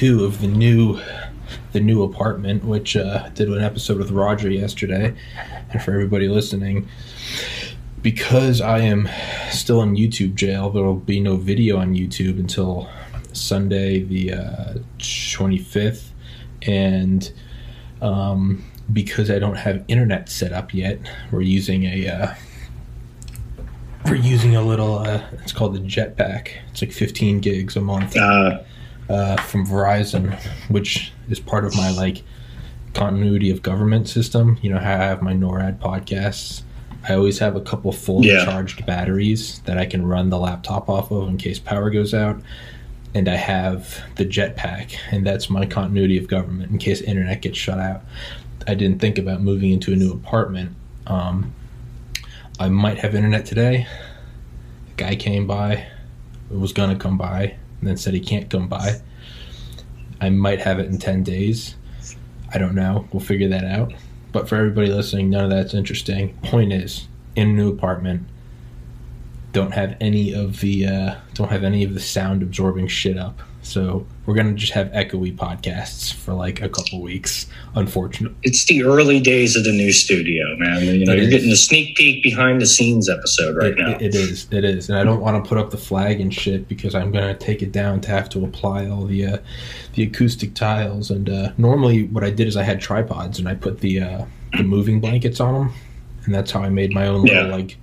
two of the new the new apartment, which uh, did an episode with Roger yesterday. And for everybody listening, because I am still in YouTube jail, there will be no video on YouTube until Sunday, the uh, 25th. And um, because I don't have internet set up yet, we're using a. Uh, we're using a little. Uh, it's called the Jetpack. It's like 15 gigs a month Uh, uh, from Verizon, which is part of my like continuity of government system. You know how I have my NORAD podcasts. I always have a couple fully Yeah. charged batteries that I can run the laptop off of in case power goes out. And I have the jetpack, and that's my continuity of government in case internet gets shut out. I didn't think about moving into a new apartment. Um, I might have internet today. A guy came by, was gonna come by, and then said he can't come by. I might have it in 10 days. I don't know. We'll figure that out. But for everybody listening, none of that's interesting. Point is, in a new apartment, don't have any of the uh, don't have any of the sound absorbing shit up. So we're gonna just have echoey podcasts for like a couple weeks. Unfortunately, it's the early days of the new studio, man. You know, It you're is. getting a sneak peek behind the scenes episode right it, now. it- it is. It is, and I don't want to put up the flag and shit because I'm gonna take it down to have to apply all the uh, the acoustic tiles. And uh, normally, what I did is I had tripods and I put the uh, the moving blankets on them, and that's how I made my own little Yeah. like.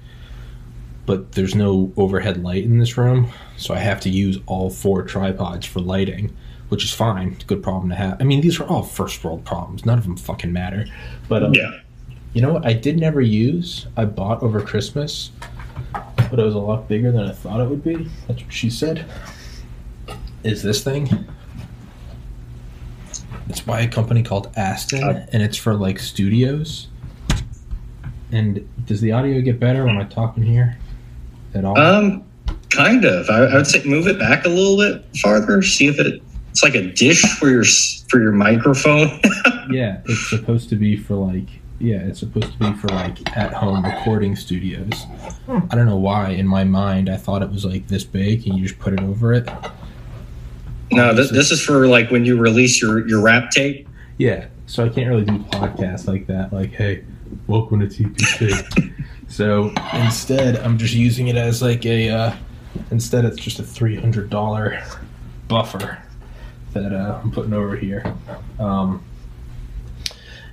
But there's no overhead light in this room, so I have to use all four tripods for lighting, which is fine. It's a good problem to have. I mean, these are all first world problems. None of them fucking matter. But um, yeah. you know what? I did never use. I bought over Christmas, but it was a lot bigger than I thought it would be. That's what she said. Is this thing? It's by a company called Aston, Uh, and it's for like studios. And does the audio get better when I talk in here at all? Um, kind of. I, I would say move it back a little bit farther. See if it. It's like a dish for your for your microphone. yeah, it's supposed to be for like yeah, it's supposed to be for like at home recording studios. I don't know why in my mind I thought it was like this big and you just put it over it. no, this, this is for like when you release your your rap tape. Yeah, so I can't really do podcasts like that. Like, hey, welcome to TPC. so instead, I'm just using it as like a. Uh, instead, it's just a three hundred dollar buffer that uh, I'm putting over here. Um,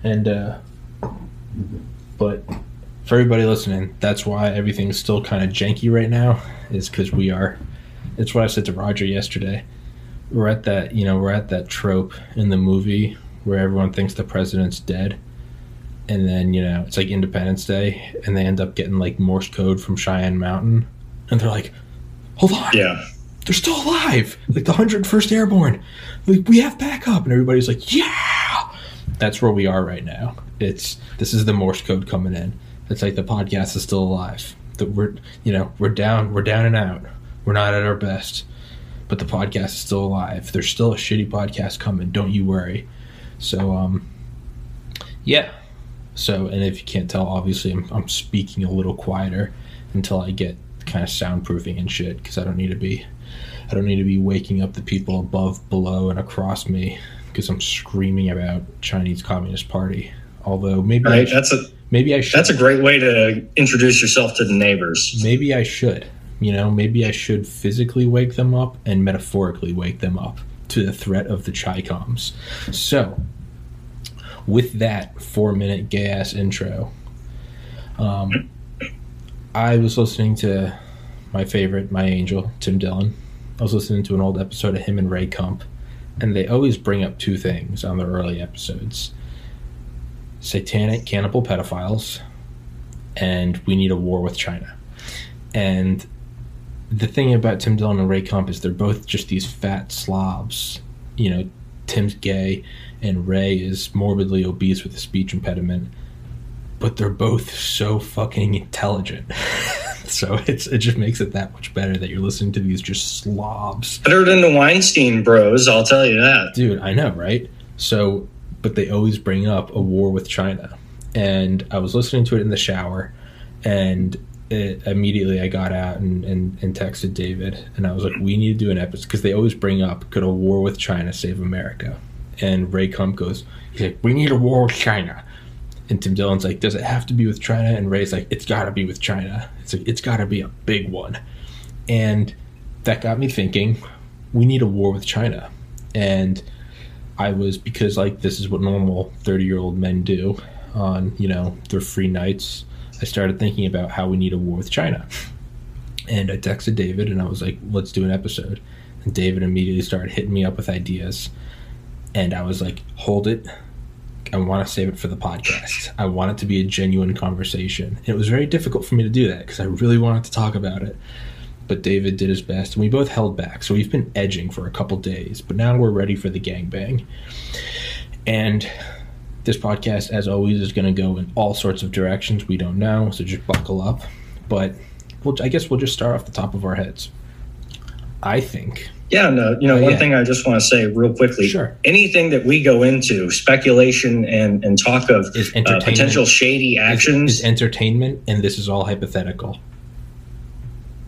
and uh, but for everybody listening, that's why everything's still kind of janky right now. Is because we are. It's what I said to Roger yesterday. We're at that, you know, we're at that trope in the movie where everyone thinks the president's dead. And then, you know, it's like Independence Day, and they end up getting like Morse code from Cheyenne Mountain. And they're like, hold on, Yeah. they're still alive. Like the 101st Airborne. Like, we have backup. And everybody's like, yeah. That's where we are right now. It's this is the Morse code coming in. It's like the podcast is still alive. That we're you know we're down we're down and out. We're not at our best, but the podcast is still alive. There's still a shitty podcast coming. Don't you worry. So um, yeah. So and if you can't tell, obviously I'm I'm speaking a little quieter until I get kind of soundproofing and shit because I don't need to be I don't need to be waking up the people above, below, and across me because I'm screaming about Chinese Communist Party. Although maybe I Right. That's a maybe I should that's a great way to introduce yourself to the neighbors. maybe I should. You know, maybe I should physically wake them up and metaphorically wake them up to the threat of the Chicoms. So, with that four minute gay ass intro, um, I was listening to my favorite, my angel, Tim Dillon. I was listening to an old episode of him and Ray Kump, and they always bring up two things on their early episodes satanic cannibal pedophiles, and we need a war with China. And the thing about Tim Dillon and Ray Kump is they're both just these fat slobs. You know, Tim's gay and Ray is morbidly obese with a speech impediment, but they're both so fucking intelligent. so it's it just makes it that much better that you're listening to these just slobs. Better than the Weinstein Bros. I'll tell you that. Dude, I know, right? So, but they always bring up a war with China. And I was listening to it in the shower, and it, immediately I got out and, and, and texted David, and I was like, "We need to do an episode because they always bring up could a war with China save America?" And Ray Kump goes, "He's like, we need a war with China." And Tim Dillon's like, "Does it have to be with China?" And Ray's like, "It's got to be with China. It's like it's got to be a big one." And that got me thinking, we need a war with China. And I was because like this is what normal 30-year-old men do on, you know, their free nights. I started thinking about how we need a war with China. And I texted David and I was like, let's do an episode. And David immediately started hitting me up with ideas. And I was like, hold it. I want to save it for the podcast. I want it to be a genuine conversation. It was very difficult for me to do that because I really wanted to talk about it. But David did his best and we both held back. So we've been edging for a couple days, but now we're ready for the gangbang. And this podcast, as always, is going to go in all sorts of directions we don't know, so just buckle up. But we'll, I guess we'll just start off the top of our heads. I think. Yeah, no, you know, Oh, one yeah. thing I just want to say real quickly. Sure. Anything that we go into, speculation and, and talk of Is uh, potential shady actions, is, is entertainment, and this is all hypothetical.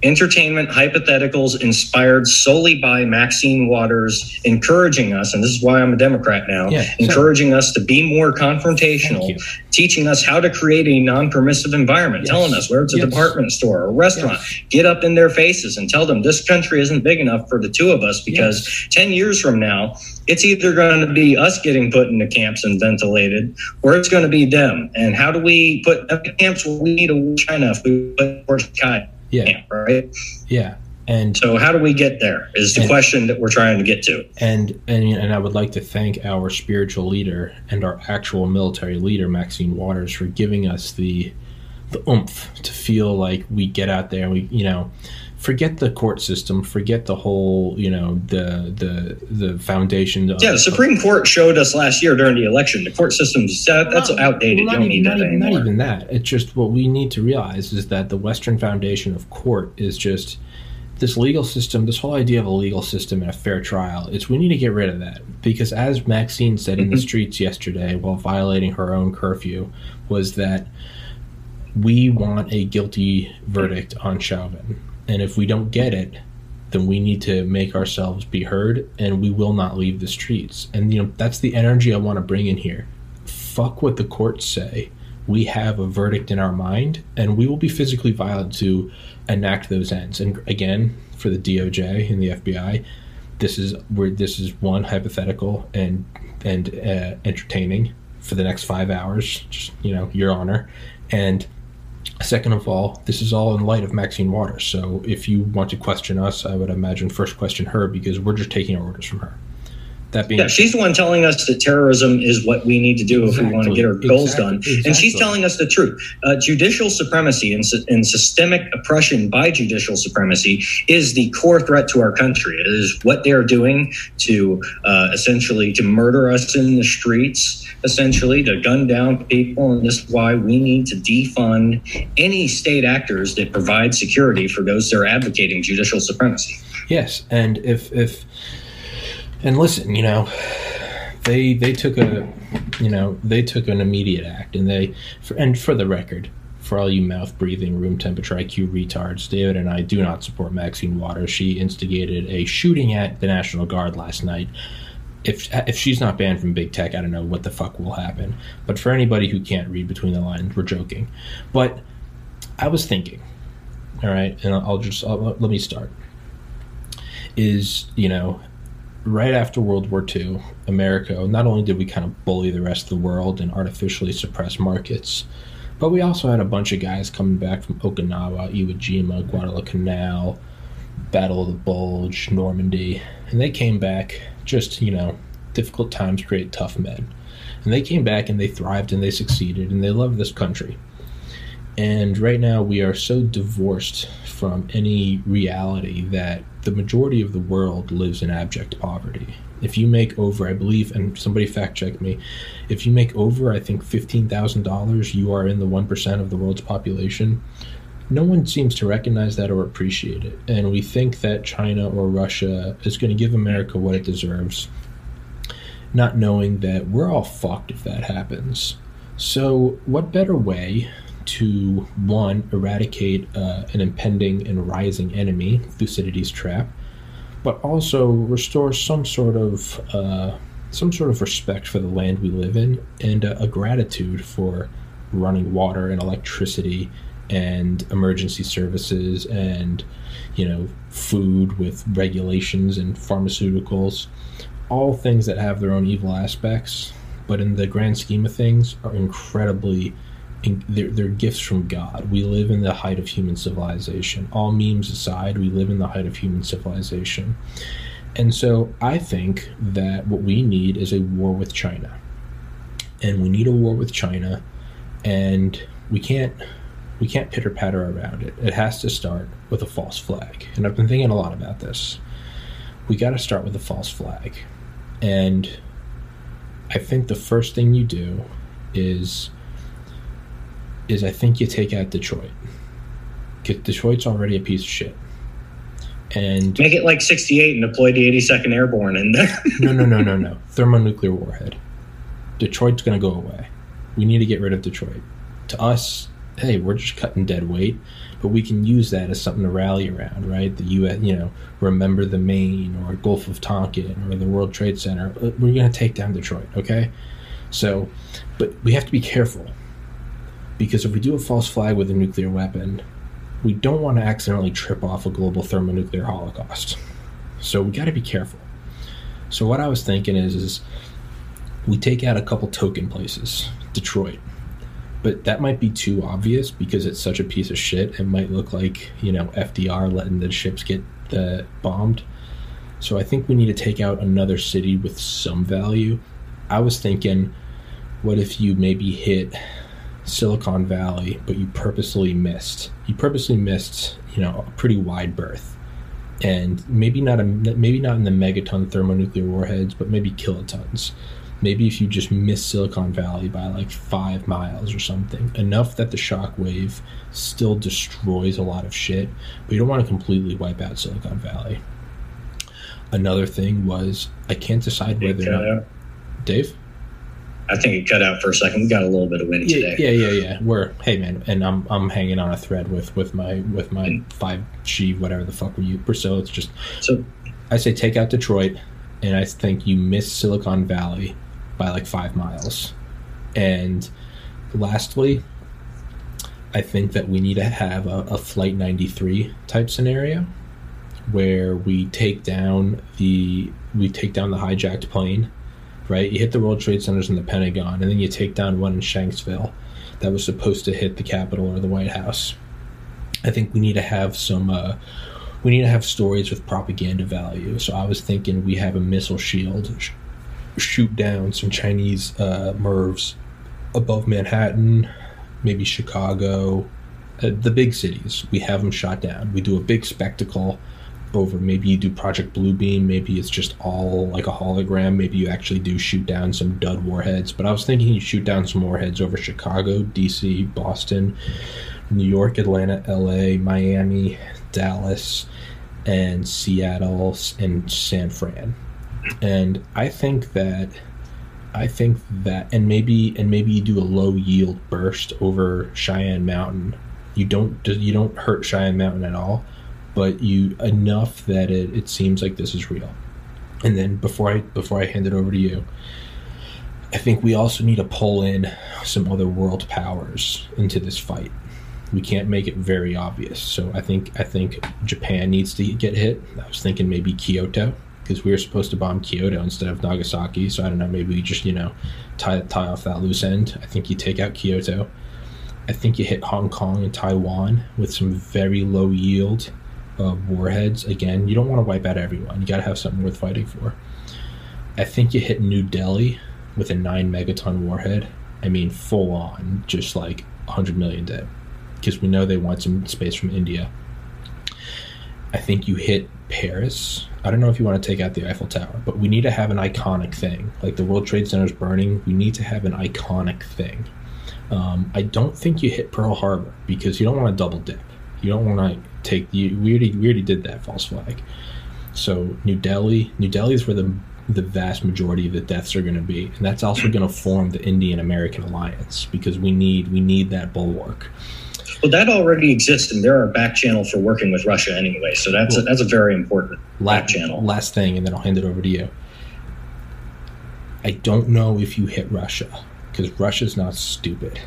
Entertainment hypotheticals inspired solely by Maxine Waters encouraging us, and this is why I'm a Democrat now, Yeah, encouraging us to be more confrontational, teaching us how to create a non permissive environment, Yes. telling us where it's a Yes. department store or a restaurant, Yes. get up in their faces and tell them this country isn't big enough for the two of us because 10 years from now, it's either going to be us getting put into camps and ventilated or it's going to be them. And how do we put in camps? Well, we need a China if we put Kai Yeah, camp, right? yeah, and So how do we get there? Is the And- question that we're trying to get to. and and and I would like to thank our spiritual leader and our actual military leader, Maxine Waters, for giving us the the oomph to feel like we get out there and we, you know, forget the court system, forget the whole, you know, the the the foundation. Of, Yeah, the Supreme Court showed us last year during the election. The court system's that, that's Not- outdated. well, you not don't even- need that even, anymore. Not even that. It's just what we need to realize is that the Western foundation of court is just this legal system, this whole idea of a legal system and a fair trial. It's we need to get rid of that because, as Maxine said in the Mhm. streets yesterday while violating her own curfew, was that we want a guilty verdict on Chauvin, and if we don't get it. Then we need to make ourselves be heard, and we will not leave the streets. And you know that's the energy I want to bring in here fuck what the courts say. We have a verdict in our mind, and we will be physically violent to enact those ends. And again, for the DOJ and the FBI, this is where this is one hypothetical and and uh, entertaining for the next five hours. Just you know, Your Honor, and second of all, this is all in light of Maxine Waters. So if you want to question us, I would imagine first question her because we're just taking our orders from her. That being Yeah, she's the one telling us that terrorism is what we need to do if we want to get our goals exactly, done. And she's telling us the truth. Uh, judicial supremacy and, and systemic oppression by judicial supremacy is the core threat to our country. It is what they are doing to uh, essentially to murder us in the streets, essentially to gun down people. And this is why we need to defund any state actors that provide security for those that are advocating judicial supremacy. Yes, and if if and listen, you know, they they took a you know they took an immediate act, and they for, and for the record, for all you mouth breathing, room temperature IQ retards, David and I do not support Maxine Waters. She instigated a shooting at the National Guard last night. If if she's not banned from big tech, I don't know what the fuck will happen. But for anybody who can't read between the lines, we're joking. But I was thinking, all right, and I'll just I'll, let me start. Is you know right after World War II, America, not only did we kind of bully the rest of the world and artificially suppress markets, but we also had a bunch of guys coming back from Okinawa, Iwo Jima, Guadalcanal, Battle of the Bulge, Normandy, and they came back just, you know, difficult times create tough men. And they came back and they thrived and they succeeded and they loved this country. And right now we are so divorced from any reality that the majority of the world lives in abject poverty. If you make over, I believe, and somebody fact check me, if you make over, I think, $15,000, you are in the 1% of the world's population. No one seems to recognize that or appreciate it. And we think that China or Russia is going to give America what it deserves, not knowing that we're all fucked if that happens. So, what better way to one eradicate uh, an impending and rising enemy, Thucydides' trap, but also restore some sort of uh, some sort of respect for the land we live in and uh, a gratitude for running water and electricity and emergency services and you know food with regulations and pharmaceuticals. All things that have their own evil aspects but in the grand scheme of things are incredibly they're, they're gifts from god we live in the height of human civilization all memes aside we live in the height of human civilization and so i think that what we need is a war with china and we need a war with china and we can't we can't pitter patter around it. It has to start with a false flag. And I've been thinking a lot about this. We got to start with a false flag. And I think the first thing you do is is I think you take out Detroit. Because Detroit's already a piece of shit. And make it like 68 and deploy the 82nd Airborne in there. no, no, no, no, no. Thermonuclear warhead. Detroit's going to go away. We need to get rid of Detroit. To us, hey, we're just cutting dead weight, but we can use that as something to rally around, right? The U.S., you know, remember the Maine or Gulf of Tonkin or the World Trade Center. Uh, we're going to take down Detroit, okay? So, but we have to be careful because if we do a false flag with a nuclear weapon, we don't want to accidentally trip off a global thermonuclear holocaust. So we got to be careful. So what I was thinking is, is we take out a couple token places, Detroit, but that might be too obvious because it's such a piece of shit. It might look like you know FDR letting the ships get uh, bombed. So I think we need to take out another city with some value. I was thinking, what if you maybe hit Silicon Valley, but you purposely missed? You purposely missed, you know, a pretty wide berth, and maybe not a maybe not in the megaton thermonuclear warheads, but maybe kilotons maybe if you just miss Silicon Valley by like five miles or something, enough that the shock wave still destroys a lot of shit, but you don't want to completely wipe out Silicon Valley. Another thing was I can't decide whether or not. Dave? I think it cut out for a second. We got a little bit of wind yeah, today. Yeah, yeah, yeah. We're hey man, and I'm I'm hanging on a thread with with my with my five G whatever the fuck we use. So it's just so I say take out Detroit, and I think you miss Silicon Valley by like five miles. And lastly, I think that we need to have a, a Flight 93 type scenario where we take down the we take down the hijacked plane, right? You hit the World Trade Centers and the Pentagon, and then you take down one in Shanksville that was supposed to hit the Capitol or the White House. I think we need to have some. Uh, we need to have stories with propaganda value. So I was thinking we have a missile shield shoot down some Chinese uh, MIRVs above Manhattan, maybe Chicago, uh, the big cities. We have them shot down. We do a big spectacle over. Maybe you do Project Bluebeam. Maybe it's just all like a hologram. Maybe you actually do shoot down some dud warheads. But I was thinking you shoot down some warheads over Chicago, D.C., Boston, New York, Atlanta, L.A., Miami, Dallas, and Seattle and San Fran and I think that I think that and maybe and maybe you do a low yield burst over Cheyenne Mountain. You don't you don't hurt Cheyenne Mountain at all, but you enough that it, it seems like this is real. And then before I before I hand it over to you, I think we also need to pull in some other world powers into this fight. We can't make it very obvious. So I think I think Japan needs to get hit. I was thinking maybe Kyoto because we were supposed to bomb Kyoto instead of Nagasaki. So I don't know. Maybe we just you know tie tie off that loose end. I think you take out Kyoto. I think you hit Hong Kong and Taiwan with some very low yield uh, warheads. Again, you don't want to wipe out everyone. You got to have something worth fighting for. I think you hit New Delhi with a nine megaton warhead. I mean, full on, just like 100 million dead. Because we know they want some space from India. I think you hit Paris. I don't know if you want to take out the Eiffel Tower, but we need to have an iconic thing. Like the World Trade Center is burning, we need to have an iconic thing. Um, I don't think you hit Pearl Harbor because you don't want to double dip. You don't want to take the. We already we already did that false flag. So New Delhi, New Delhi is where the the vast majority of the deaths are going to be, and that's also going to form the Indian American alliance because we need we need that bulwark. Well, that already exists, and there are back channel for working with Russia anyway. So that's well, a, that's a very important last, back channel. Last thing, and then I'll hand it over to you. I don't know if you hit Russia because Russia's not stupid,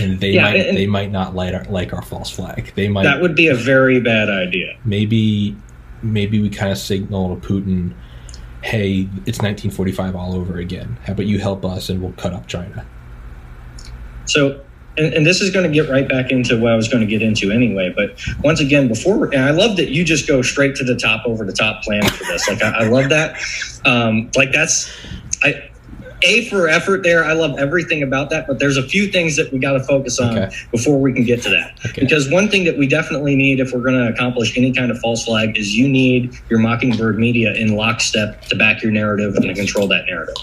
and they yeah, might and they might not like our, like our false flag. They might that would be a very bad idea. Maybe maybe we kind of signal to Putin, "Hey, it's 1945 all over again. How about you help us and we'll cut up China." So and, and, this is going to get right back into what I was going to get into anyway. But once again, before, and I love that you just go straight to the top over the top plan for this. Like, I, I love that. Um, like, that's, I, a for effort there. I love everything about that, but there's a few things that we got to focus on okay. before we can get to that. Okay. Because one thing that we definitely need if we're going to accomplish any kind of false flag is you need your Mockingbird media in lockstep to back your narrative and to control that narrative.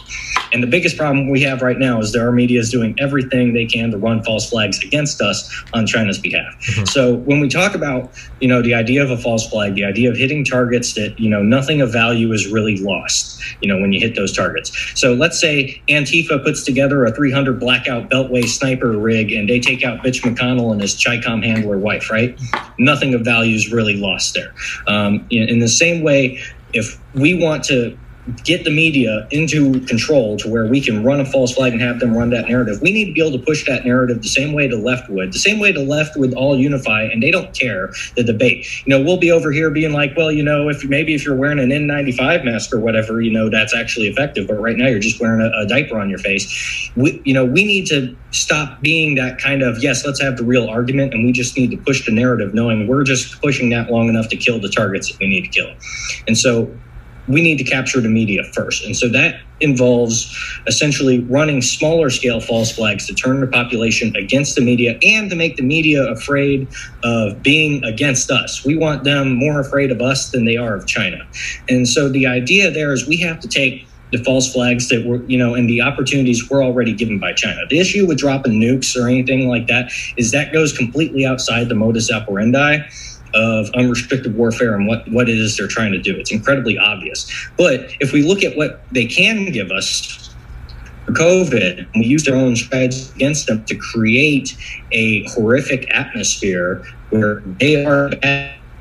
And the biggest problem we have right now is that our media is doing everything they can to run false flags against us on China's behalf. Mm-hmm. So when we talk about, you know, the idea of a false flag, the idea of hitting targets that, you know, nothing of value is really lost, you know, when you hit those targets. So let's say Antifa puts together a 300 blackout beltway sniper rig and they take out Mitch McConnell and his Chicom handler wife, right? Nothing of value is really lost there. Um, in the same way, if we want to get the media into control to where we can run a false flag and have them run that narrative. We need to be able to push that narrative the same way the left would, the same way the left would all unify, and they don't care the debate. You know, we'll be over here being like, well, you know, if maybe if you're wearing an N95 mask or whatever, you know, that's actually effective. But right now, you're just wearing a, a diaper on your face. We, you know, we need to stop being that kind of yes, let's have the real argument, and we just need to push the narrative, knowing we're just pushing that long enough to kill the targets that we need to kill. And so we need to capture the media first. And so that involves essentially running smaller scale false flags to turn the population against the media and to make the media afraid of being against us. We want them more afraid of us than they are of China. And so the idea there is we have to take the false flags that were, you know, and the opportunities were already given by China. The issue with dropping nukes or anything like that is that goes completely outside the modus operandi of unrestricted warfare and what, what it is they're trying to do. It's incredibly obvious. But if we look at what they can give us for COVID, we use their own strategies against them to create a horrific atmosphere where they are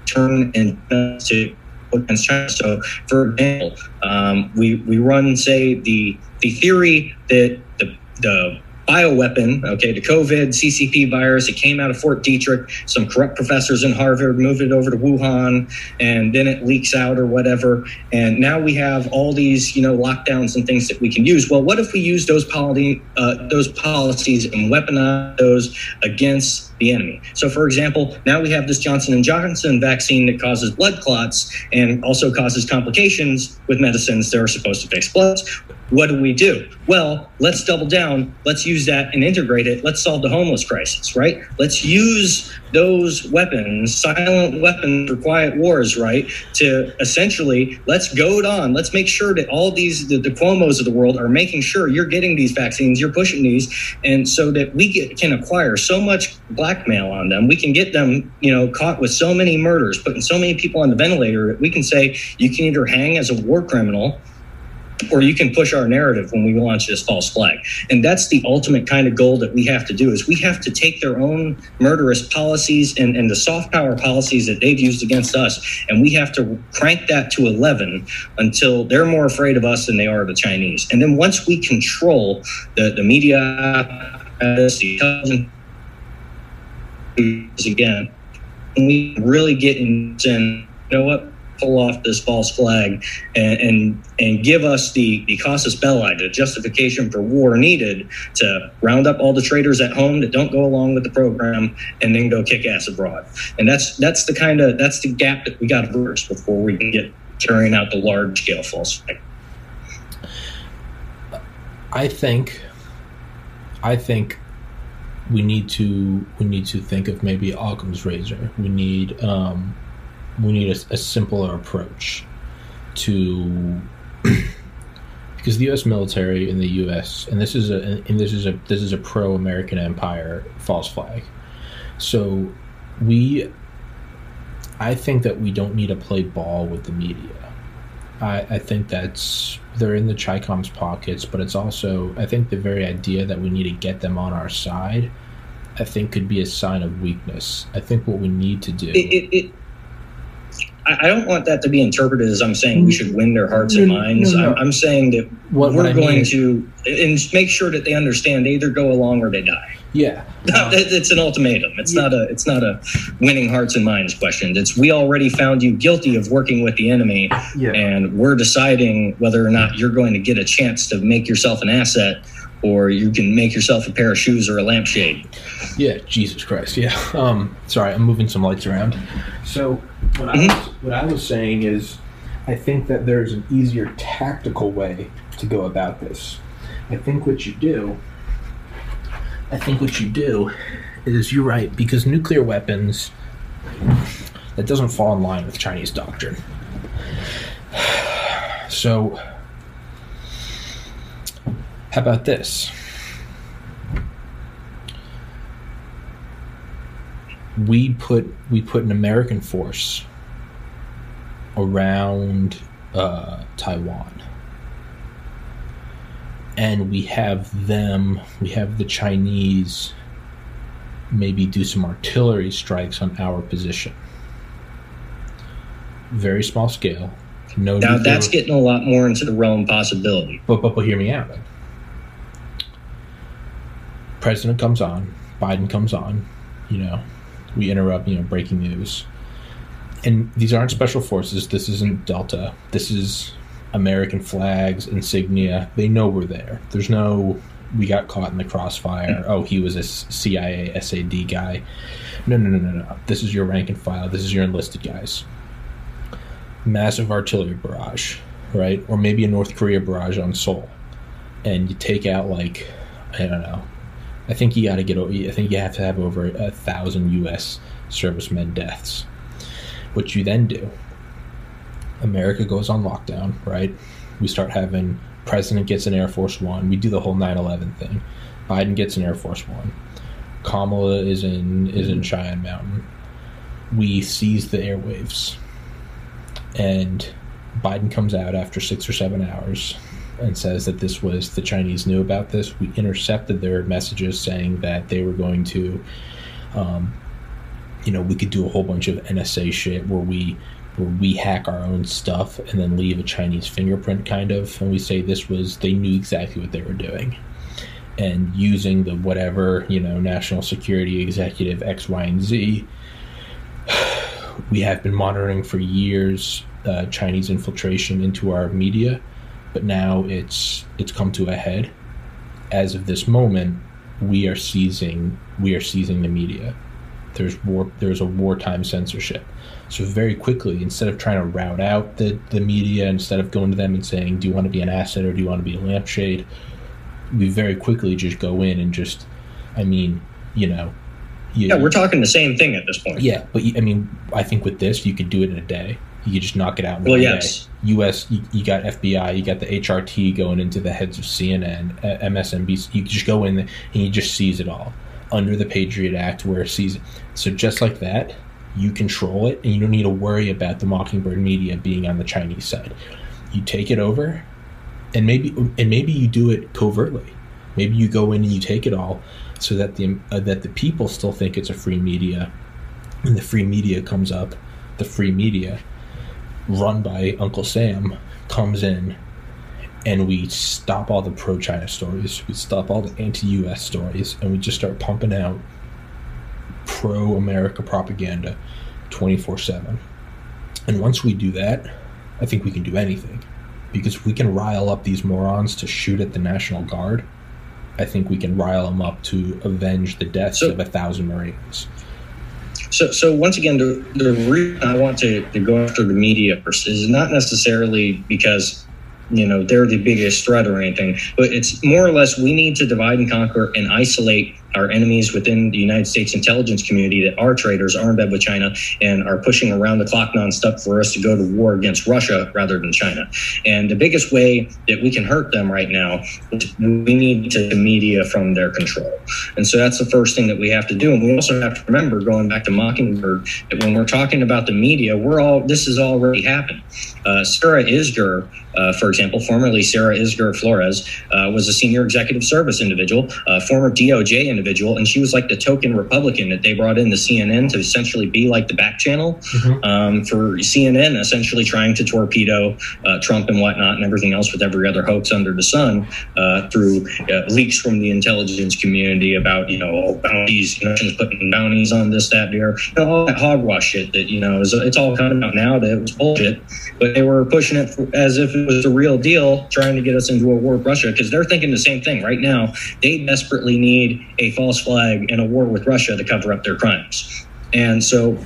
turn and to against China. So, for example, um, we we run say the the theory that the the bioweapon, okay, the COVID CCP virus. It came out of Fort Detrick. Some corrupt professors in Harvard moved it over to Wuhan, and then it leaks out or whatever. And now we have all these, you know, lockdowns and things that we can use. Well, what if we use those policy, uh, those policies and weaponize those against the enemy? So, for example, now we have this Johnson and Johnson vaccine that causes blood clots and also causes complications with medicines that are supposed to fix bloods what do we do? Well, let's double down. Let's use that and integrate it. Let's solve the homeless crisis, right? Let's use those weapons, silent weapons for quiet wars, right? To essentially let's goad on. Let's make sure that all these the, the Cuomo's of the world are making sure you're getting these vaccines, you're pushing these, and so that we get, can acquire so much blackmail on them, we can get them, you know, caught with so many murders, putting so many people on the ventilator that we can say you can either hang as a war criminal or you can push our narrative when we launch this false flag. And that's the ultimate kind of goal that we have to do is we have to take their own murderous policies and, and the soft power policies that they've used against us and we have to crank that to 11 until they're more afraid of us than they are of the chinese. And then once we control the, the media the again we really get in you know what pull off this false flag and and, and give us the, the casus belli, the justification for war needed to round up all the traitors at home that don't go along with the program and then go kick ass abroad. And that's that's the kind of that's the gap that we got to burst before we can get carrying out the large scale false flag. I think I think we need to we need to think of maybe Occam's razor. We need um, we need a, a simpler approach to because the U.S. military and the U.S. and this is a and this is a this is a pro-American empire false flag. So we, I think that we don't need to play ball with the media. I, I think that's they're in the Chi-Com's pockets, but it's also I think the very idea that we need to get them on our side, I think could be a sign of weakness. I think what we need to do. It, it, it, I don't want that to be interpreted as I'm saying we mm. should win their hearts and minds. No, no. I'm, I'm, saying that what, we're what going mean, to and make sure that they understand they either go along or they die. Yeah, it's an ultimatum. It's yeah. not a it's not a winning hearts and minds question. It's we already found you guilty of working with the enemy, yeah. and we're deciding whether or not you're going to get a chance to make yourself an asset, or you can make yourself a pair of shoes or a lampshade. Yeah, Jesus Christ. Yeah. Um, sorry, I'm moving some lights around. So what mm-hmm. was, what I was saying is, I think that there's an easier tactical way to go about this. I think what you do I think what you do is you're right because nuclear weapons that doesn't fall in line with Chinese doctrine. So, how about this? We put we put an American force around uh, Taiwan and we have them, we have the Chinese maybe do some artillery strikes on our position. Very small scale. No now that's getting a lot more into the realm of possibility. But, but but hear me out. President comes on, Biden comes on, you know, we interrupt, you know, breaking news. And these aren't special forces. This isn't Delta. This is American flags, insignia. They know we're there. There's no we got caught in the crossfire. Oh, he was a CIA SAD guy. No, no, no, no, no. This is your rank and file. This is your enlisted guys. Massive artillery barrage, right? Or maybe a North Korea barrage on Seoul, and you take out like I don't know. I think you got to get. I think you have to have over a thousand U.S. servicemen deaths. What you then do America goes on lockdown, right? We start having president gets an Air Force One. We do the whole 9/11 thing. Biden gets an Air Force One. Kamala is in is in Cheyenne Mountain. We seize the airwaves, and Biden comes out after six or seven hours and says that this was the Chinese knew about this. We intercepted their messages saying that they were going to, um, you know, we could do a whole bunch of NSA shit where we where we hack our own stuff and then leave a Chinese fingerprint, kind of. And we say this was, they knew exactly what they were doing. And using the whatever, you know, national security executive X, Y, and Z, we have been monitoring for years uh, Chinese infiltration into our media, but now it's it's come to a head. As of this moment, we are seizing we are seizing the media. There's war there's a wartime censorship so very quickly, instead of trying to route out the, the media, instead of going to them and saying, "Do you want to be an asset or do you want to be a lampshade?" we very quickly just go in and just, I mean, you know, you, yeah, we're talking the same thing at this point. Yeah, but I mean, I think with this, you could do it in a day. You could just knock it out. In well, yes. U.S. You, you, got FBI, you got the HRT going into the heads of CNN, MSNBC. You just go in and you just seize it all under the Patriot Act, where it sees. So just like that, you control it and you don't need to worry about the mockingbird media being on the chinese side you take it over and maybe and maybe you do it covertly maybe you go in and you take it all so that the uh, that the people still think it's a free media and the free media comes up the free media run by uncle sam comes in and we stop all the pro china stories we stop all the anti-us stories and we just start pumping out pro America propaganda 24 7. And once we do that, I think we can do anything. Because if we can rile up these morons to shoot at the National Guard, I think we can rile them up to avenge the deaths so, of a thousand Marines. So, so once again, the, the reason I want to, to go after the media is not necessarily because you know they're the biggest threat or anything, but it's more or less we need to divide and conquer and isolate our enemies within the United States intelligence community that are traitors, are in bed with China, and are pushing around the clock nonstop for us to go to war against Russia rather than China. And the biggest way that we can hurt them right now we need to the media from their control. And so that's the first thing that we have to do. And we also have to remember, going back to Mockingbird, that when we're talking about the media, we're all this has already happened. Uh, Sarah Isgur, uh, for example, formerly Sarah Isgur Flores, uh, was a senior executive service individual, a former DOJ individual, and she was like the token Republican that they brought in the CNN to essentially be like the back channel mm-hmm. um, for CNN, essentially trying to torpedo uh, Trump and whatnot and everything else with every other hoax under the sun uh, through uh, leaks from the intelligence community about, you know, oh, bounties, you know, putting bounties on this, that, there, you know, all that hogwash shit that, you know, is, it's all coming out now that it was bullshit. But they were pushing it as if it was a real deal, trying to get us into a war with Russia because they're thinking the same thing right now. They desperately need a false flag and a war with Russia to cover up their crimes. And so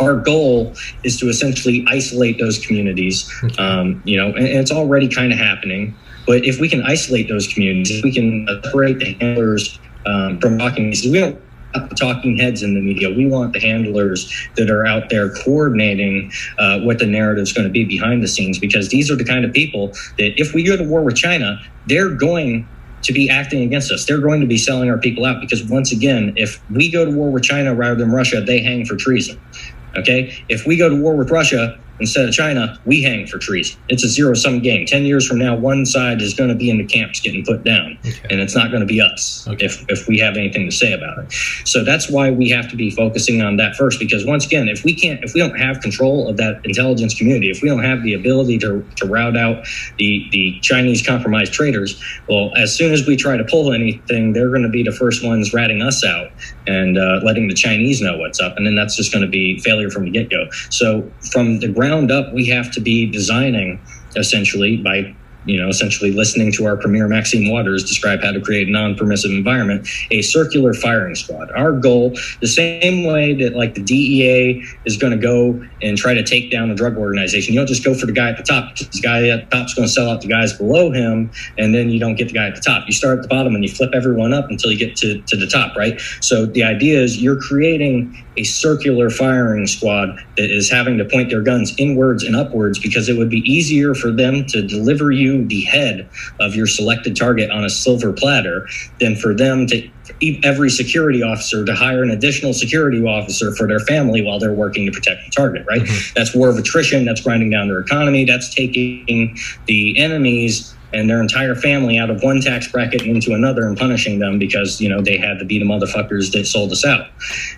our goal is to essentially isolate those communities. Um, you know, and, and it's already kind of happening. But if we can isolate those communities, if we can separate the handlers um, from talking, we don't the talking heads in the media. We want the handlers that are out there coordinating uh, what the narrative is going to be behind the scenes, because these are the kind of people that, if we go to war with China, they're going to be acting against us. They're going to be selling our people out because, once again, if we go to war with China rather than Russia, they hang for treason. Okay. If we go to war with Russia, instead of China, we hang for treason. It's a zero sum game. 10 years from now, one side is going to be in the camps getting put down, okay. and it's not going to be us okay. if, if we have anything to say about it. So that's why we have to be focusing on that first, because once again, if we can't, if we don't have control of that intelligence community, if we don't have the ability to, to rout out the, the Chinese compromised traitors, well, as soon as we try to pull anything, they're going to be the first ones ratting us out and uh, letting the Chinese know what's up. And then that's just going to be failure from the get go. So from the ground ground up, we have to be designing essentially by you know, essentially listening to our premier Maxine Waters describe how to create a non-permissive environment, a circular firing squad. Our goal, the same way that like the DEA is going to go and try to take down a drug organization, you don't just go for the guy at the top. The guy at the top is going to sell out the guys below him, and then you don't get the guy at the top. You start at the bottom and you flip everyone up until you get to, to the top, right? So the idea is you're creating a circular firing squad that is having to point their guns inwards and upwards because it would be easier for them to deliver you the head of your selected target on a silver platter than for them to every security officer to hire an additional security officer for their family while they're working to protect the target right mm-hmm. that's war of attrition that's grinding down their economy that's taking the enemies and their entire family out of one tax bracket into another and punishing them because you know they had to be the motherfuckers that sold us out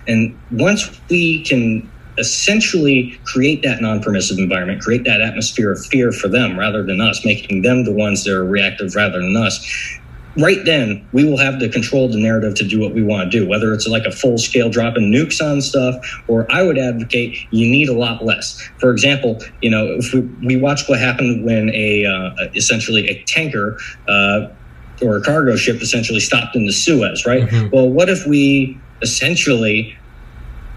and once we can essentially create that non-permissive environment create that atmosphere of fear for them rather than us making them the ones that are reactive rather than us. Right then we will have the control of the narrative to do what we want to do whether it's like a full scale drop in nukes on stuff or i would advocate you need a lot less. For example you know if we, we watch what happened when a uh, essentially a tanker uh, or a cargo ship essentially stopped in the suez right? Mm-hmm. well what if we essentially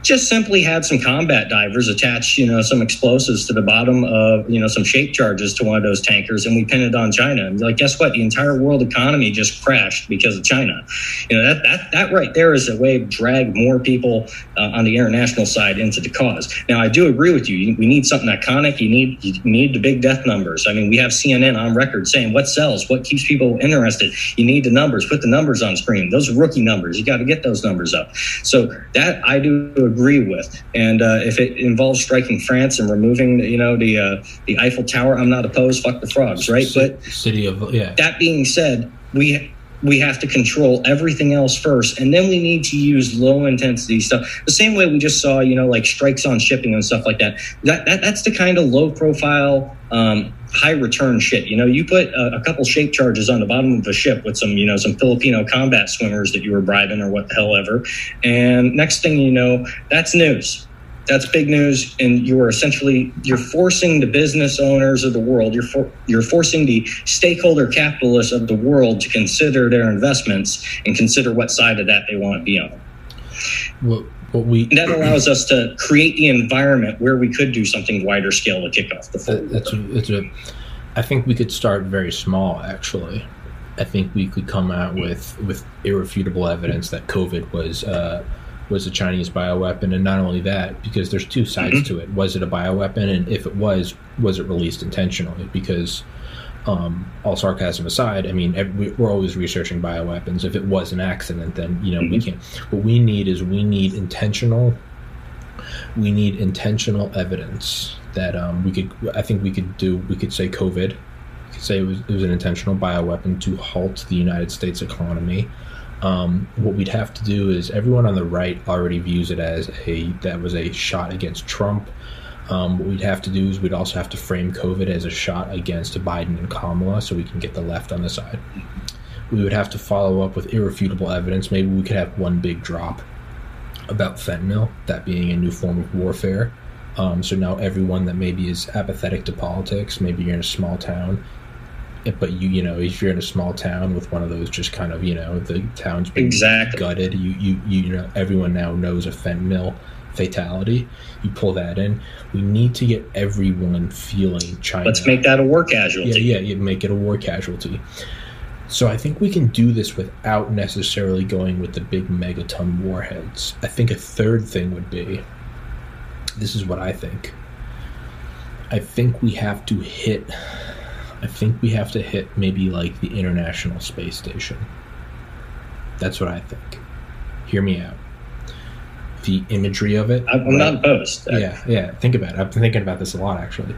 just simply had some combat divers attach, you know, some explosives to the bottom of, you know, some shape charges to one of those tankers, and we pinned it on China. And like, guess what? The entire world economy just crashed because of China. You know, that that that right there is a way to drag more people uh, on the international side into the cause. Now, I do agree with you. We need something iconic. You need you need the big death numbers. I mean, we have CNN on record saying what sells, what keeps people interested. You need the numbers. Put the numbers on screen. Those are rookie numbers. You got to get those numbers up. So that I do agree with. And uh, if it involves striking France and removing, you know, the uh, the Eiffel Tower, I'm not opposed. Fuck the frogs, right? But city of yeah. That being said, we we have to control everything else first and then we need to use low intensity stuff. The same way we just saw you know like strikes on shipping and stuff like that. That, that that's the kind of low profile um, high return shit you know? You put a, a, couple shape charges on the bottom of a ship with some you know some filipino combat swimmers that you were bribing or what the hell ever and next thing you know that's news that's big news and you are essentially you're forcing the business owners of the world you're for, you're forcing the stakeholder capitalists of the world to consider their investments and consider what side of that they want to be on. What, what we and that allows us to create the environment where we could do something wider scale to kick off the full that's a, that's a i think we could start very small actually. I think we could come out with with irrefutable evidence that COVID was uh, was a Chinese bioweapon, and not only that, because there's two sides mm-hmm. to it. Was it a bioweapon, and if it was, was it released intentionally? Because um, all sarcasm aside, I mean, we're always researching bioweapons. If it was an accident, then you know mm-hmm. we can't. What we need is we need intentional. We need intentional evidence that um, we could. I think we could do. We could say COVID could say it was, it was an intentional bioweapon to halt the United States economy. Um, what we'd have to do is everyone on the right already views it as a that was a shot against Trump. Um, what we'd have to do is we'd also have to frame COVID as a shot against Biden and Kamala, so we can get the left on the side. We would have to follow up with irrefutable evidence. Maybe we could have one big drop about fentanyl, that being a new form of warfare. Um, so now everyone that maybe is apathetic to politics, maybe you're in a small town, but you you know if you're in a small town with one of those just kind of you know the town's been exactly. gutted you you you know everyone now knows a fentanyl fatality you pull that in. We need to get everyone feeling china. Let's make that a war casualty. Yeah yeah you make it a war casualty. So i think we can do this without necessarily going with the big megaton warheads. I think a third thing would be this is what i think. I think we have to hit I think we have to hit maybe like the International Space Station. That's what I think. Hear me out. The imagery of it. I'm right? not opposed. Yeah, yeah. Think about it. I've been thinking about this a lot actually.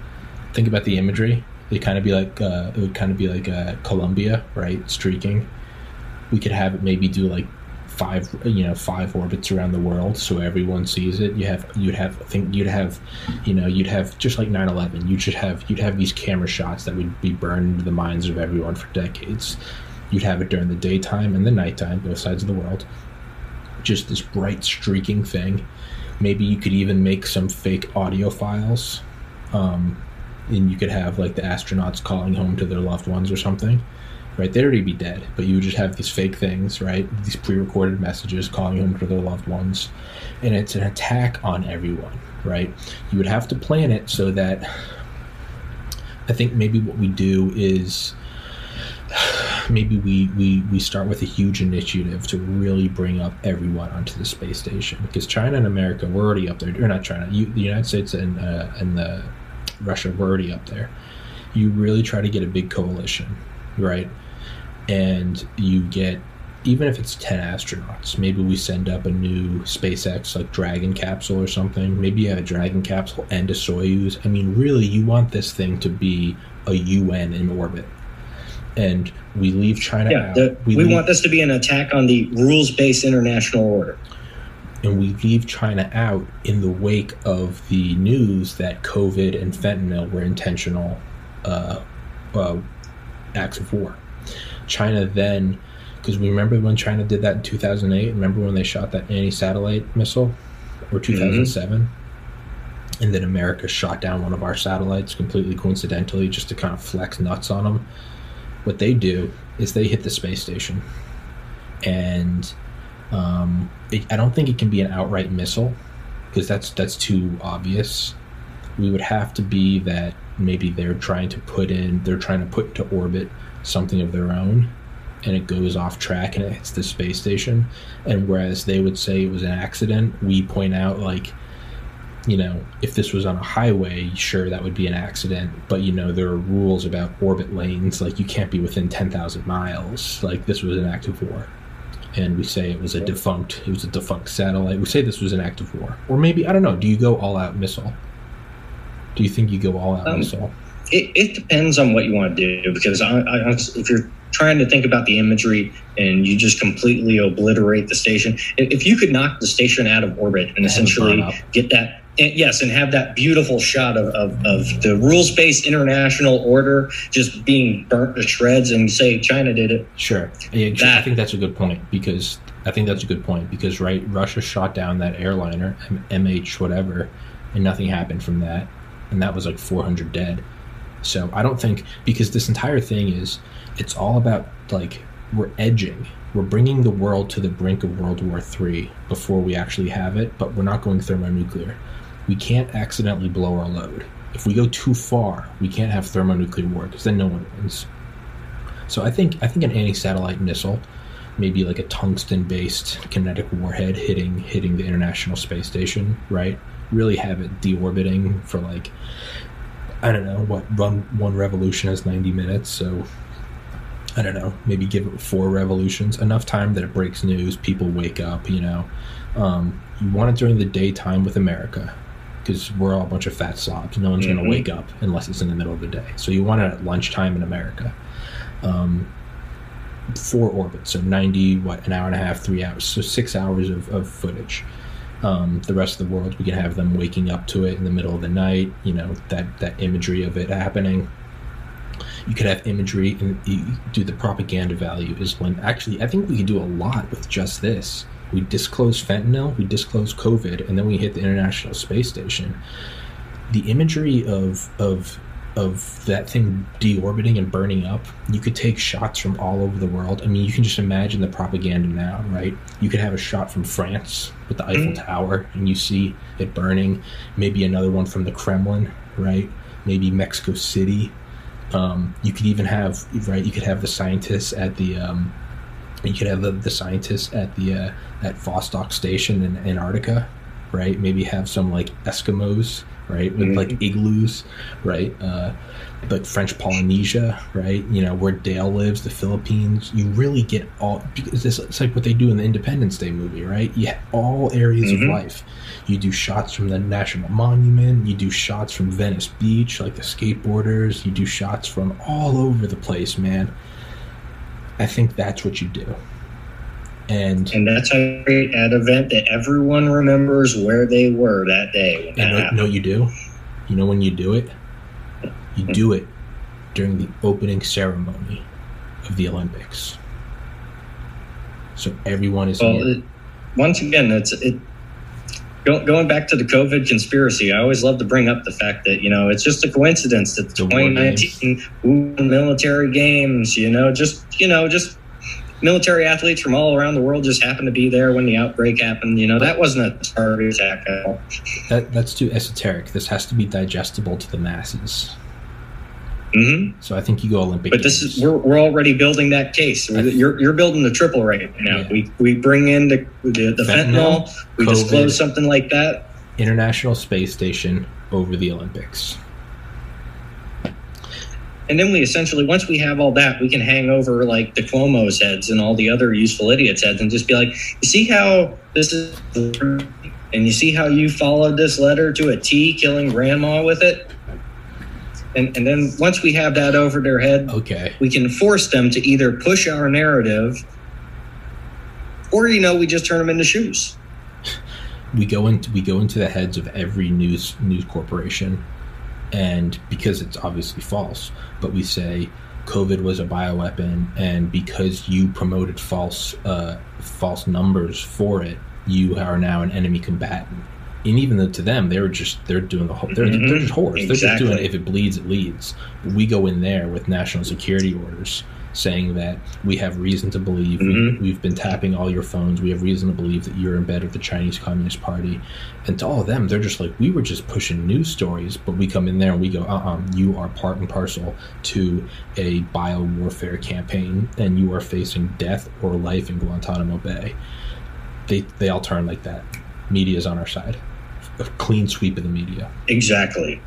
Think about the imagery. It kind of be like uh, it would kind of be like uh, Columbia, right? Streaking. We could have it maybe do like five you know five orbits around the world so everyone sees it. You have you'd have I think you'd have you know you'd have just like 9-11 you should have you'd have these camera shots that would be burned into the minds of everyone for decades. You'd have it during the daytime and the nighttime both sides of the world. Just this bright streaking thing. Maybe you could even make some fake audio files um, and you could have like the astronauts calling home to their loved ones or something right? They'd already be dead, but you would just have these fake things, right? These pre-recorded messages calling home to their loved ones, and it's an attack on everyone, right? You would have to plan it so that I think maybe what we do is maybe we, we, we start with a huge initiative to really bring up everyone onto the space station because China and America were already up there, or not China, you, the United States and uh, and the Russia were already up there. You really try to get a big coalition, right? And you get even if it's 10 astronauts maybe we send up a new spacex like dragon capsule or something. Maybe you have a dragon capsule and a soyuz. I mean really you want this thing to be a un in orbit. And we leave china yeah, out. the, we, we leave, want this to be an attack on the rules-based international order. And we leave china out in the wake of the news that covid and fentanyl were intentional uh, uh, acts of war China then, because we remember when China did that in 2008. Remember when they shot that anti-satellite missile, or 2007, mm-hmm. and then America shot down one of our satellites completely coincidentally, just to kind of flex nuts on them. What they do is they hit the space station, and um, it, I don't think it can be an outright missile because that's that's too obvious. We would have to be that maybe they're trying to put in, they're trying to put into orbit something of their own and it goes off track and it hits the space station. And whereas they would say it was an accident, we point out like, you know, if this was on a highway, sure that would be an accident. But you know, there are rules about orbit lanes, like you can't be within ten thousand miles. Like this was an act of war. And we say it was a defunct it was a defunct satellite. We say this was an act of war. Or maybe I don't know, do you go all out missile? Do you think you go all out um, missile? It, it depends on what you want to do because I, I, if you're trying to think about the imagery and you just completely obliterate the station, if you could knock the station out of orbit and essentially get that yes, and have that beautiful shot of, of, of the rules based international order just being burnt to shreds and say China did it. Sure. Yeah, that, I think that's a good point because I think that's a good point because, right, Russia shot down that airliner, MH whatever, and nothing happened from that. And that was like 400 dead. So I don't think because this entire thing is it's all about like we're edging. We're bringing the world to the brink of World War III before we actually have it, but we're not going thermonuclear. We can't accidentally blow our load. If we go too far, we can't have thermonuclear war because then no one wins. So I think I think an anti-satellite missile, maybe like a tungsten-based kinetic warhead hitting hitting the International Space Station, right? Really have it deorbiting for like I don't know what run one revolution is ninety minutes, so I don't know, maybe give it four revolutions, enough time that it breaks news, people wake up, you know. Um, you want it during the daytime with America because we're all a bunch of fat slobs. No one's mm-hmm. going to wake up unless it's in the middle of the day. So you want it at lunchtime in America. Um, four orbits, so 90, what, an hour and a half, three hours. So six hours of, of footage. Um, the rest of the world, we can have them waking up to it in the middle of the night, you know, that, that imagery of it happening you could have imagery and do the propaganda value is when actually I think we could do a lot with just this. We disclose fentanyl, we disclose COVID, and then we hit the International Space Station. The imagery of of of that thing deorbiting and burning up, you could take shots from all over the world. I mean, you can just imagine the propaganda now, right? You could have a shot from France with the Eiffel mm. Tower, and you see it burning. Maybe another one from the Kremlin, right? Maybe Mexico City, um, you could even have right. You could have the scientists at the. Um, you could have the, the scientists at the uh, at Vostok Station in Antarctica, right? Maybe have some like Eskimos, right, with mm-hmm. like igloos, right? Uh, but French Polynesia, right? You know where Dale lives, the Philippines. You really get all because it's, it's like what they do in the Independence Day movie, right? You have all areas mm-hmm. of life you do shots from the National Monument. You do shots from Venice Beach, like the skateboarders. You do shots from all over the place, man. I think that's what you do. And and that's a great ad event that everyone remembers where they were that day. When that know, know you do? You know when you do it? You do it during the opening ceremony of the Olympics. So everyone is well, it, once again, it's it going back to the COVID conspiracy, I always love to bring up the fact that you know it's just a coincidence that the 2019 military games, you know, just you know, just military athletes from all around the world just happened to be there when the outbreak happened. You know, that wasn't a target attack at all. That, that's too esoteric. This has to be digestible to the masses. Mm-hmm. So I think you go Olympic. But Games. this is we're, we're already building that case. you're you're building the triple right now. Yeah. We we bring in the the, the fentanyl, fentanyl, We COVID, disclose something like that. International Space Station over the Olympics. And then we essentially, once we have all that, we can hang over like the Cuomo's heads and all the other useful idiots' heads and just be like, you see how this is, and you see how you followed this letter to a T, killing grandma with it? And, and then once we have that over their head, okay, we can force them to either push our narrative, or you know, we just turn them into shoes. We go into we go into the heads of every news news corporation, and because it's obviously false, but we say COVID was a bioweapon, and because you promoted false uh, false numbers for it, you are now an enemy combatant and even though to them they're just they're doing the whole they're, mm-hmm. they're just whores exactly. they're just doing it. if it bleeds it leads we go in there with national security orders saying that we have reason to believe mm-hmm. we, have been tapping all your phones we have reason to believe that you're in bed with the chinese communist party and to all of them they're just like we were just pushing news stories but we come in there and we go uh-uh you are part and parcel to a bio warfare campaign and you are facing death or life in guantanamo bay they they all turn like that media is on our side a clean sweep of the media. Exactly.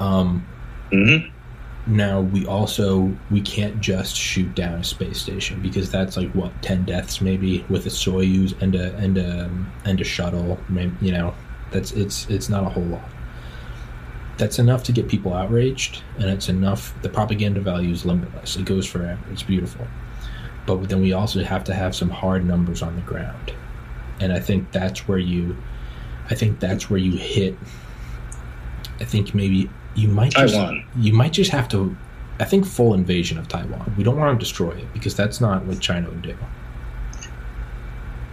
Um, mm-hmm. Now we also we can't just shoot down a space station because that's like what ten deaths maybe with a Soyuz and a and a and a shuttle. You know, that's it's it's not a whole lot. That's enough to get people outraged, and it's enough. The propaganda value is limitless; it goes forever. It's beautiful, but then we also have to have some hard numbers on the ground, and I think that's where you I think that's where you hit. I think maybe you might just, Taiwan. You might just have to. I think full invasion of Taiwan. We don't want to destroy it because that's not what China would do.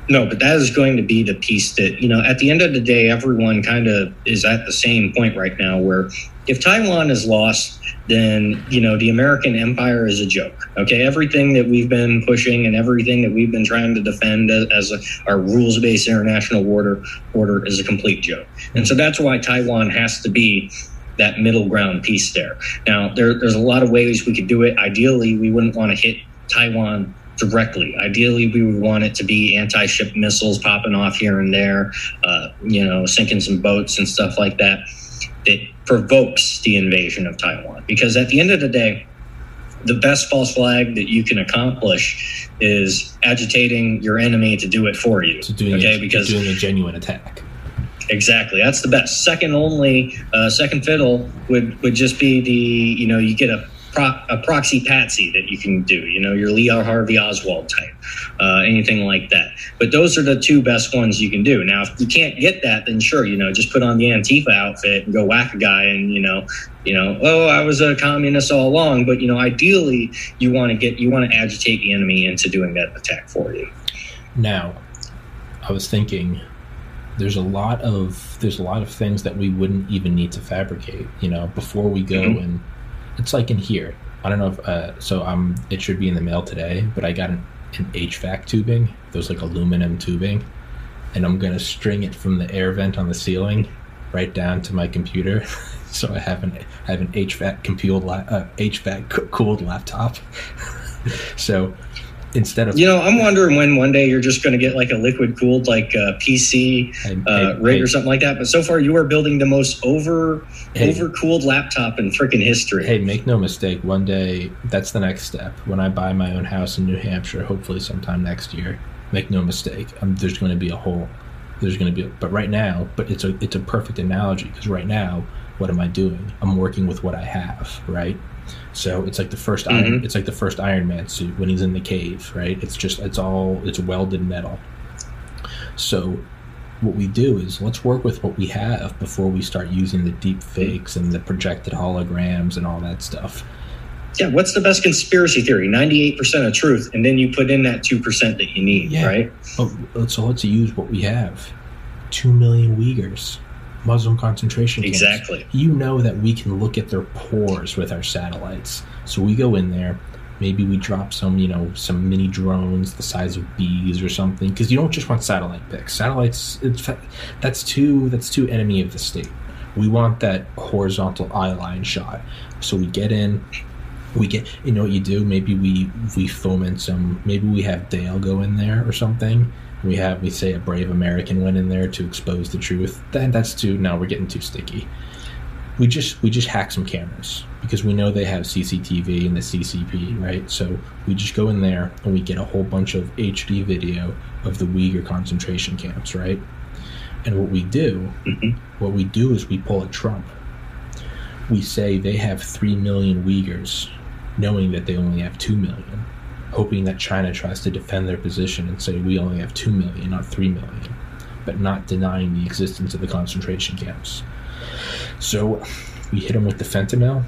No, but that is going to be the piece that, you know, at the end of the day, everyone kind of is at the same point right now where if Taiwan is lost, then, you know, the American empire is a joke. Okay. Everything that we've been pushing and everything that we've been trying to defend as, as a, our rules based international order, order is a complete joke. And so that's why Taiwan has to be that middle ground piece there. Now, there, there's a lot of ways we could do it. Ideally, we wouldn't want to hit Taiwan directly. Ideally, we would want it to be anti-ship missiles popping off here and there, uh, you know, sinking some boats and stuff like that. That provokes the invasion of Taiwan. Because at the end of the day, the best false flag that you can accomplish is agitating your enemy to do it for you. So doing okay, a, because doing a genuine attack. Exactly, that's the best. Second only, uh, second fiddle would would just be the you know you get a pro- a proxy patsy that you can do. You know, your Lee Harvey Oswald type, uh, anything like that. But those are the two best ones you can do. Now, if you can't get that, then sure, you know, just put on the Antifa outfit and go whack a guy, and you know, you know, oh, I was a communist all along. But you know, ideally, you want to get you want to agitate the enemy into doing that attack for you. Now, I was thinking there's a lot of there's a lot of things that we wouldn't even need to fabricate you know before we go mm-hmm. and it's like in here. I don't know if uh, so. Um, it should be in the mail today, but I got an, an HVAC tubing. Those like aluminum tubing, and I'm gonna string it from the air vent on the ceiling right down to my computer. so I have an I have an HVAC compiled uh, HVAC cooled laptop. so instead of you know i'm wondering when one day you're just going to get like a liquid cooled like uh, pc uh, rig or something like that but so far you are building the most over hey, over cooled laptop in freaking history. Hey make no mistake one day that's the next step. When i buy my own house in new hampshire hopefully sometime next year make no mistake um, there's going to be a whole there's going to be a, but right now but it's a it's a perfect analogy because right now what am i doing? I'm working with what i have right so it's like the 1st mm-hmm. Iron. It's like the first Iron Man suit when he's in the cave, right? It's just it's all it's welded metal. So what we do is let's work with what we have before we start using the deep fakes and the projected holograms and all that stuff. Yeah, what's the best conspiracy theory? 98% of truth, and then you put in that 2% that you need, yeah. right? Oh, so let's use what we have 2 million Uyghurs. Muslim concentration camps. Exactly. You know that we can look at their pores with our satellites. So we go in there, maybe we drop some, you know, some mini drones the size of bees or something because you don't just want satellite pics. Satellites that's too that's too enemy of the state. We want that horizontal eye line shot. So we get in, we get you know what you do maybe we we foment some maybe we have dale go in there or something we have we say a brave American went in there to expose the truth. Then that's too now we're getting too sticky. We just we just hack some cameras because we know they have CCTV and the CCP, right? So we just go in there and we get a whole bunch of HD video of the Uyghur concentration camps, right? And what we do, mm-hmm. what we do is we pull a Trump. We say they have three million Uyghurs, knowing that they only have two million hoping that China tries to defend their position and say we only have 2 million, not 3 million, but not denying the existence of the concentration camps. So we hit them with the fentanyl,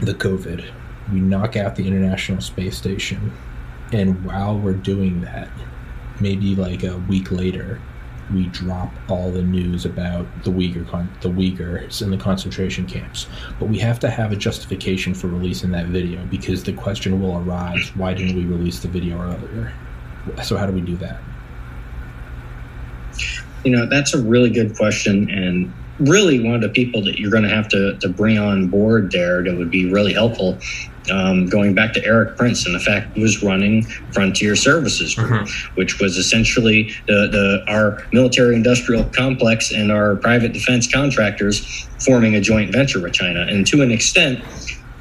the COVID, we knock out the International Space Station, and while we're doing that, maybe like a week later, we drop all the news about the Uyghur con- the Uyghurs in the concentration camps. But we have to have a justification for releasing that video because the question will arise: Why didn't we release the video earlier? So how do we do that? You know, that's a really good question, and really one of the people that you're going to have to to bring on board there that would be really helpful um, going back to Erik Prince and the fact he was running Frontier Services Group, uh-huh. which was essentially the, the our military industrial complex and our private defense contractors forming a joint venture with China. And to an extent,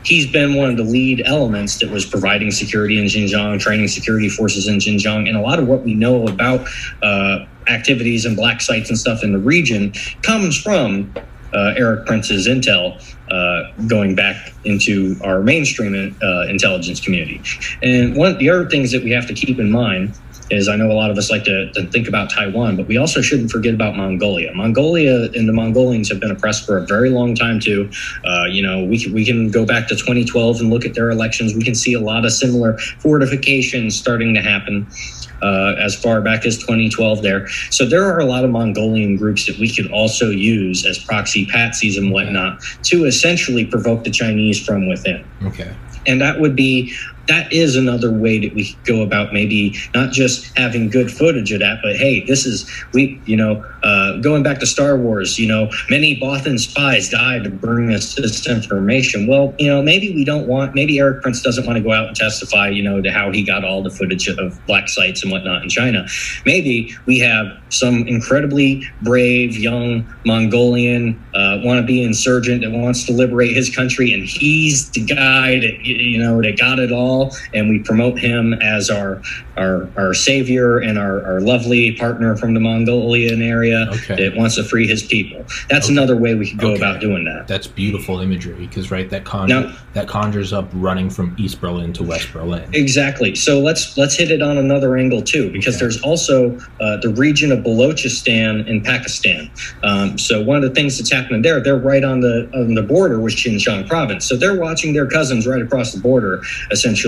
he's been one of the lead elements that was providing security in Xinjiang, training security forces in Xinjiang, and a lot of what we know about uh, activities and black sites and stuff in the region comes from uh, Erik Prince's intel uh, going back into our mainstream uh, intelligence community. And one of the other things that we have to keep in mind is I know a lot of us like to, to, think about Taiwan, but we also shouldn't forget about Mongolia. Mongolia and the Mongolians have been oppressed for a very long time too. Uh, you know, we can, we can go back to 2012 and look at their elections. We can see a lot of similar fortifications starting to happen uh, as far back as 2012 there. So there are a lot of Mongolian groups that we could also use as proxy patsies and whatnot to essentially provoke the Chinese from within. Okay. and that would be that is another way that we go about maybe not just having good footage of that, but hey, this is we, you know, uh, going back to Star Wars, you know, many Bothan spies died to bring us this information. Well, you know, maybe we don't want, maybe Erik Prince doesn't want to go out and testify, you know, to how he got all the footage of black sites and whatnot in China. Maybe we have some incredibly brave young Mongolian uh, wannabe insurgent that wants to liberate his country, and he's the guy that you know that got it all, and we promote him as our our our savior and our, our lovely partner from the Mongolian area okay. that wants to free his people. That's okay. another way we could go okay. about doing that. That's beautiful imagery because right that now, that conjures up running from East Berlin to West Berlin. Exactly. So let's let's hit it on another angle too because there's also uh, the region of Balochistan in Pakistan. Um, so one of the things that's happening there, they're right on the on the border with Xinjiang province. So they're watching their cousins right across the border essentially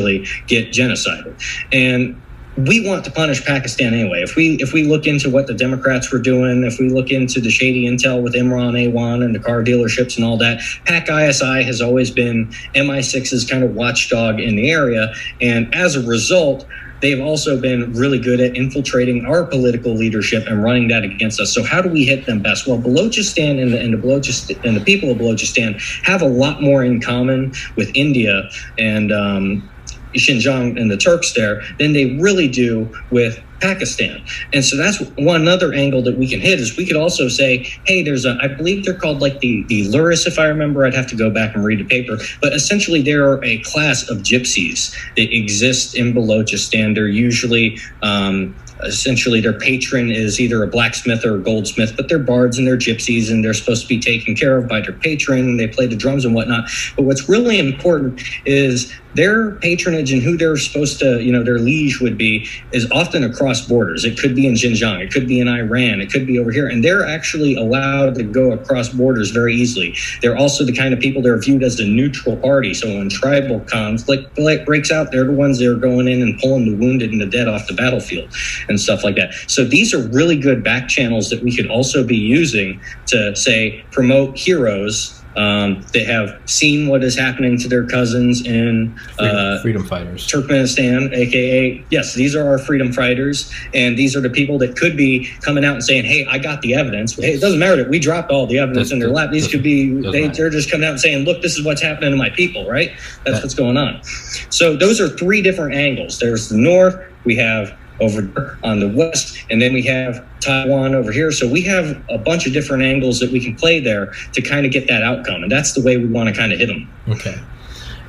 get genocided. And we want to punish Pakistan anyway. If we if we look into what the Democrats were doing, if we look into the shady intel with Imran Awan and the car dealerships and all that, Pak ISI has always been MI6's kind of watchdog in the area, and as a result. They've also been really good at infiltrating our political leadership and running that against us. So how do we hit them best? Well, Balochistan and the, and the Balochistan and the people of Balochistan have a lot more in common with India and um, Xinjiang and the Turks there than they really do with Pakistan. And so that's one other angle that we can hit is we could also say, hey, there's a, I believe they're called like the, the Luris, if I remember, I'd have to go back and read the paper, but essentially there are a class of gypsies that exist in Balochistan. They're usually, um, essentially their patron is either a blacksmith or a goldsmith, but they're bards and they're gypsies and they're supposed to be taken care of by their patron. They play the drums and whatnot. But what's really important is their patronage and who they're supposed to, you know, their liege would be is often across borders. It could be in Xinjiang, it could be in Iran, it could be over here. And they're actually allowed to go across borders very easily. They're also the kind of people that are viewed as the neutral party. So when tribal conflict breaks out, they're the ones that are going in and pulling the wounded and the dead off the battlefield and stuff like that. So these are really good back channels that we could also be using to say promote heroes um, they have seen what is happening to their cousins in freedom, uh, freedom, fighters, Turkmenistan, aka yes, these are our freedom fighters, and these are the people that could be coming out and saying, "Hey, I got the evidence." Hey, it doesn't matter that we dropped all the evidence in their lap. These could be they, are just coming out and saying, "Look, this is what's happening to my people." Right? That's that, what's going on. So those are three different angles. There's the north. We have over on the west, and then we have Taiwan over here. So we have a bunch of different angles that we can play there to kind of get that outcome, and that's the way we want to kind of hit them. Okay.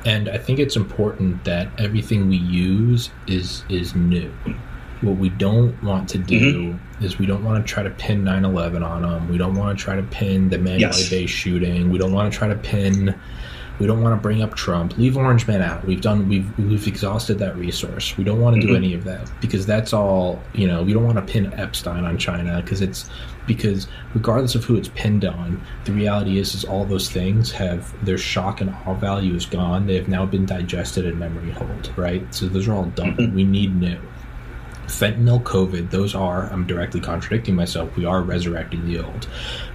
And I think it's important that everything we use is is new. What we don't want to do mm-hmm. is we don't want to try to pin 9/11 on them. We don't want to try to pin the Mandalay yes. Bay shooting. We don't want to try to pin we don't want to bring up Trump. Leave Orange Man out. We've done. We've we've exhausted that resource. We don't want to mm-hmm. do any of that because that's all. You know, we don't want to pin Epstein on China because it's because regardless of who it's pinned on, the reality is is all those things have their shock and awe value is gone. They have now been digested and memory hold. Right. So those are all done. Mm-hmm. We need new fentanyl covid those are i'm directly contradicting myself we are resurrecting the old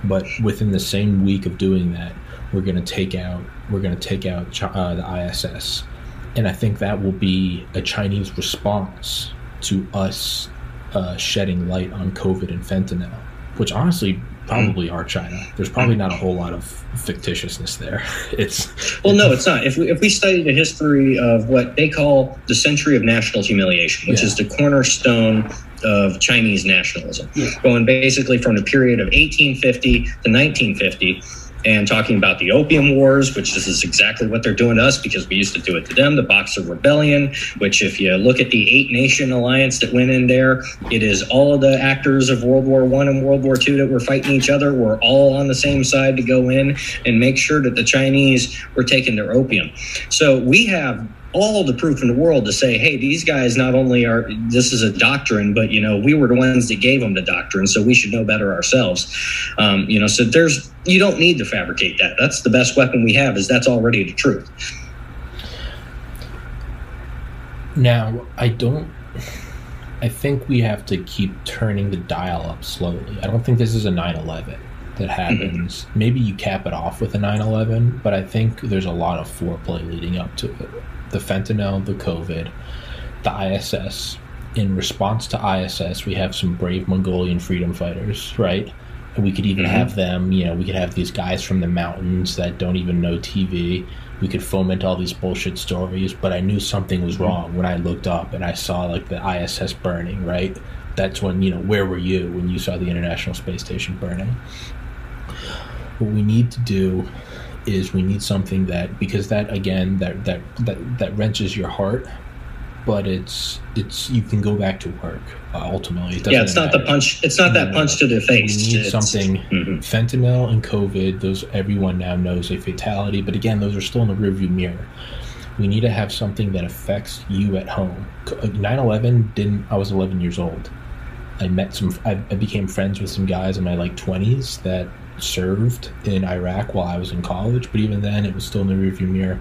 but within the same week of doing that we're going to take out we're going to take out uh, the ISS, and I think that will be a Chinese response to us uh, shedding light on COVID and fentanyl, which honestly probably are China. There's probably not a whole lot of fictitiousness there. It's well, no, it's not. If we if we study the history of what they call the century of national humiliation, which yeah. is the cornerstone of Chinese nationalism, yeah. going basically from the period of 1850 to 1950 and talking about the opium wars, which this is exactly what they're doing to us because we used to do it to them. The Boxer Rebellion, which if you look at the eight nation alliance that went in there, it is all of the actors of World War One and World War Two that were fighting each other. We're all on the same side to go in and make sure that the Chinese were taking their opium. So we have all the proof in the world to say, hey, these guys not only are this is a doctrine, but you know we were the ones that gave them the doctrine, so we should know better ourselves. Um, you know, so there's you don't need to fabricate that. That's the best weapon we have. Is that's already the truth. Now, I don't. I think we have to keep turning the dial up slowly. I don't think this is a 9 11 that happens. Mm-hmm. Maybe you cap it off with a 9/11, but I think there's a lot of foreplay leading up to it. The fentanyl, the COVID, the ISS. In response to ISS, we have some brave Mongolian freedom fighters, right? And we could even Mm-hmm. have them, you know, we could have these guys from the mountains that don't even know TV. We could foment all these bullshit stories, but I knew something was Mm-hmm. wrong when I looked up and I saw like the ISS burning, right? That's when, you know, where were you when you saw the International Space Station burning? What we need to do is we need something that because that again that that that, that wrenches your heart but it's it's you can go back to work uh, ultimately it Yeah, it's not the punch. It's not that No. punch to the face. we need It's- something Mhm. fentanyl and covid those everyone now knows a fatality but again those are still in the rearview mirror we need to have something that affects you at home C- uh, 9-11 didn't i was 11 years old i met some I, I became friends with some guys in my like 20s that served in iraq while i was in college but even then it was still in the rearview mirror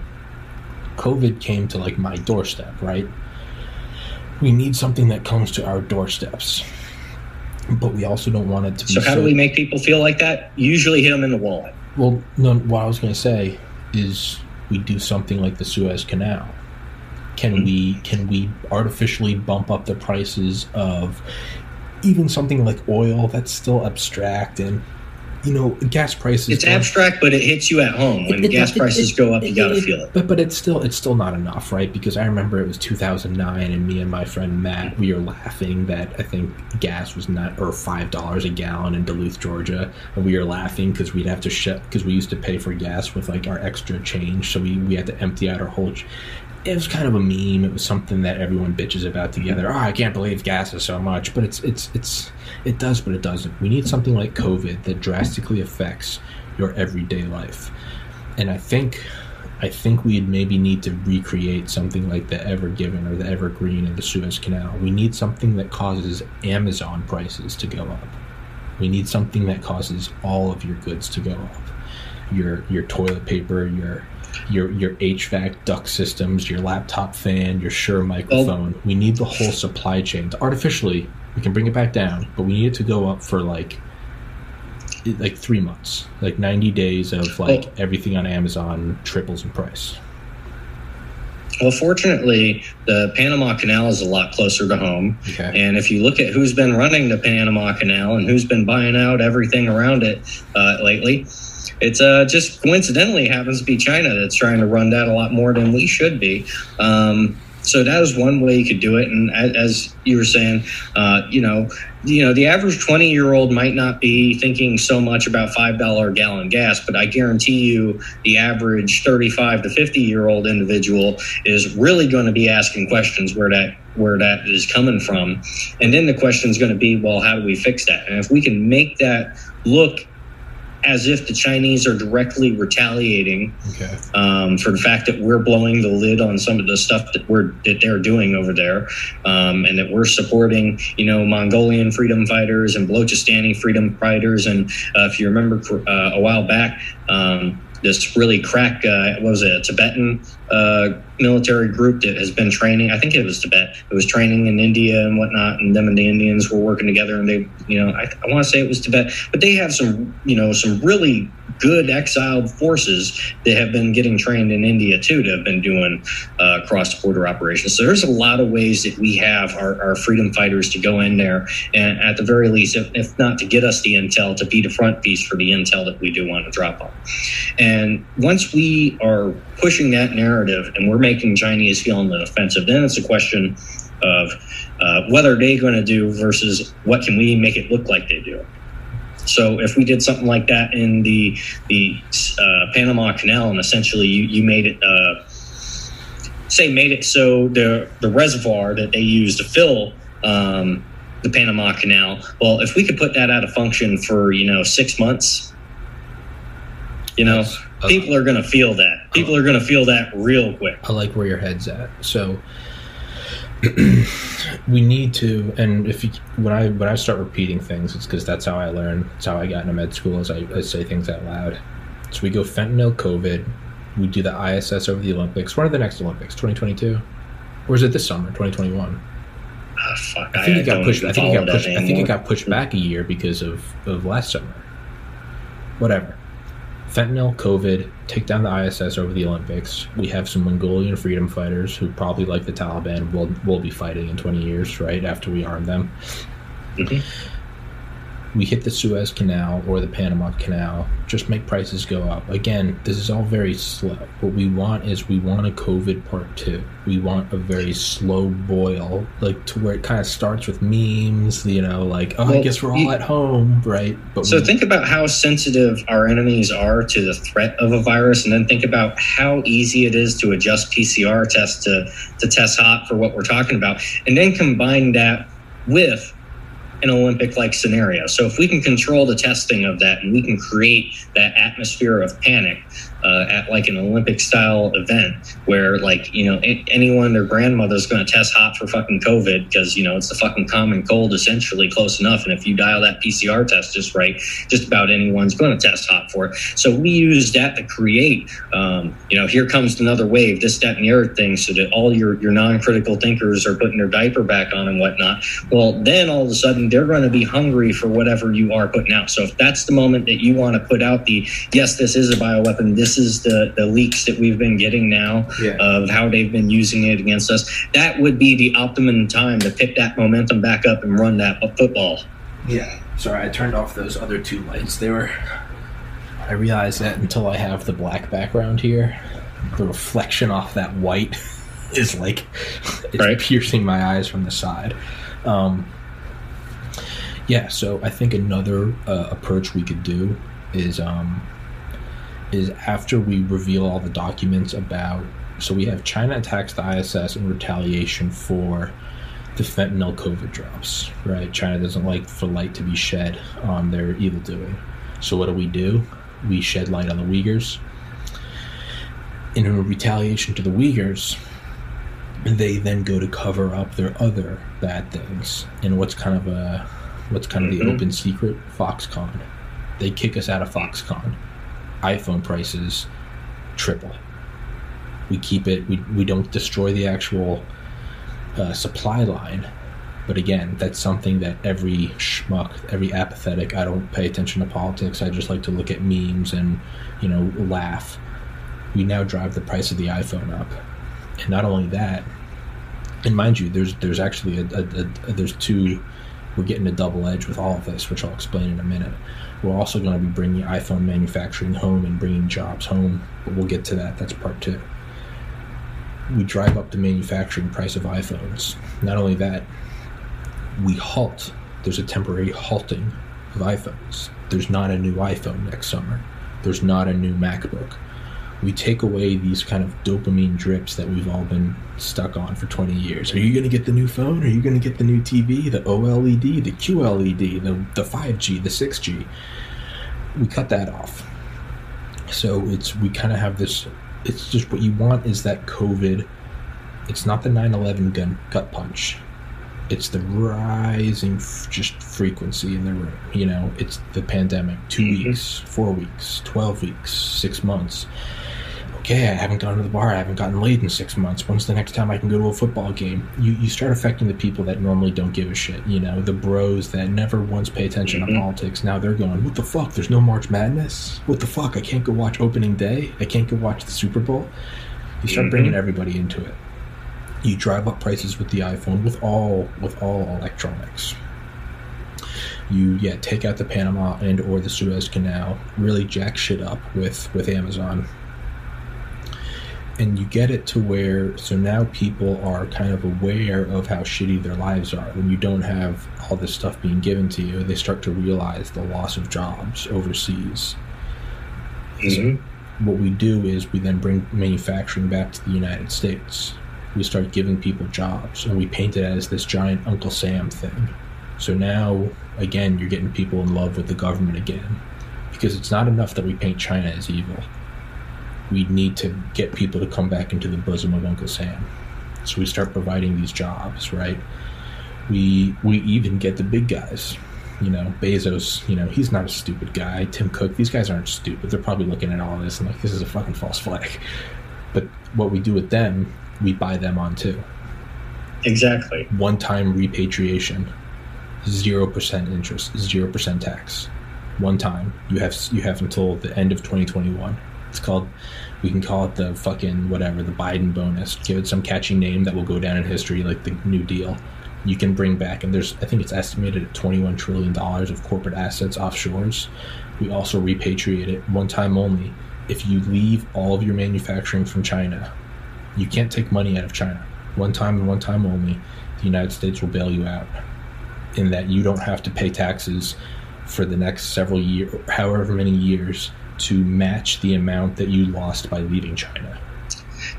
covid came to like my doorstep right we need something that comes to our doorsteps but we also don't want it to be So how do we make people feel like that? Usually hit them in the wallet. well, no, what I was going to say is we do something like the Suez Canal. Can Mhm. we can we artificially bump up the prices of even something like oil that's still abstract and you know gas prices It's going- abstract, but it hits you at home. When It- it- gas it- prices go up, you got to feel it. But but it's still it's still not enough, right? Because I remember it was 2009, and me and my friend Matt we were laughing that I think gas was not or five dollars a gallon in Duluth, Georgia, and we were laughing because we'd have to shut because we used to pay for gas with like our extra change, so we we had to empty out our whole. It was kind of a meme. It was something that everyone bitches about together. Oh, I can't believe gas is so much, but it's it's it's it does, but it doesn't. We need something like COVID that drastically affects your everyday life and I think I think we'd maybe need to recreate something like the Ever Given or the Evergreen or the Suez Canal. We need something that causes Amazon prices to go up. We need something that causes all of your goods to go up. Your your toilet paper, your your your HVAC duct systems, your laptop fan, your Shure microphone. we need the whole supply chain to artificially. We can bring it back down, but we need it to go up for like like three months, like ninety days of like Well- everything on Amazon triples in price. Well, fortunately, the Panama Canal is a lot closer to home. Okay. And if you look at who's been running the Panama Canal and who's been buying out everything around it uh, lately, it's uh, just coincidentally happens to be China that's trying to run that a lot more than we should be. Um, so that is one way you could do it. And as, you were saying, uh, you know, you know, the average twenty-year-old might not be thinking so much about five dollar a gallon gas, but I guarantee you, the average thirty-five to fifty-year-old individual is really going to be asking questions where that where that is coming from, and then the question is going to be, well, how do we fix that? And if we can make that look as if the Chinese are directly retaliating Okay. um, for the fact that we're blowing the lid on some of the stuff that we're that they're doing over there, um, and that we're supporting, you know, Mongolian freedom fighters and Balochistan freedom fighters, and uh, if you remember uh, a while back. Um, this really crack, uh, what was it, a Tibetan military group that has been training. I think it was Tibet. It was training in India and whatnot, and them and the Indians were working together. And they, you know, I, I want to say it was Tibet, but they have some, you know, some really good exiled forces that have been getting trained in India too, that have been doing uh, cross border operations. So there's a lot of ways that we have our, our freedom fighters to go in there, and at the very least, if, if not to get us the intel, to be the front piece for the intel that we do want to drop on. And once we are pushing that narrative and we're making Chinese feel on the defensive, then it's a question of uh, what are they going to do versus what can we make it look like they do. So if we did something like that in the the uh, Panama Canal and essentially you, you made it uh, say made it so the the reservoir that they use to fill um, the Panama Canal. Well, if we could put that out of function for you know six months, you know, Yes. Uh, people are going to feel that. People are going to feel that real quick. I like where your head's at. So we need to, and if you, when I when I start repeating things, it's because that's how I learn. It's how I got into med school. Is I, I say things out loud. So we go fentanyl, COVID. We do the ISS over the Olympics. When are the next Olympics? 2022, or is it this summer? 2021. Ah, fuck, I think it got pushed. I think it got pushed. I think it got pushed back a year because of of last summer. Whatever. Fentanyl, COVID, take down the ISS over the Olympics. We have some Mongolian freedom fighters who probably, like the Taliban, will will be fighting in 20 years, right after we arm them. Mhm. We hit the Suez Canal or the Panama Canal, just make prices go up. Again, this is all very slow. What we want is we want a COVID part two. We want a very slow boil, like to where it kind of starts with memes, you know, like, oh, I guess we're all you- at home, right? But So we- think about how sensitive our enemies are to the threat of a virus, and then think about how easy it is to adjust PCR tests to, to test hot for what we're talking about, and then combine that with an Olympic like scenario. So if we can control the testing of that and we can create that atmosphere of panic uh, at like an Olympic style event where like, you know, a- anyone, their grandmother's going to test hot for fucking COVID because, you know, it's the fucking common cold essentially close enough. And if you dial that PCR test just right, just about anyone's going to test hot for it. So we use that to create, um, you know, here comes another wave, this, that, and the other thing, so that all your, your non critical thinkers are putting their diaper back on and whatnot. Well, then all of a sudden they're going to be hungry for whatever you are putting out. So if that's the moment that you want to put out the, yes, this is a bioweapon, this is the, the leaks that we've been getting now yeah. of how they've been using it against us, that would be the optimum time to pick that momentum back up and run that football. Yeah. Sorry, I turned off those other two lights. They were. I realized that until I have the black background here, the reflection off that white is like it's Right. piercing my eyes from the side. Um, yeah, so I think another uh, approach we could do is um, is after we reveal all the documents about. So we have China attacks the ISS in retaliation for the fentanyl COVID drops, right? China doesn't like for light to be shed on their evil doing. So what do we do? We shed light on the Uyghurs. In retaliation to the Uyghurs, they then go to cover up their other bad things. And what's kind of a what's kind of the Mhm. open secret? Foxconn. They kick us out of Foxconn. iPhone prices triple. We keep it. We we don't destroy the actual uh, supply line. But again, that's something that every schmuck, every apathetic, I don't pay attention to politics. I just like to look at memes and, you know, laugh. We now drive the price of the iPhone up. And not only that, and mind you, there's there's actually a, a, a there's two we're getting a double edge with all of this, which I'll explain in a minute. We're also going to be bringing iPhone manufacturing home and bringing jobs home, but we'll get to that. That's part two we drive up the manufacturing price of iPhones. Not only that, we halt. There's a temporary halting of iPhones. There's not a new iPhone next summer. There's not a new MacBook. We take away these kind of dopamine drips that we've all been stuck on for 20 years. Are you going to get the new phone? Are you going to get the new TV, the OLED, the QLED, the, the 5G, the 6G? We cut that off. So it's we kind of have this it's just what you want is that COVID. It's not the 9/11 gun gut punch. It's the rising f- just frequency in the room. You know, it's the pandemic. 2 Mhm. weeks, four weeks, twelve weeks, six months. Okay, I haven't gone to the bar. I haven't gotten laid in six months. When's the next time I can go to a football game? You you start affecting the people that normally don't give a shit. You know, the bros that never once pay attention to Mhm. politics. Now they're going, what the fuck? There's no March Madness. What the fuck? I can't go watch opening day. I can't go watch the Super Bowl. You start Mhm. bringing everybody into it. You drive up prices with the iPhone with all with all electronics. You yeah take out the Panama and or the Suez Canal. Really jack shit up with with Amazon and you get it to where so now people are kind of aware of how shitty their lives are. When you don't have all this stuff being given to you they start to realize the loss of jobs overseas. Mhm. what we do is we then bring manufacturing back to the united states. We start giving people jobs and we paint it as this giant uncle sam thing. So now again you're getting people in love with the government again because it's not enough that we paint china as evil we need to get people to come back into the bosom of Uncle Sam. So we start providing these jobs, right? We we even get the big guys. You know, Bezos, you know, he's not a stupid guy. Tim Cook, these guys aren't stupid. They're probably looking at all this and like, this is a fucking false flag. But what we do with them, we buy them on too. Exactly. One time repatriation, 0% interest, 0% tax. one time. You have you have until the end of 2021. It's called. We can call it the fucking whatever the Biden bonus. Give it some catchy name that will go down in history, like the New Deal. You can bring back, and there's I think it's estimated at 21 trillion dollars of corporate assets offshores. We also repatriate it one time only. If you leave all of your manufacturing from China, you can't take money out of China. One time and one time only. The United States will bail you out in that you don't have to pay taxes for the next several years, however many years, to match the amount that you lost by leaving China.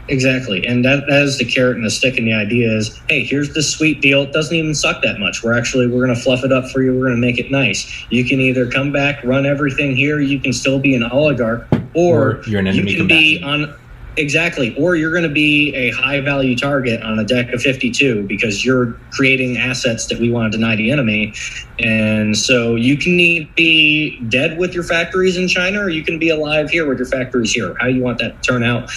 Exactly. And that, that is the carrot and the stick. And the idea is, hey, here's this sweet deal. It doesn't even suck that much. We're actually, we're going to fluff it up for you. We're going to make it nice. You can either come back, run everything here. You can still be an oligarch or, Or you're an enemy you can be on, exactly. Or you're going to be a high value target on a deck of 52 because you're creating assets that we want to deny the enemy. And so you can be dead with your factories in China or you can be alive here with your factories here. How you want that to turn out?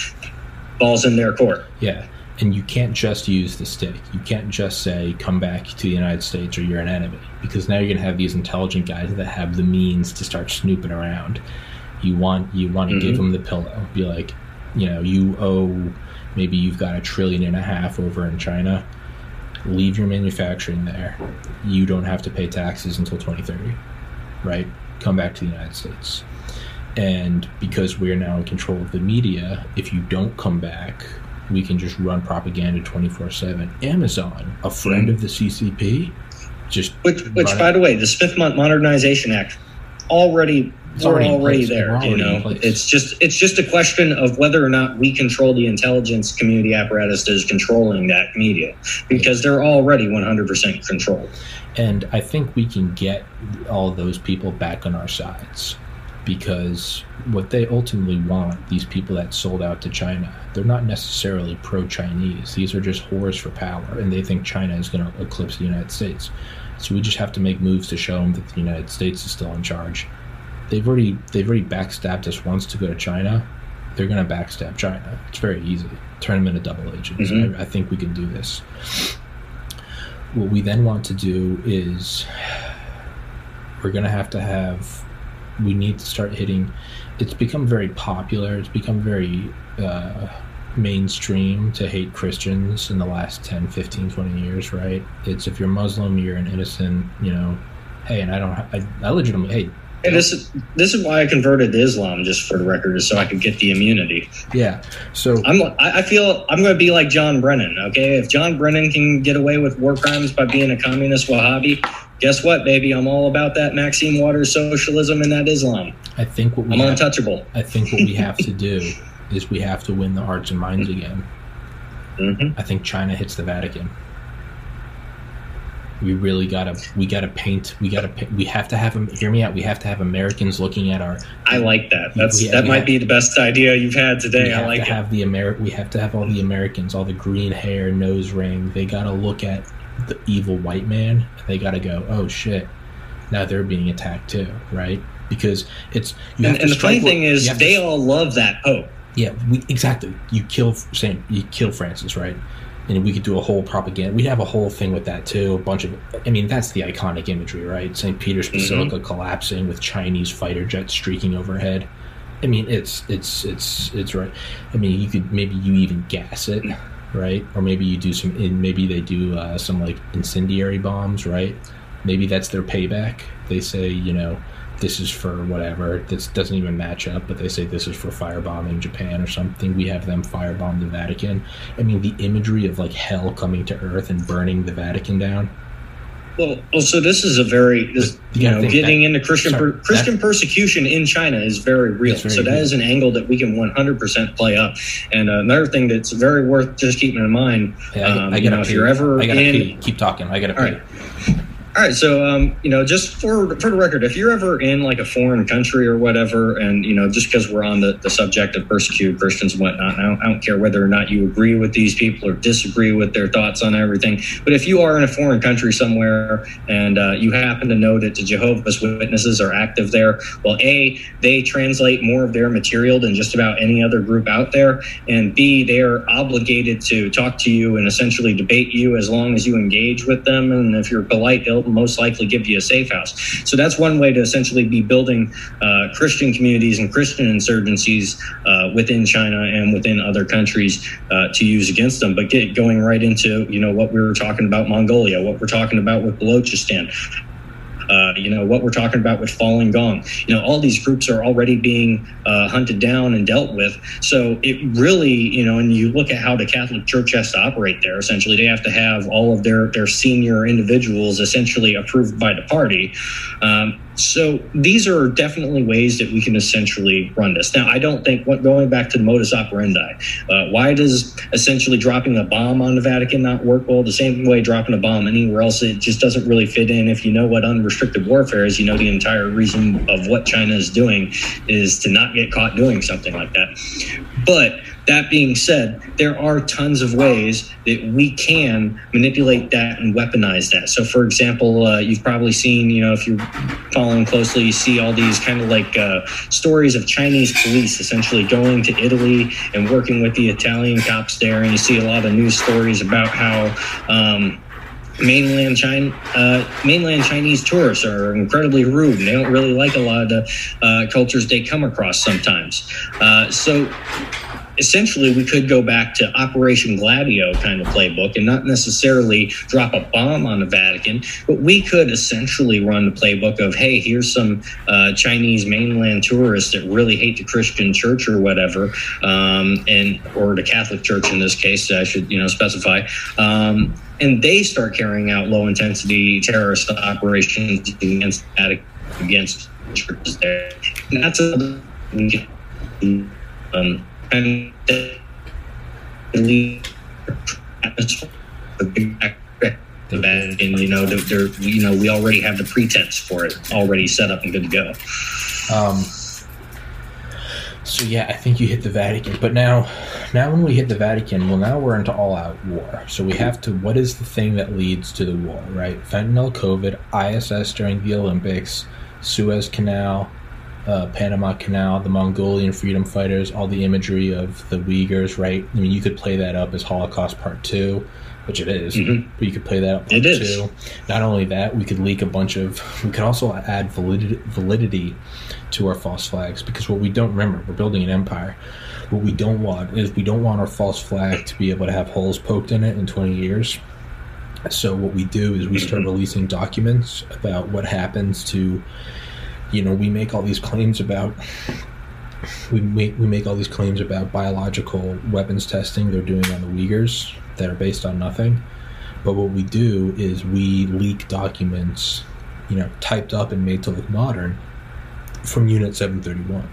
Balls in their court. Yeah. And you can't just use the stick. You can't just say, come back to the United States or you're an enemy. Because now you're going to have these intelligent guys that have the means to start snooping around. You want you want to mm-hmm. give them the pillow. Be like, you know, you owe maybe you've got a trillion and a half over in China. Leave your manufacturing there. You don't have to pay taxes until 2030, right? Come back to the United States. And because we're now in control of the media, if you don't come back, we can just run propaganda 24 7. Amazon, a friend of the CCP, just Which, which, by the way, the Smith Modernization Act already It's we're already already there. We're you already in know, it's just it's just a question of whether or not we control the intelligence community apparatus that is controlling that media, because they're already 100% controlled. And I think we can get all those people back on our sides because what they ultimately want, these people that sold out to China, they're not necessarily pro Chinese. These are just whores for power, and they think China is going to eclipse the United States. So we just have to make moves to show them that the United States is still in charge. They've already they've already backstabbed us once to go to China. They're going to backstab China. It's very easy. Turn them into double agents. Mhm. I, I think we can do this. What we then want to do is we're going to have to have we need to start hitting it's become very popular it's become very uh, mainstream to hate christians in the last 10 15 20 years right it's if you're muslim you're an innocent you know hey and i don't I, I legitimately hey And this is this is why I converted to Islam, just for the record, is so I could get the immunity. yeah so I'm I feel I'm going to be like John Brennan. Okay, if John Brennan can get away with war crimes by being a communist Wahhabi, guess what, baby? I'm all about that Maxine Waters socialism and that Islam. i think what we I'm have, untouchable. i think what we have to do is we have to win the hearts and minds again hmm i think china hits the vatican we really gotta we gotta paint we gotta we have to have them hear me out we have to have americans looking at our I like that. That's that might have- be the best idea you've had today. I like to it. have the Ameri- we have to have all the americans all the green hair nose ring they gotta look at the evil white man and they gotta go oh shit now they're being attacked too right because it's you And, and the funny thing is, have to they all love that Pope. yeah, we, exactly. You kill Saint, you kill Francis, right? And we could do a whole propaganda. We'd have a whole thing with that too. A bunch of, I mean, that's the iconic imagery, right? Saint Peter's Basilica collapsing with Chinese fighter jets streaking overhead. I mean, it's it's it's it's right. I mean, you could maybe you even gas it, right? Or maybe you do some. and Maybe they do uh, some like incendiary bombs, right? Maybe that's their payback. They say, you know, this is for whatever. This doesn't even match up, but they say this is for firebombing Japan or something. We have them firebomb the Vatican. I mean, the imagery of like hell coming to Earth and burning the Vatican down. Well, well, so this is a very, this, you you know, getting that- into Christian sorry, per, Christian persecution in China is very real. Very so that real. is an angle that we can 100% play up. And uh, another thing that's very worth just keeping in mind. Hey, I, um, I you gotta know, if you're ever I gotta in, pee. Keep talking. I gotta pee. Right. All right, so um, you know, just for for the record, if you're ever in like a foreign country or whatever, and you know, just because we're on the, the subject of persecuted Christians and whatnot, I don't, I don't care whether or not you agree with these people or disagree with their thoughts on everything, but if you are in a foreign country somewhere and uh, you happen to know that the Jehovah's Witnesses are active there, well, a they translate more of their material than just about any other group out there, and b they are obligated to talk to you and essentially debate you as long as you engage with them, and if you're polite, they'll most likely give you a safe house. So that's one way to essentially be building uh, Christian communities and Christian insurgencies uh, within China and within other countries uh, to use against them. But get going right into you know what we were talking about Mongolia, what we're talking about with Balochistan. Uh, you know what we're talking about with Falun Gong. You know all these groups are already being uh, hunted down and dealt with. So it really, you know, and you look at how the Catholic Church has to operate there. Essentially, they have to have all of their their senior individuals essentially approved by the party. Um, so these are definitely ways that we can essentially run this. Now, I don't think going back to the modus operandi, uh, why does essentially dropping a bomb on the Vatican not work? Well, the same way dropping a bomb anywhere else, it just doesn't really fit in. If you know what unrestricted warfare is, you know the entire reason of what China is doing is to not get caught doing something like that. But that being said, there are tons of ways that we can manipulate that and weaponize that. So, for example, uh, you've probably seen, you know, if you're following closely, you see all these kind of like uh, stories of Chinese police essentially going to Italy and working with the Italian cops there. And you see a lot of news stories about how. Um, mainland China, uh, mainland Chinese tourists are incredibly rude, and they don't really like a lot of the uh, cultures they come across sometimes. Uh, so essentially we could go back to Operation Gladio kind of playbook and not necessarily drop a bomb on the Vatican, but we could essentially run the playbook of, hey, here's some uh, Chinese mainland tourists that really hate the Christian church or whatever, um, and or the Catholic Church in this case, I should you know specify. Um, and they start carrying out low intensity terrorist operations against against churches there. And that's a um, and and you know they're, you know we already have the pretense for it already set up and good to go. Um so yeah i think you hit the vatican. But now now when we hit the vatican well now we're into all out war. So we have to what is the thing that leads to the war right? Fentanyl covid iss during the olympics suez canal uh, Panama Canal, the Mongolian freedom fighters, all the imagery of the Uyghurs, right? I mean, you could play that up as Holocaust Part 2, which it is, mm-hmm. but you could play that up Part 2. Not only that, we could leak a bunch of, we could also add validity, validity to our false flags because what we don't remember, we're building an empire. What we don't want is we don't want our false flag to be able to have holes poked in it in 20 years. So what we do is we start mm-hmm. releasing documents about what happens to you know, we make all these claims about we make we make all these claims about biological weapons testing they're doing on the Uyghurs that are based on nothing. But what we do is we leak documents, you know, typed up and made to look modern from Unit 731.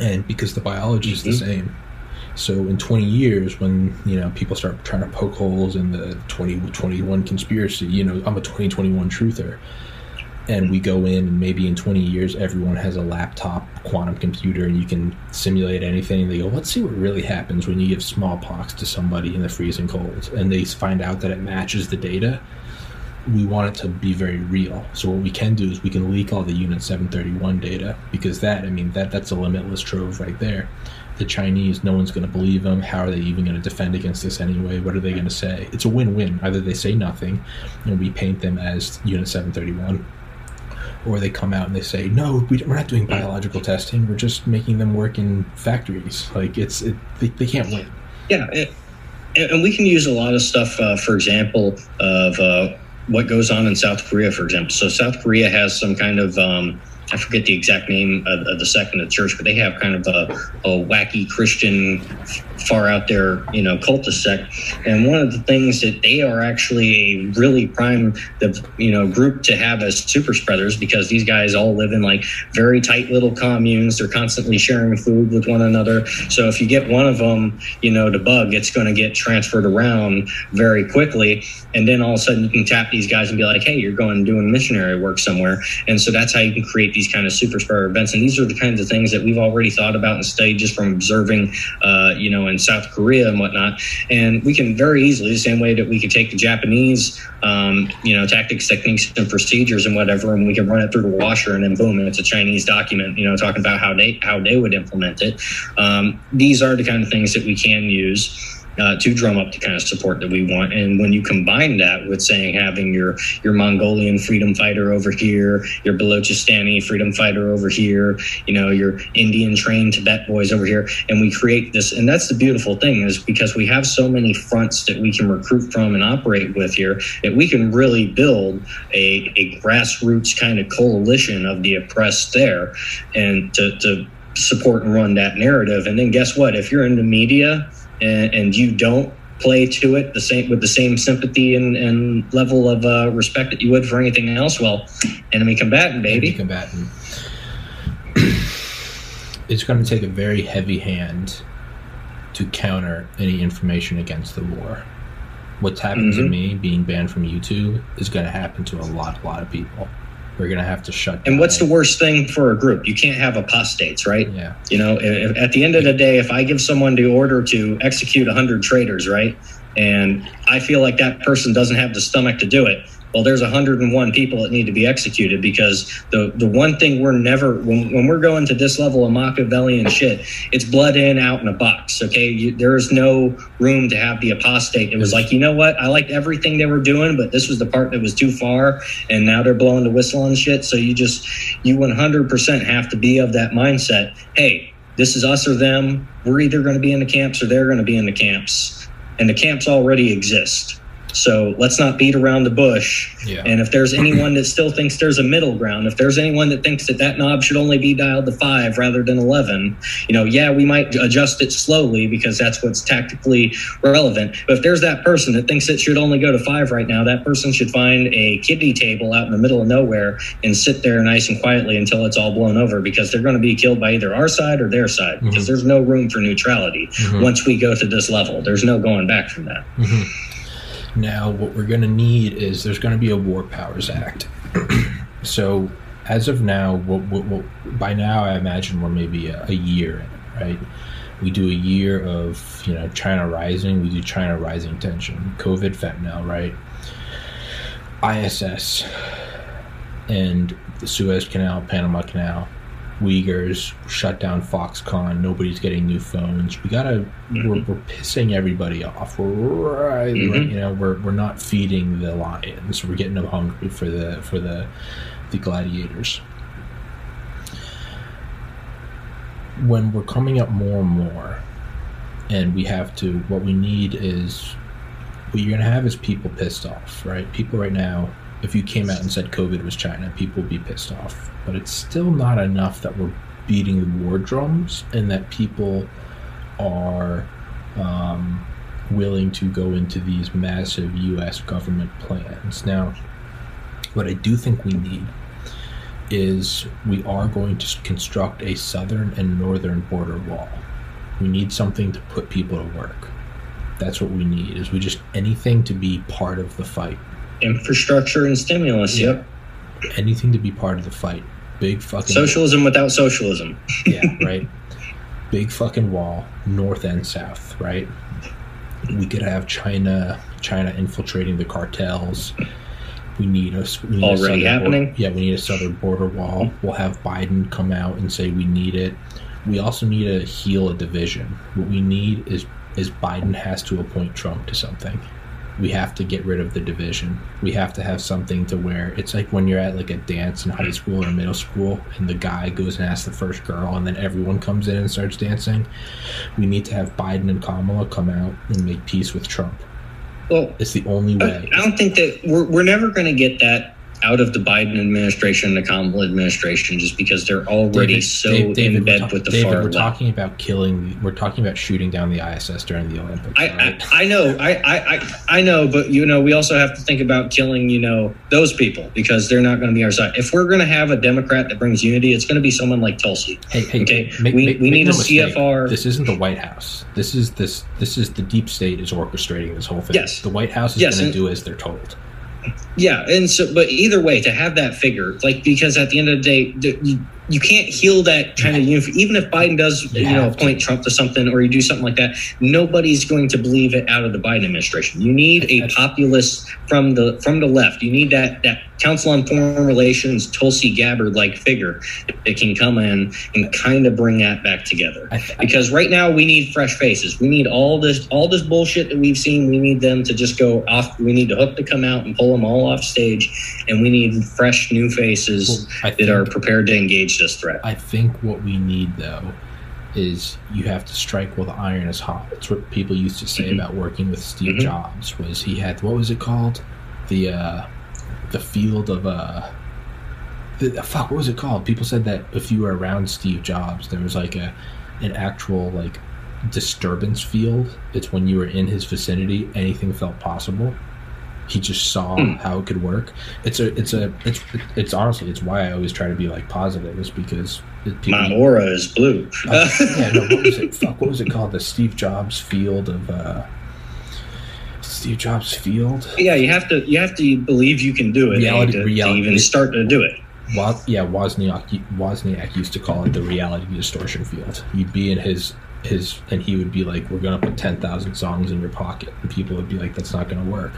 And because the biology is mm-hmm. the same. So in 20 years, when you know people start trying to poke holes in the 2021 conspiracy, you know I'm a 2021 truther and we go in and maybe in 20 years everyone has a laptop quantum computer and you can simulate anything. They go let's see what really happens when you give smallpox to somebody in the freezing cold. And they find out that it matches the data. We want it to be very real. So what we can do is we can leak all the unit 731 data because that i mean that that's a limitless trove right there. The chinese no one's going to believe them. How are they even going to defend against this anyway? What are they going to say? It's a win-win. Either they say nothing and we paint them as unit 731 or they come out and they say, "No, we, are not doing biological testing. We're just making them work in factories." Like it's it, they, they can't win. Yeah, and we can use a lot of stuff. Uh, for example, of uh, what goes on in South Korea, for example. So South Korea has some kind of um, I forget the exact name of, of the second of the church, but they have kind of a, a wacky Christian, far out there, you know, cultist sect. And one of the things that they are actually a really prime, the you know, group to have as super spreaders because these guys all live in like very tight little communes. They're constantly sharing food with one another. So if you get one of them, you know, the bug, it's going to get transferred around very quickly. And then all of a sudden you can tap these guys and be like, hey, you're going doing missionary work somewhere. And so that's how you can create these kind of super spreader events. And these are the kinds of things that we've already thought about and studied just from observing, uh, you know, in South Korea and whatnot. And we can very easily, the same way that we could take the Japanese, um, you know, tactics, techniques, and procedures and whatever, and we can run it through the washer, and then boom, it's a Chinese document, you know, talking about how they how they would implement it. Um, these are the kind of things that we can use. Uh, to drum up the kind of support that we want. And when you combine that with saying having your your Mongolian freedom fighter over here, your Balochistan freedom fighter over here, you know, your Indian trained Tibet boys over here, and we create this. And that's the beautiful thing is because we have so many fronts that we can recruit from and operate with here that we can really build a, a grassroots kind of coalition of the oppressed there, and to, to support and run that narrative. And then guess what? If you're in the media and, and you don't play to it the same with the same sympathy and, and level of uh, respect that you would for anything else, well, enemy combatant, baby. Enemy combatant. it's going to take a very heavy hand to counter any information against the war. What's happened mm-hmm. to me being banned from YouTube is going to happen to a lot, a lot of people we're going to have to shut And what's the worst thing for a group? You can't have apostates, right? Yeah. You know, if, at the end of the day, if I give someone the order to execute 100 traitors, right? And I feel like that person doesn't have the stomach to do it, well there's 101 people that need to be executed because the the one thing we're never when, when we're going to this level of machiavellian shit it's blood in out in a box okay? You, there is no room to have the apostate. It was like you know what? I liked everything they were doing but this was the part that was too far and now they're blowing the whistle on shit. So you just you 100% have to be of that mindset. Hey this is us or them. We're either going to be in the camps or they're going to be in the camps. And the camps already exist so let's not beat around the bush. Yeah. And if there's anyone that still thinks there's a middle ground, if there's anyone that thinks that that knob should only be dialed to five rather than 11, you know, yeah, we might adjust it slowly because that's what's tactically relevant. But if there's that person that thinks it should only go to five right now, that person should find a kiddie table out in the middle of nowhere and sit there nice and quietly until it's all blown over because they're going to be killed by either our side or their side mm-hmm. because there's no room for neutrality mm-hmm. once we go to this level. There's no going back from that. Mm-hmm. Now, what we're going to need is there's going to be a War Powers Act. so, as of now, we'll, we'll, we'll, by now, I imagine we're maybe a, a year in, right? We do a year of you know China rising. We do China rising tension, COVID, fentanyl, right? ISS and the Suez Canal, Panama Canal, Uyghurs, shut down Foxconn. Nobody's getting new phones. We gotta. Mm-hmm. We're, we're, pissing everybody off. We're right, mm-hmm. you know we're, we're not feeding the lions. We're getting them hungry for the for the the gladiators. When we're coming up more and more, and we have to. What we need is what you're gonna have is people pissed off, right? People right now if you came out and said COVID was China, people would be pissed off. But it's still not enough that we're beating the war drums and that people are um, willing to go into these massive U.S. government plans. Now, what I do think we need is we are going to construct a southern and northern border wall. We need something to put people to work. That's what we need. Is we just anything to be part of the fight infrastructure and stimulus. Yeah. Yep. Anything to be part of the fight. Big fucking socialism without socialism. yeah, right. Big fucking wall, north and south, right? We could have China, China infiltrating the cartels. We need a we need already a happening. Border, yeah, we need a southern border wall. We'll have Biden come out and say we need it. We also need to heal a division. What we need is is Biden has to appoint Trump to something we have to get rid of the division. We have to have something to where it's like when you're at like a dance in high school or middle school and the guy goes and asks the first girl and then everyone comes in and starts dancing. We need to have Biden and Kamala come out and make peace with Trump. Well, it's the only way. I don't think that we're, we're never going to get that out of the Biden administration, and the Kamala administration, just because they're already David, so David, David, in bed ta- with the David, far we're left. talking about killing. We're talking about shooting down the ISS during the Olympics. I, right? I, I, know, I, I, I know, but you know, we also have to think about killing, you know, those people because they're not going to be our side. If we're going to have a Democrat that brings unity, it's going to be someone like Tulsi. Hey, hey, okay, make, we, make, we need no a mistake. CFR. This isn't the White House. This is this. This is the deep state is orchestrating this whole thing. Yes, the White House is yes, going to do as they're told. Yeah, and so, but either way, to have that figure, like, because at the end of the day, you can't heal that kind of unif- even if Biden does you, you know appoint. Trump to something or you do something like that nobody's going to believe it out of the Biden administration. You need a populist from the from the left. You need that that council on foreign relations Tulsi Gabbard like figure that can come in and kind of bring that back together. Because right now we need fresh faces. We need all this all this bullshit that we've seen. We need them to just go off we need the hook to come out and pull them all off stage and we need fresh new faces well, that are prepared to engage this threat I think what we need though is you have to strike while the iron is hot. It's what people used to say mm-hmm. about working with Steve mm-hmm. Jobs was he had what was it called? The uh the field of uh the, fuck what was it called people said that if you were around steve jobs there was like a an actual like disturbance field it's when you were in his vicinity anything felt possible he just saw mm. how it could work it's a it's a it's it's honestly it's why i always try to be like positive is because people, my aura is blue uh, yeah no what was it fuck what was it called the steve jobs field of uh Steve Jobs field. Yeah, you have to you have to believe you can do it reality, to, reality, to even start to do it. Was, yeah, Wozniak Wozniak used to call it the reality distortion field. You'd be in his his and he would be like, "We're gonna put ten thousand songs in your pocket," and people would be like, "That's not gonna work,"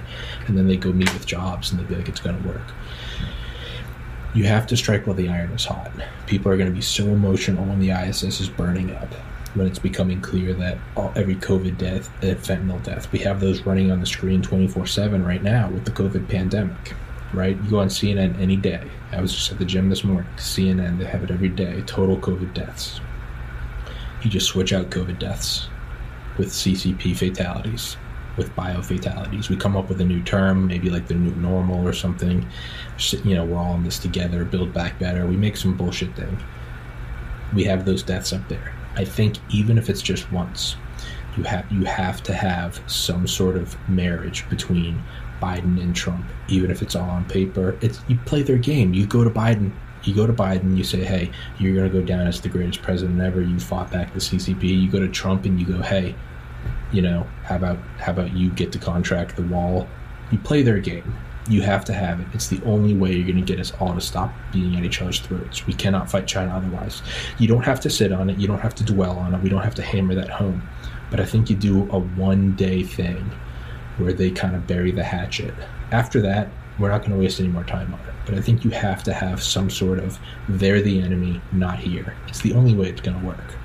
and then they go meet with Jobs and they'd be like, "It's gonna work." You have to strike while the iron is hot. People are going to be so emotional when the ISS is burning up when it's becoming clear that all, every COVID death, uh, fentanyl death, we have those running on the screen 24 7 right now with the COVID pandemic, right? You go on CNN any day. I was just at the gym this morning. CNN, they have it every day total COVID deaths. You just switch out COVID deaths with CCP fatalities, with bio fatalities. We come up with a new term, maybe like the new normal or something. You know, we're all in this together, build back better. We make some bullshit thing. We have those deaths up there I think even if it's just once, you have you have to have some sort of marriage between Biden and Trump, even if it's all on paper. It's you play their game. You go to Biden. You go to Biden. You say, "Hey, you're going to go down as the greatest president ever. You fought back the CCP." You go to Trump and you go, "Hey, you know, how about how about you get to contract the wall?" You play their game. You have to have it. It's the only way you're going to get us all to stop being at each other's throats. We cannot fight China otherwise. You don't have to sit on it. You don't have to dwell on it. We don't have to hammer that home. But I think you do a one day thing where they kind of bury the hatchet. After that, we're not going to waste any more time on it. But I think you have to have some sort of they're the enemy, not here. It's the only way it's going to work.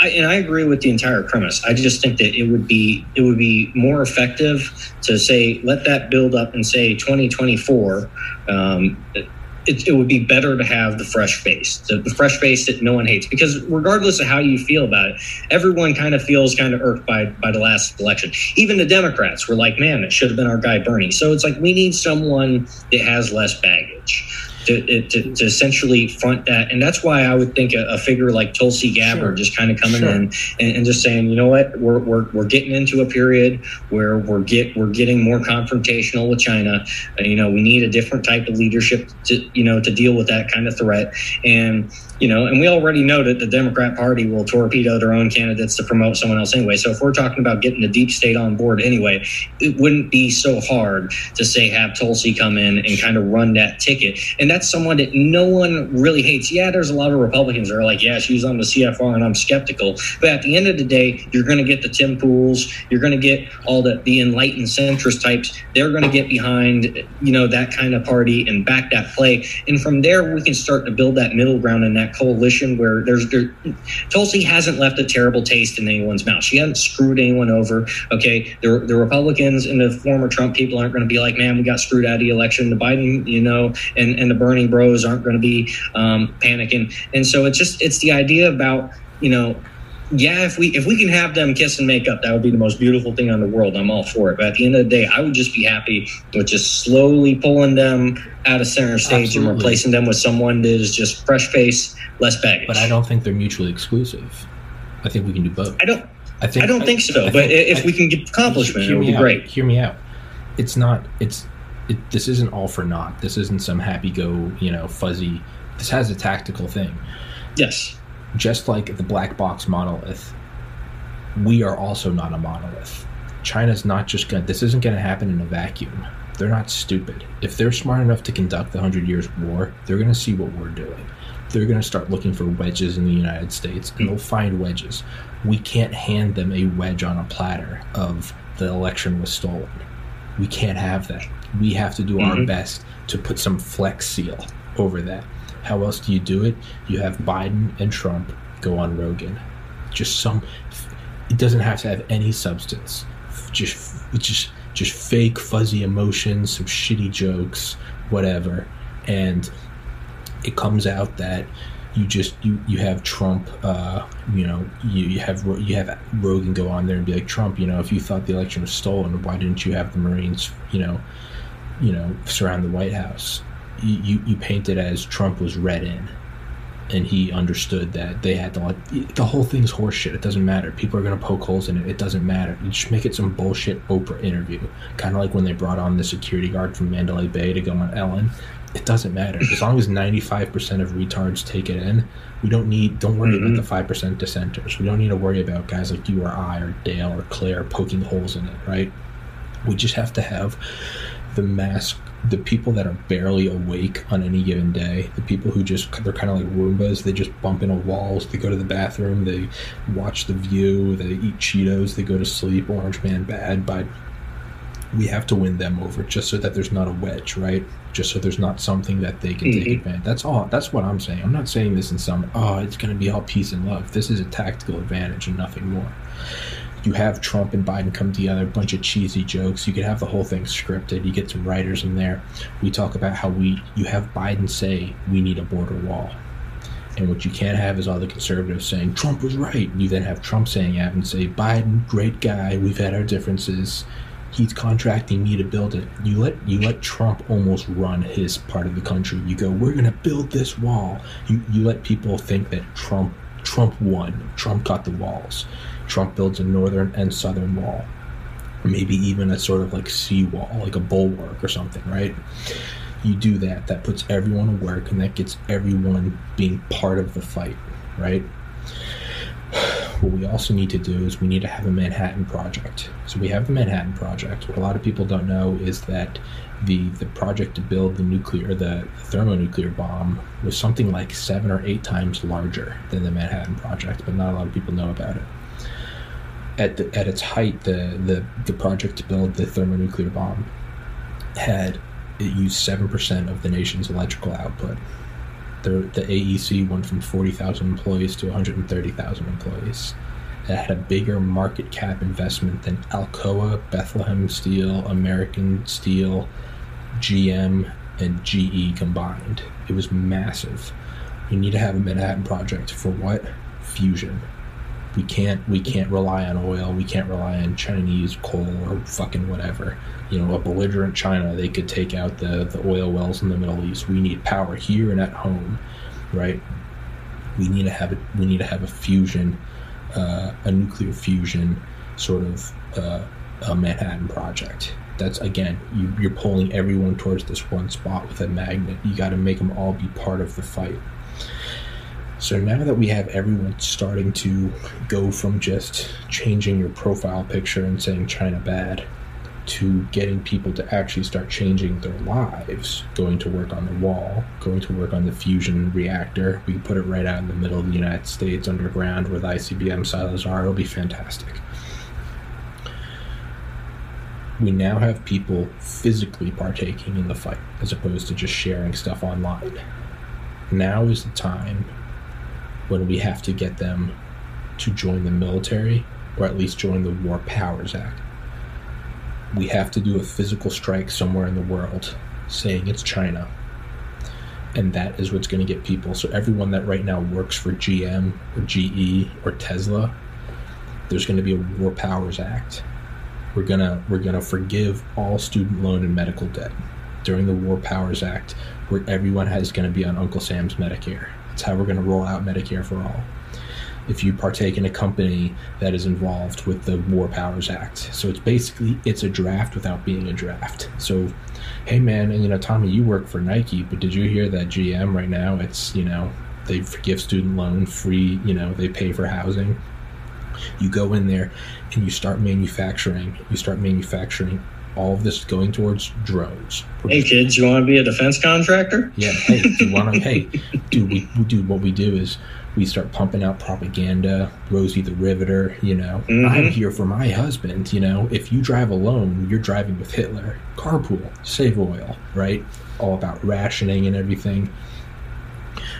I, and I agree with the entire premise. I just think that it would be it would be more effective to say let that build up and say 2024. Um, it, it, would be better to have the fresh face, the, the, fresh face that no one hates. Because regardless of how you feel about it, everyone kind of feels kind of irked by by the last election. Even the Democrats were like, "Man, it should have been our guy Bernie." So it's like we need someone that has less baggage to, to, to, essentially front that. And that's why I would think a, a figure like Tulsi Gabbard sure. just kind of coming sure. in and, and, just saying, you know what, we're, we're, we're getting into a period where we're get we're getting more confrontational with China. Uh, you know, we need a different type of leadership to you know to deal with that kind of threat. And you know, and we already know that the Democrat Party will torpedo their own candidates to promote someone else anyway. So if we're talking about getting the deep state on board anyway, it wouldn't be so hard to say have Tulsi come in and kind of run that ticket. And that's someone that no one really hates. Yeah, there's a lot of Republicans that are like, yeah, she's on the CFR, and I'm skeptical. But at the end of the day, you're going to get the Tim Pools, you're going to get all the the enlightened centrist types. They're going to get behind, you know, that kind of party and back that play. And from there, we can start to build that middle ground and that coalition where there's there, Tulsi hasn't left a terrible taste in anyone's mouth. She hasn't screwed anyone over. Okay, the, the Republicans and the former Trump people aren't going to be like, man, we got screwed out of the election. The Biden, you know, and and the Bernie Bros aren't going to be um, panicking. And so it's just it's the idea about you know yeah, if we if we can have them kiss and make up, that would be the most beautiful thing on the world. I'm all for it. But at the end of the day, I would just be happy with just slowly pulling them out of center stage Absolutely. and replacing them with someone that is just fresh face, less baggage. But I don't think they're mutually exclusive. I think we can do both. I don't. I think. I don't I, think so. I but think, if I, we can get accomplishment, it would be out, great. Hear me out. It's not. It's. It, this isn't all for naught. This isn't some happy go. You know, fuzzy. This has a tactical thing. Yes just like the black box monolith, we are also not a monolith. China's not just going to, this isn't going to happen in a vacuum. They're not stupid. If they're smart enough to conduct the Hundred Years' War, they're going to see what we're doing. they're going to start looking for wedges in the United States and they'll find wedges. We can't hand them a wedge on a platter of the election was stolen. We can't have that. We have to do mm-hmm. our best to put some flex seal over that. How else do you do it? You have Biden and Trump go on Rogan. Just some it doesn't have to have any substance. Just just just fake fuzzy emotions, some shitty jokes, whatever. And it comes out that you just you you have Trump, uh, you know, you, you have you have Rogan go on there and be like Trump, you know, if you thought the election was stolen, why didn't you have the Marines, you know, you know, surround the White House? You you, you paint it as Trump was read in, and he understood that they had to like the whole thing's horseshit. It doesn't matter. People are gonna poke holes in it. It doesn't matter. You just make it some bullshit Oprah interview, kind of like when they brought on the security guard from Mandalay Bay to go on Ellen it doesn't matter as long as 95% of retards take it in we don't need don't worry mm-hmm. about the 5% dissenters we don't need to worry about guys like you or i or dale or claire poking holes in it right we just have to have the mass the people that are barely awake on any given day the people who just they're kind of like roombas they just bump into walls they go to the bathroom they watch the view they eat cheetos they go to sleep orange man bad but we have to win them over just so that there's not a wedge, right? Just so there's not something that they can mm-hmm. take advantage. That's all. That's what I'm saying. I'm not saying this in some oh, it's going to be all peace and love. This is a tactical advantage and nothing more. You have Trump and Biden come together, a bunch of cheesy jokes. You could have the whole thing scripted. You get some writers in there. We talk about how we you have Biden say we need a border wall. And what you can't have is all the conservatives saying Trump was right. You then have Trump saying that and say Biden, great guy. We've had our differences he's contracting me to build it. You let you let Trump almost run his part of the country. You go, we're gonna build this wall. You you let people think that Trump Trump won. Trump got the walls. Trump builds a northern and southern wall. Maybe even a sort of like sea wall, like a bulwark or something, right? You do that, that puts everyone to work and that gets everyone being part of the fight, right? what we also need to do is we need to have a Manhattan Project. So we have the Manhattan Project. What a lot of people don't know is that the the project to build the nuclear, the, the thermonuclear bomb, was something like seven or eight times larger than the Manhattan Project, but not a lot of people know about it. At the, at its height, the, the the project to build the thermonuclear bomb had it used seven percent of the nation's electrical output the, the AEC went from 40,000 employees to 130,000 employees. It had a bigger market cap investment than Alcoa, Bethlehem Steel, American Steel, GM, and GE combined. It was massive. You need to have a Manhattan project for what? Fusion. We can't we can't rely on oil. We can't rely on Chinese coal or fucking whatever you know, a belligerent China, they could take out the, the oil wells in the Middle East. We need power here and at home, right? We need to have a, we need to have a fusion, uh, a nuclear fusion sort of uh, a Manhattan project. That's again, you, you're pulling everyone towards this one spot with a magnet. You got to make them all be part of the fight. So now that we have everyone starting to go from just changing your profile picture and saying China bad to getting people to actually start changing their lives, going to work on the wall, going to work on the fusion reactor. We put it right out in the middle of the United States underground with ICBM silos are. It'll be fantastic. We now have people physically partaking in the fight as opposed to just sharing stuff online. Now is the time when we have to get them to join the military or at least join the War Powers Act we have to do a physical strike somewhere in the world saying it's China. And that is what's going to get people. So, everyone that right now works for GM or GE or Tesla, there's going to be a War Powers Act. We're gonna we're gonna forgive all student loan and medical debt during the War Powers Act, where everyone has going to be on Uncle Sam's Medicare. That's how we're going to roll out Medicare for all if you partake in a company that is involved with the War Powers Act. So it's basically it's a draft without being a draft. So hey man, and you know Tommy, you work for Nike, but did you hear that GM right now it's, you know, they give student loan free, you know, they pay for housing. You go in there and you start manufacturing, you start manufacturing All of this is going towards drones. Hey kids, you want to be a defense contractor? Yeah. Hey, do you want to? hey, dude, we, we do what we do is we start pumping out propaganda. Rosie the Riveter, you know, Mhm. I'm here for my husband. You know, if you drive alone, you're driving with Hitler. Carpool, save oil, right? All about rationing and everything.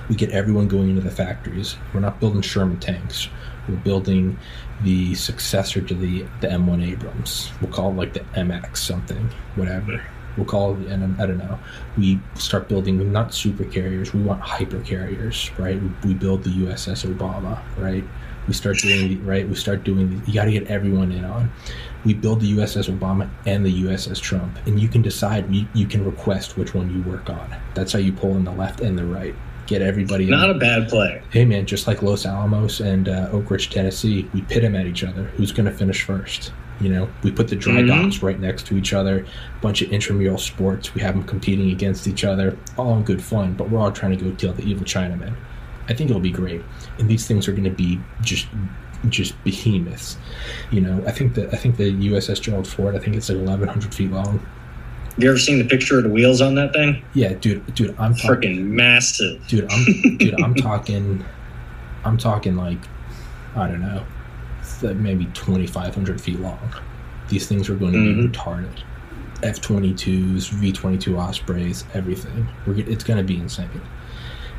We get everyone going into the factories. We're not building Sherman tanks. We're building the successor to the the M1 Abrams. We'll call it like the MX something, whatever. We'll call it, and I don't know. We start building not super carriers. We want hyper carriers, right? We, build the USS Obama, right? We start doing the, right. We start doing. The, you got to get everyone in on. We build the USS Obama and the USS Trump, and you can decide. You, you can request which one you work on. That's how you pull in the left and the right. Get everybody. in. Not a bad play. Hey man, just like Los Alamos and uh, Oak Ridge, Tennessee, we pit them at each other. Who's going to finish first? You know, we put the dry Mhm. docks right next to each other. A Bunch of intramural sports. We have them competing against each other. All in good fun, but we're all trying to go kill the evil Chinaman. I think it'll be great, and these things are going to be just just behemoths. You know, I think that I think the USS Gerald Ford. I think it's like 1,100 feet long. You ever seen the picture of the wheels on that thing? Yeah, dude, dude, I'm talking. Freaking massive. dude i'm dude i'm talking i'm talking like i don't know maybe 2500 feet long these things are going to be Mhm. retarded f-22s v-22 ospreys everything We're, it's going to be insane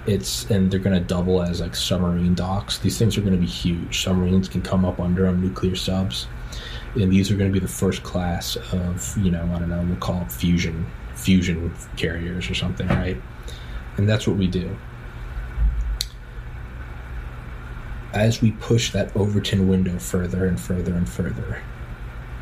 it's and they're going to double as like submarine docks these things are going to be huge submarines can come up under them nuclear subs and these are going to be the first class of you know i don't know we'll call it fusion fusion carriers or something right and that's what we do as we push that Overton window further and further and further,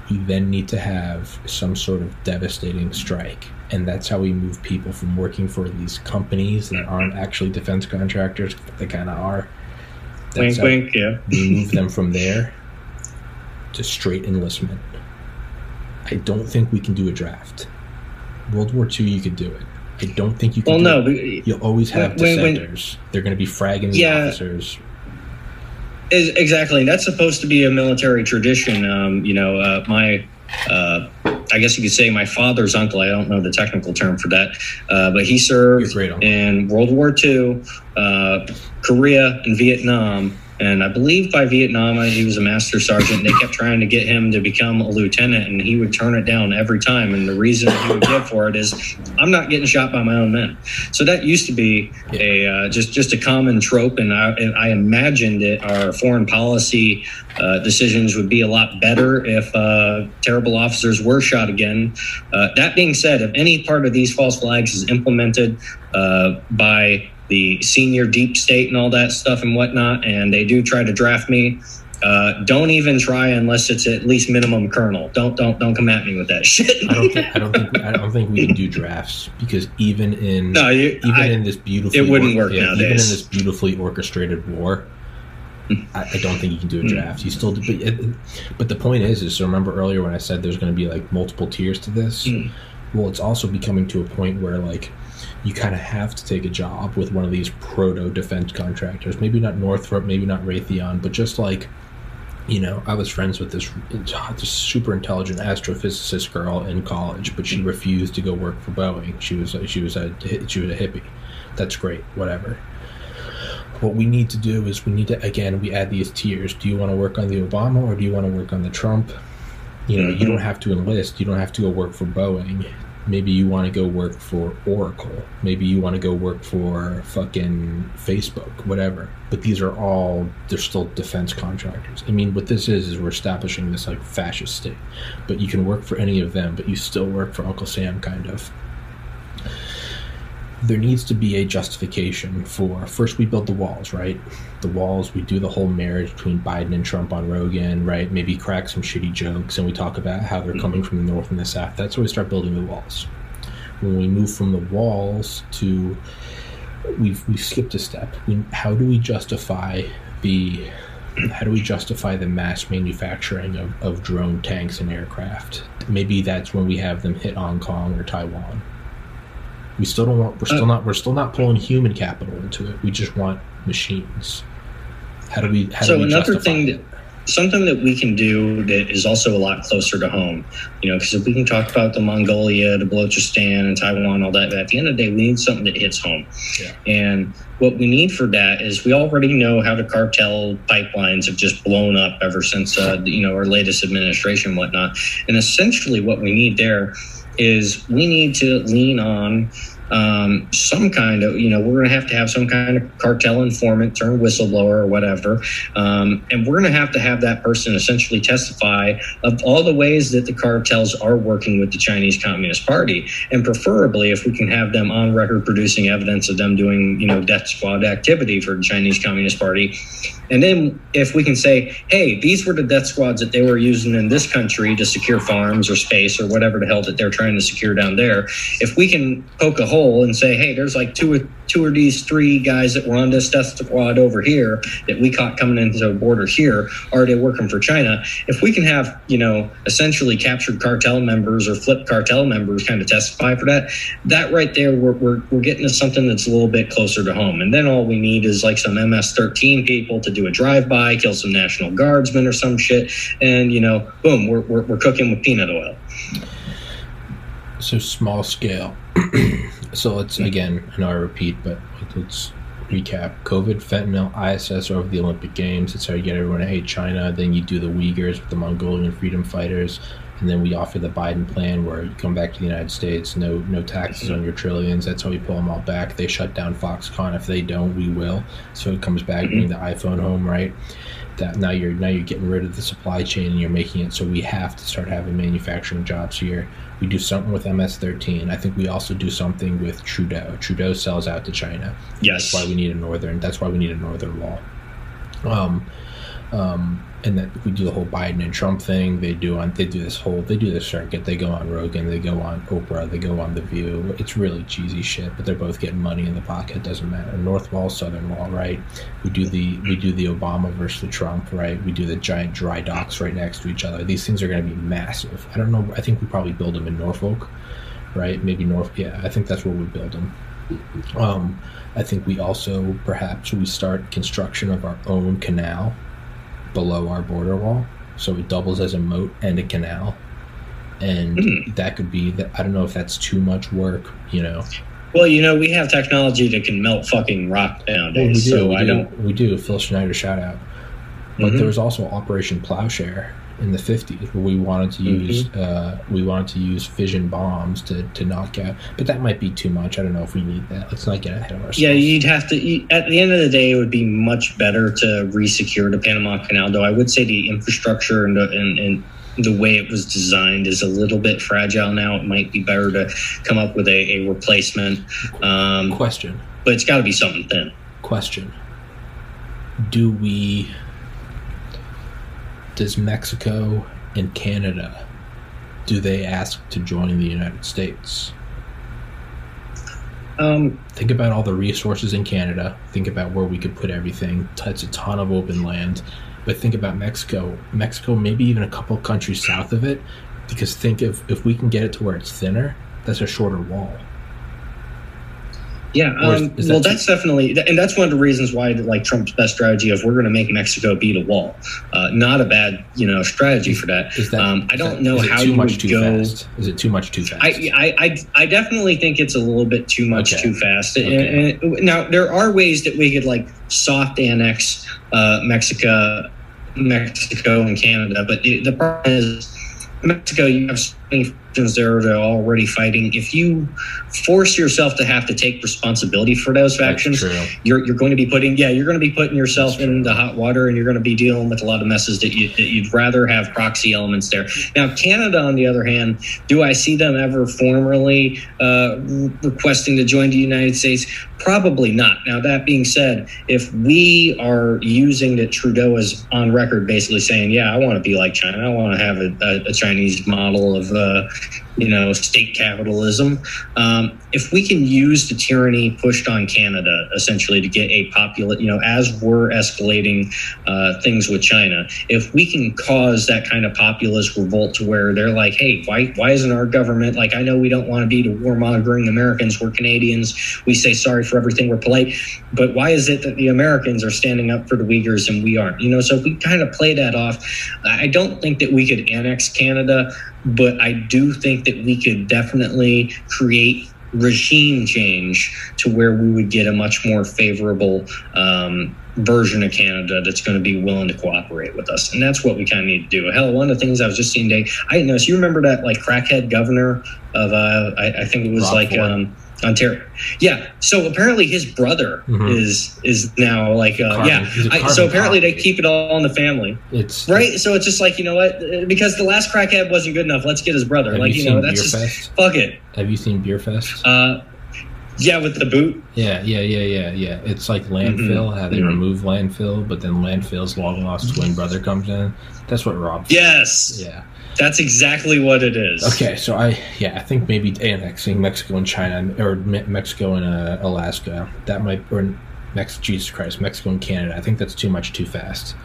we then need to have some sort of devastating strike. And that's how we move people from working for these companies that aren't actually defense contractors, but they kind of are. wink, That's how wink. Yeah. we move them from there to straight enlistment. I don't think we can do a draft. World War II, you could do it. I don't think you can. Well, do no. it. You'll always have When- when- dissenters. They're going to be fragging the Yeah. officers. Is, exactly. That's supposed to be a military tradition. Um, you know, uh, my, uh, I guess you could say my father's uncle. I don't know the technical term for that, uh, but he served Your great uncle. in World War II, uh, Korea, and Vietnam. And I believe by Vietnam, uh, he was a master sergeant. They kept trying to get him to become a lieutenant, and he would turn it down every time. And the reason he would give for it is, "I'm not getting shot by my own men." So that used to be a uh, just just a common trope, and I, and I imagined that our foreign policy uh, decisions would be a lot better if uh, terrible officers were shot again. Uh, that being said, if any part of these false flags is implemented uh, by the senior deep state and all that stuff and whatnot, and they do try to draft me. Uh, don't even try unless it's at least minimum colonel. Don't don't don't come at me with that shit. I don't think I don't think I don't think we can do drafts because even in no, you, even I, in this beautifully it wouldn't work yeah, nowadays. even in this beautifully orchestrated war, I, I don't think you can do a Mm. draft. You still, do, but, but the point is, is so remember earlier when I said there's going to be like multiple tiers to this. Mm. Well, it's also becoming to a point where like you kind of have to take a job with one of these proto defense contractors. Maybe not Northrop, maybe not Raytheon, but just like you know, I was friends with this, this super intelligent astrophysicist girl in college, but she refused to go work for Boeing. She was she was a she was a hippie. That's great, whatever. What we need to do is we need to again we add these tiers. Do you want to work on the Obama or do you want to work on the Trump? You know, you Mhm. don't have to enlist. You don't have to go work for Boeing. Maybe you want to go work for Oracle. Maybe you want to go work for fucking Facebook, whatever. But these are all they're still defense contractors. I mean, what this is is we're establishing this like fascist state. But you can work for any of them, but you still work for Uncle Sam kind of there needs to be a justification for first we build the walls right? The walls we do the whole marriage between biden and trump on rogan right? Maybe crack some shitty jokes and we talk about how they're coming from the north and the south. That's where we start building the walls. When we move from the walls to we've we've skipped a step. We, how do we justify the how do we justify the mass manufacturing of, of drone tanks and aircraft? Maybe that's when we have them hit hong kong or taiwan we still don't want. We're still not. We're still not pulling human capital into it. We just want machines. How do we? How so do we another thing that, something that we can do that is also a lot closer to home. You know, because if we can talk about the Mongolia, the Balochistan, and Taiwan, all that, but at the end of the day, we need something that hits home. Yeah. And what we need for that is we already know how the cartel pipelines have just blown up ever since uh, you know our latest administration, and whatnot. And essentially, what we need there is we need to lean on um, some kind of, you know, we're going to have to have some kind of cartel informant turned whistleblower or whatever. Um, and we're going to have to have that person essentially testify of all the ways that the cartels are working with the Chinese Communist Party. And preferably, if we can have them on record producing evidence of them doing, you know, death squad activity for the Chinese Communist Party. And then if we can say, hey, these were the death squads that they were using in this country to secure farms or space or whatever the hell that they're trying to secure down there, if we can poke a hole hole and say, hey, there's like two or two of these three guys that were on this death squad over here that we caught coming into the border here. Are they working for China? If we can have, you know, essentially captured cartel members or flipped cartel members kind of testify for that, that right there, we're, we're, we're getting to something that's a little bit closer to home. And then all we need is like some MS 13 people to do a drive by, kill some National Guardsmen or some shit. And, you know, boom, we're, we're, we're cooking with peanut oil. So small scale. so let's hmm. again, I know I repeat, but let's recap. COVID, fentanyl, ISS over the Olympic Games. It's how you get everyone to hate China. Then you do the Uyghurs with the Mongolian freedom fighters, and then we offer the Biden plan where you come back to the United States, no no taxes on your trillions. That's how we pull them all back. They shut down Foxconn. If they don't, we will. So it comes back, bring the iPhone home, right? That now you're now you're getting rid of the supply chain and you're making it so we have to start having manufacturing jobs here we do something with MS-13. I think we also do something with Trudeau. Trudeau sells out to China. Yes, that's why we need a northern. That's why we need a northern wall. Um, um, and that we do the whole Biden and Trump thing. They do on they do this whole they do this circuit. They go on Rogan, they go on Oprah, they go on The View. It's really cheesy shit, but they're both getting money in the pocket. Doesn't matter. North Wall, Southern Wall, right? We do the we do the Obama versus the Trump, right? We do the giant dry docks right next to each other. These things are going to be massive. I don't know. I think we probably build them in Norfolk, right? Maybe North. Yeah, I think that's where we build them. Um, I think we also perhaps we start construction of our own canal below our border wall, so it doubles as a moat and a canal. And mm. that could be that. I don't know if that's too much work, you know. Well, you know, we have technology that can melt fucking rock nowadays. Well, we do, so we I do, don't. We do. Phil Schneider, shout out. But mm-hmm. there was also Operation Plowshare, in the 50s where we wanted to mm-hmm. use uh, we wanted to use fission bombs to, to knock out but that might be too much. I don't know if we need that. Let's not get ahead of ourselves. yeah you'd have to at the end of the day it would be much better to resecure the panama canal though i would say the infrastructure and the, and, and the way it was designed is a little bit fragile now. It might be better to come up with a, a replacement um, question. but it's got to be something thin. Question. Do we does Mexico and Canada do they ask to join the United States? Um, think about all the resources in Canada. Think about where we could put everything. It's a ton of open land. But think about Mexico. Mexico, maybe even a couple countries south of it. Because think if if we can get it to where it's thinner, that's a shorter wall. Yeah, um, is well, that's definitely, and that's one of the reasons why, like Trump's best strategy of we're going to make Mexico beat a wall, uh, not a bad, you know, strategy for that. Is that um, I don't that, know how too you much would too go. Fast? Is it too much too fast? I, I, I, I definitely think it's a little bit too much okay. too fast. Okay. And, and, now there are ways that we could like soft annex uh, Mexico, Mexico and Canada, but the, the problem is Mexico. You have so many there that are already fighting. If you force yourself to have to take responsibility for those factions, you're, you're going to be putting yeah you're going to be putting yourself in the hot water, and you're going to be dealing with a lot of messes that, you, that you'd rather have proxy elements there. Now, Canada, on the other hand, do I see them ever formally uh, requesting to join the United States? Probably not. Now, that being said, if we are using that Trudeau is on record basically saying, yeah, I want to be like China, I want to have a, a, a Chinese model of uh, you know, state capitalism. Um, if we can use the tyranny pushed on Canada essentially to get a popular, you know, as we're escalating uh, things with China, if we can cause that kind of populist revolt to where they're like, hey, why why isn't our government like? I know we don't want to be to warmongering Americans. We're Canadians. We say sorry for everything. We're polite, but why is it that the Americans are standing up for the Uyghurs and we aren't? You know, so if we kind of play that off, I don't think that we could annex Canada but I do think that we could definitely create regime change to where we would get a much more favorable um, version of Canada that's going to be willing to cooperate with us. And that's what we kind of need to do. Hell, one of the things I was just seeing today, I didn't know. So you remember that like crackhead governor of, uh, I, I think it was Rob like, um, Ontario. Yeah. So apparently his brother mm-hmm. is is now like uh, yeah. I, so apparently copy. they keep it all in the family. It's right. So it's just like you know what because the last crackhead wasn't good enough. Let's get his brother. Like you, you know that's Beer just Fest? fuck it. Have you seen Beerfest? Uh, yeah, with the boot. Yeah, yeah, yeah, yeah, yeah. It's like landfill. Mm-hmm. How they mm-hmm. remove landfill, but then landfill's long lost twin brother comes in. That's what Rob. Yes. Yeah. That's exactly what it is. Okay, so I yeah I think maybe annexing Mexico and China or Mexico and uh, Alaska that might or Mex Jesus Christ Mexico and Canada I think that's too much too fast.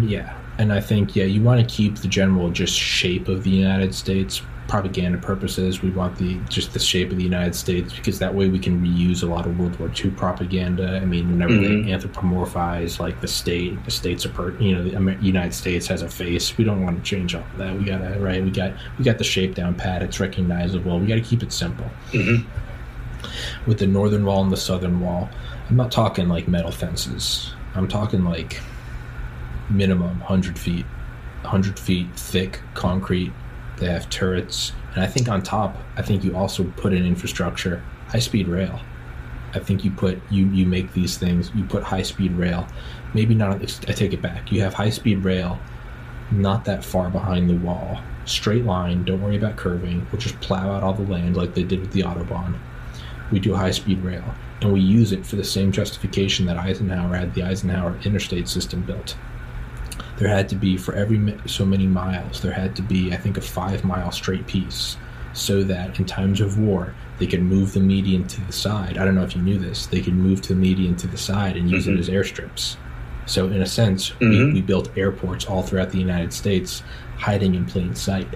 Yeah, and I think yeah you want to keep the general just shape of the United States propaganda purposes, we want the just the shape of the United States because that way we can reuse a lot of World War II propaganda. I mean, whenever mm-hmm. they anthropomorphize like the state, the states are per, you know the United States has a face. We don't want to change all of that. We gotta right. We got we got the shape down pat. It's recognizable. We got to keep it simple. Mm-hmm. With the northern wall and the southern wall, I'm not talking like metal fences. I'm talking like minimum 100 feet 100 feet thick concrete they have turrets, and I think on top, I think you also put in infrastructure, high speed rail. I think you put you you make these things. You put high speed rail. Maybe not. I take it back. You have high speed rail, not that far behind the wall. Straight line. Don't worry about curving. We'll just plow out all the land like they did with the autobahn. We do high speed rail, and we use it for the same justification that Eisenhower had the Eisenhower interstate system built there had to be for every so many miles there had to be i think a five mile straight piece so that in times of war they could move the median to the side. I don't know if you knew this. They could move to the median to the side and use mm-hmm. it as airstrips. So in a sense mm-hmm. we, we built airports all throughout the united states hiding in plain sight.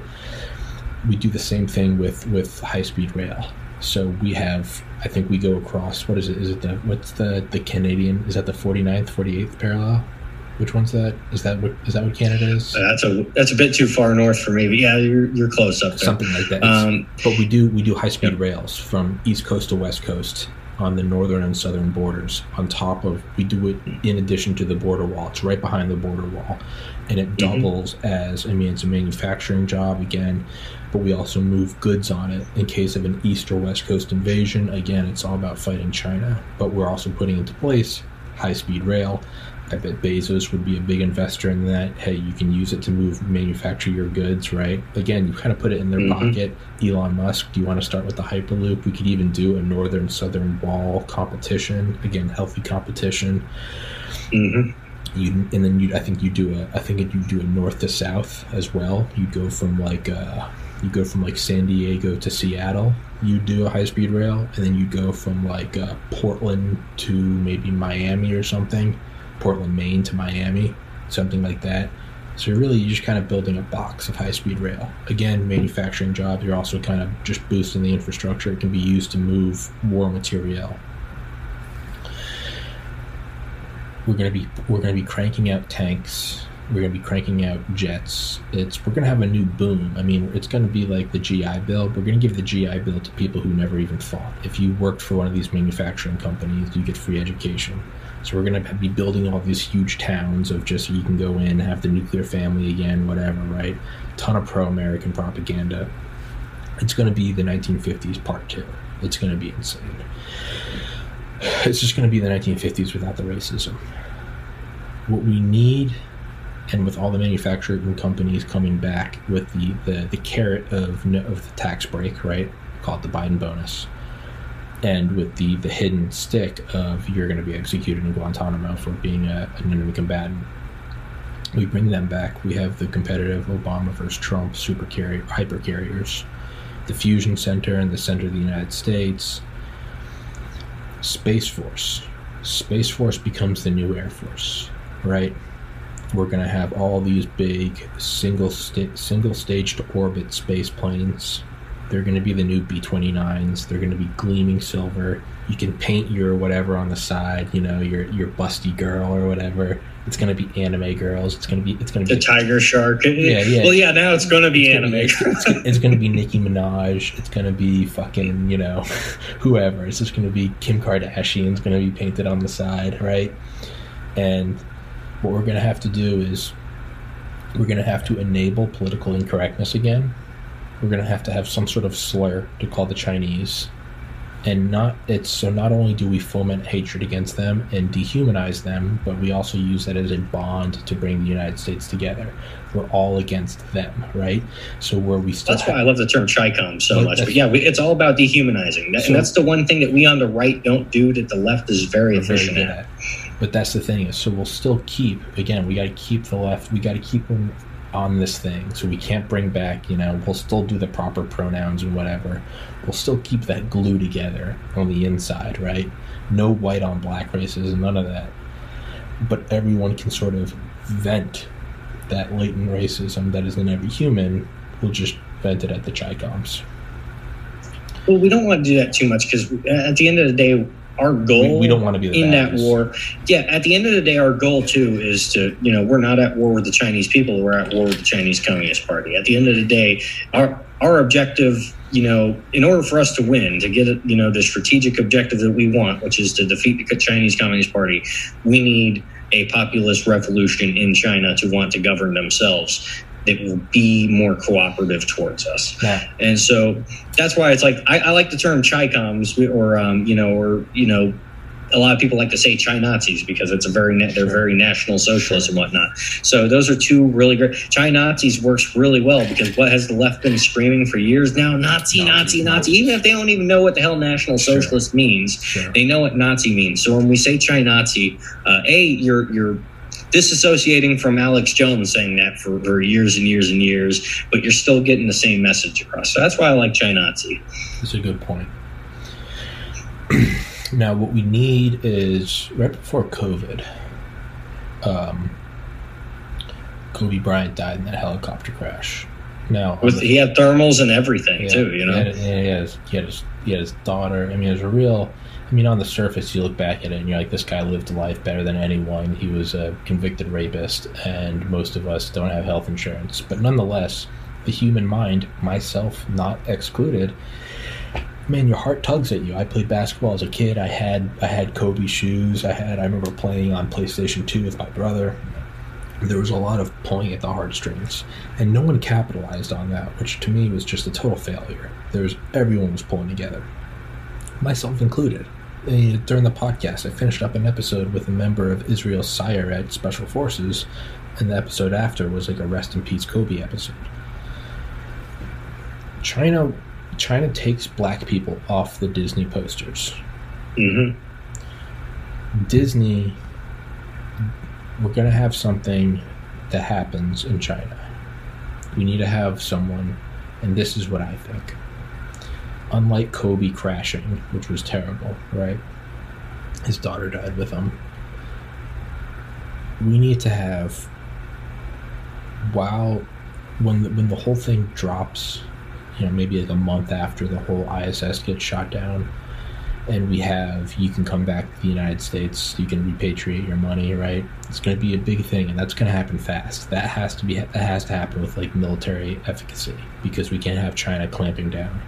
We do the same thing with with high speed rail. So we have i think we go across what is it? Is it the what's the the canadian? Is that the 49th 48th parallel which one's that? Is that what is that what Canada is? That's a that's a bit too far north for me, but yeah, you're you're close up there. Something like that. Um, but we do we do high speed yep. rails from east coast to west coast on the northern and southern borders. On top of we do it in addition to the border wall. It's right behind the border wall, and it mm-hmm. doubles mm-hmm. as I mean it's a manufacturing job again, but we also move goods on it in case of an east or west coast invasion. Again, it's all about fighting China, but we're also putting into place high speed rail I bet Bezos would be a big investor in that. Hey, you can use it to move, manufacture your goods, right? Again, you kind of put it in their mm-hmm. pocket. Elon Musk, do you want to start with the Hyperloop? We could even do a northern southern wall competition. Again, healthy competition. Mm-hmm. You, and then you, I think you do a, I think you do a north to south as well. You go from like, uh, you go from like San Diego to Seattle. You do a high speed rail, and then you go from like uh, Portland to maybe Miami or something Portland, Maine to Miami, something like that. So you're really just kind of building a box of high-speed rail. Again, manufacturing jobs. You're also kind of just boosting the infrastructure. It can be used to move war material. We're gonna be we're gonna be cranking out tanks. We're gonna be cranking out jets. It's we're gonna have a new boom. I mean, it's gonna be like the GI Bill. We're gonna give the GI Bill to people who never even fought. If you worked for one of these manufacturing companies, you get free education. So we're going to be building all these huge towns of just you can go in, have the nuclear family again, whatever, right? Ton of pro-American propaganda. It's going to be the 1950s part two. It's going to be insane. It's just going to be the 1950s without the racism. What we need, and with all the manufacturing companies coming back with the the, the carrot of of the tax break, right? Called the Biden bonus and with the the hidden stick of you're going to be executed in Guantanamo for being a, an enemy combatant. We bring them back. We have the competitive Obama versus Trump super carrier hyper carriers. the fusion center in the center of the United States. Space Force. Space Force becomes the new Air Force, right? We're going to have all these big single sta- single stage to orbit space planes. They're going to be the new B 29s. They're going to be gleaming silver. You can paint your whatever on the side, you know, your your busty girl or whatever. It's going to be anime girls. It's going to be it's going to be The tiger shark. Yeah, yeah. Well, yeah. Now it's going to be anime. it's, it's, it's going to be Nicki Minaj. It's going to be fucking, you know, whoever. It's just going to be Kim Kardashian's going to be painted on the side, right? And what we're going to have to do is we're going to have to enable political incorrectness again. We're going to have to have some sort of slur to call the Chinese. And not it's so not only do we foment hatred against them and dehumanize them, but we also use that as a bond to bring the United States together. We're all against them, right? So where we still That's why I love the term CHICOM so much. But yeah, we, it's all about dehumanizing. That, So- and that's the one thing that we on the right don't do that the left is very efficient at. But that's the thing is, so we'll still keep again. We got to keep the left. We got to keep them on this thing. So we can't bring back. You know, we'll still do the proper pronouns and whatever. We'll still keep that glue together on the inside, right? No white on black races, none of that. But everyone can sort of vent that latent racism that is in every human. We'll just vent it at the Chicoms. Well, we don't want to do that too much because uh, at the end of the day, our goal We, we don't want to be the in that war, yeah, at the end of the day, our goal too is to, you know, we're not at war with the Chinese people. We're at war with the Chinese Communist Party. At the end of the day, our our objective, you know, in order for us to win, to get, you know, the strategic objective that we want, which is to defeat the Chinese Communist Party, we need a populist revolution in China to want to govern themselves that will be more cooperative towards us. Yeah. And so that's why it's like I, I like the term Chicoms or um, you know or you know a lot of people like to say Chi Nazis because it's a very na- they're very national socialists and whatnot. So those are two really great. Chi Nazis works really well because what has the left been screaming for years now? Nazi, Nazi, Nazi, Nazi. Even if they don't even know what the hell National Sure. Socialist means, Sure. they know what Nazi means. So when we say Chi Nazi, uh, a you're you're disassociating from Alex Jones saying that for, for years and years and years, but you're still getting the same message across. So that's why I like Chi Nazi. That's a good point. now, what we need is right before COVID, um, Kobe Bryant died in that helicopter crash. Now, With he had thermals and everything yeah, too, you know. he had, he, had his, he, had his, he had his daughter. I mean, it was a real. I mean, on the surface, you look back at it and you're like, this guy lived a life better than anyone. He was a convicted rapist, and most of us don't have health insurance. But nonetheless, the human mind, myself not excluded, man, your heart tugs at you. I played basketball as a kid. I had I had Kobe shoes. I had I remember playing on PlayStation 2 with my brother. There was a lot of pulling at the heartstrings, and no one capitalized on that, which to me was just a total failure. There was everyone was pulling together, myself included. During the podcast, I finished up an episode with a member of Israel's Sayeret Special Forces, and the episode after was like a rest in peace Kobe episode. China China takes black people off the Disney posters. hmm Disney, we're going to have something that happens in China. We need to have someone, and this is what I think. Unlike Kobe crashing, which was terrible, right? His daughter died with him. We need to have, while, when the, when the whole thing drops, you know, maybe like a month after the whole ISS gets shot down, and we have you can come back to the United States, you can repatriate your money, right? It's going to be a big thing, and that's going to happen fast. That has to be that has to happen with like military efficacy because we can't have China clamping down.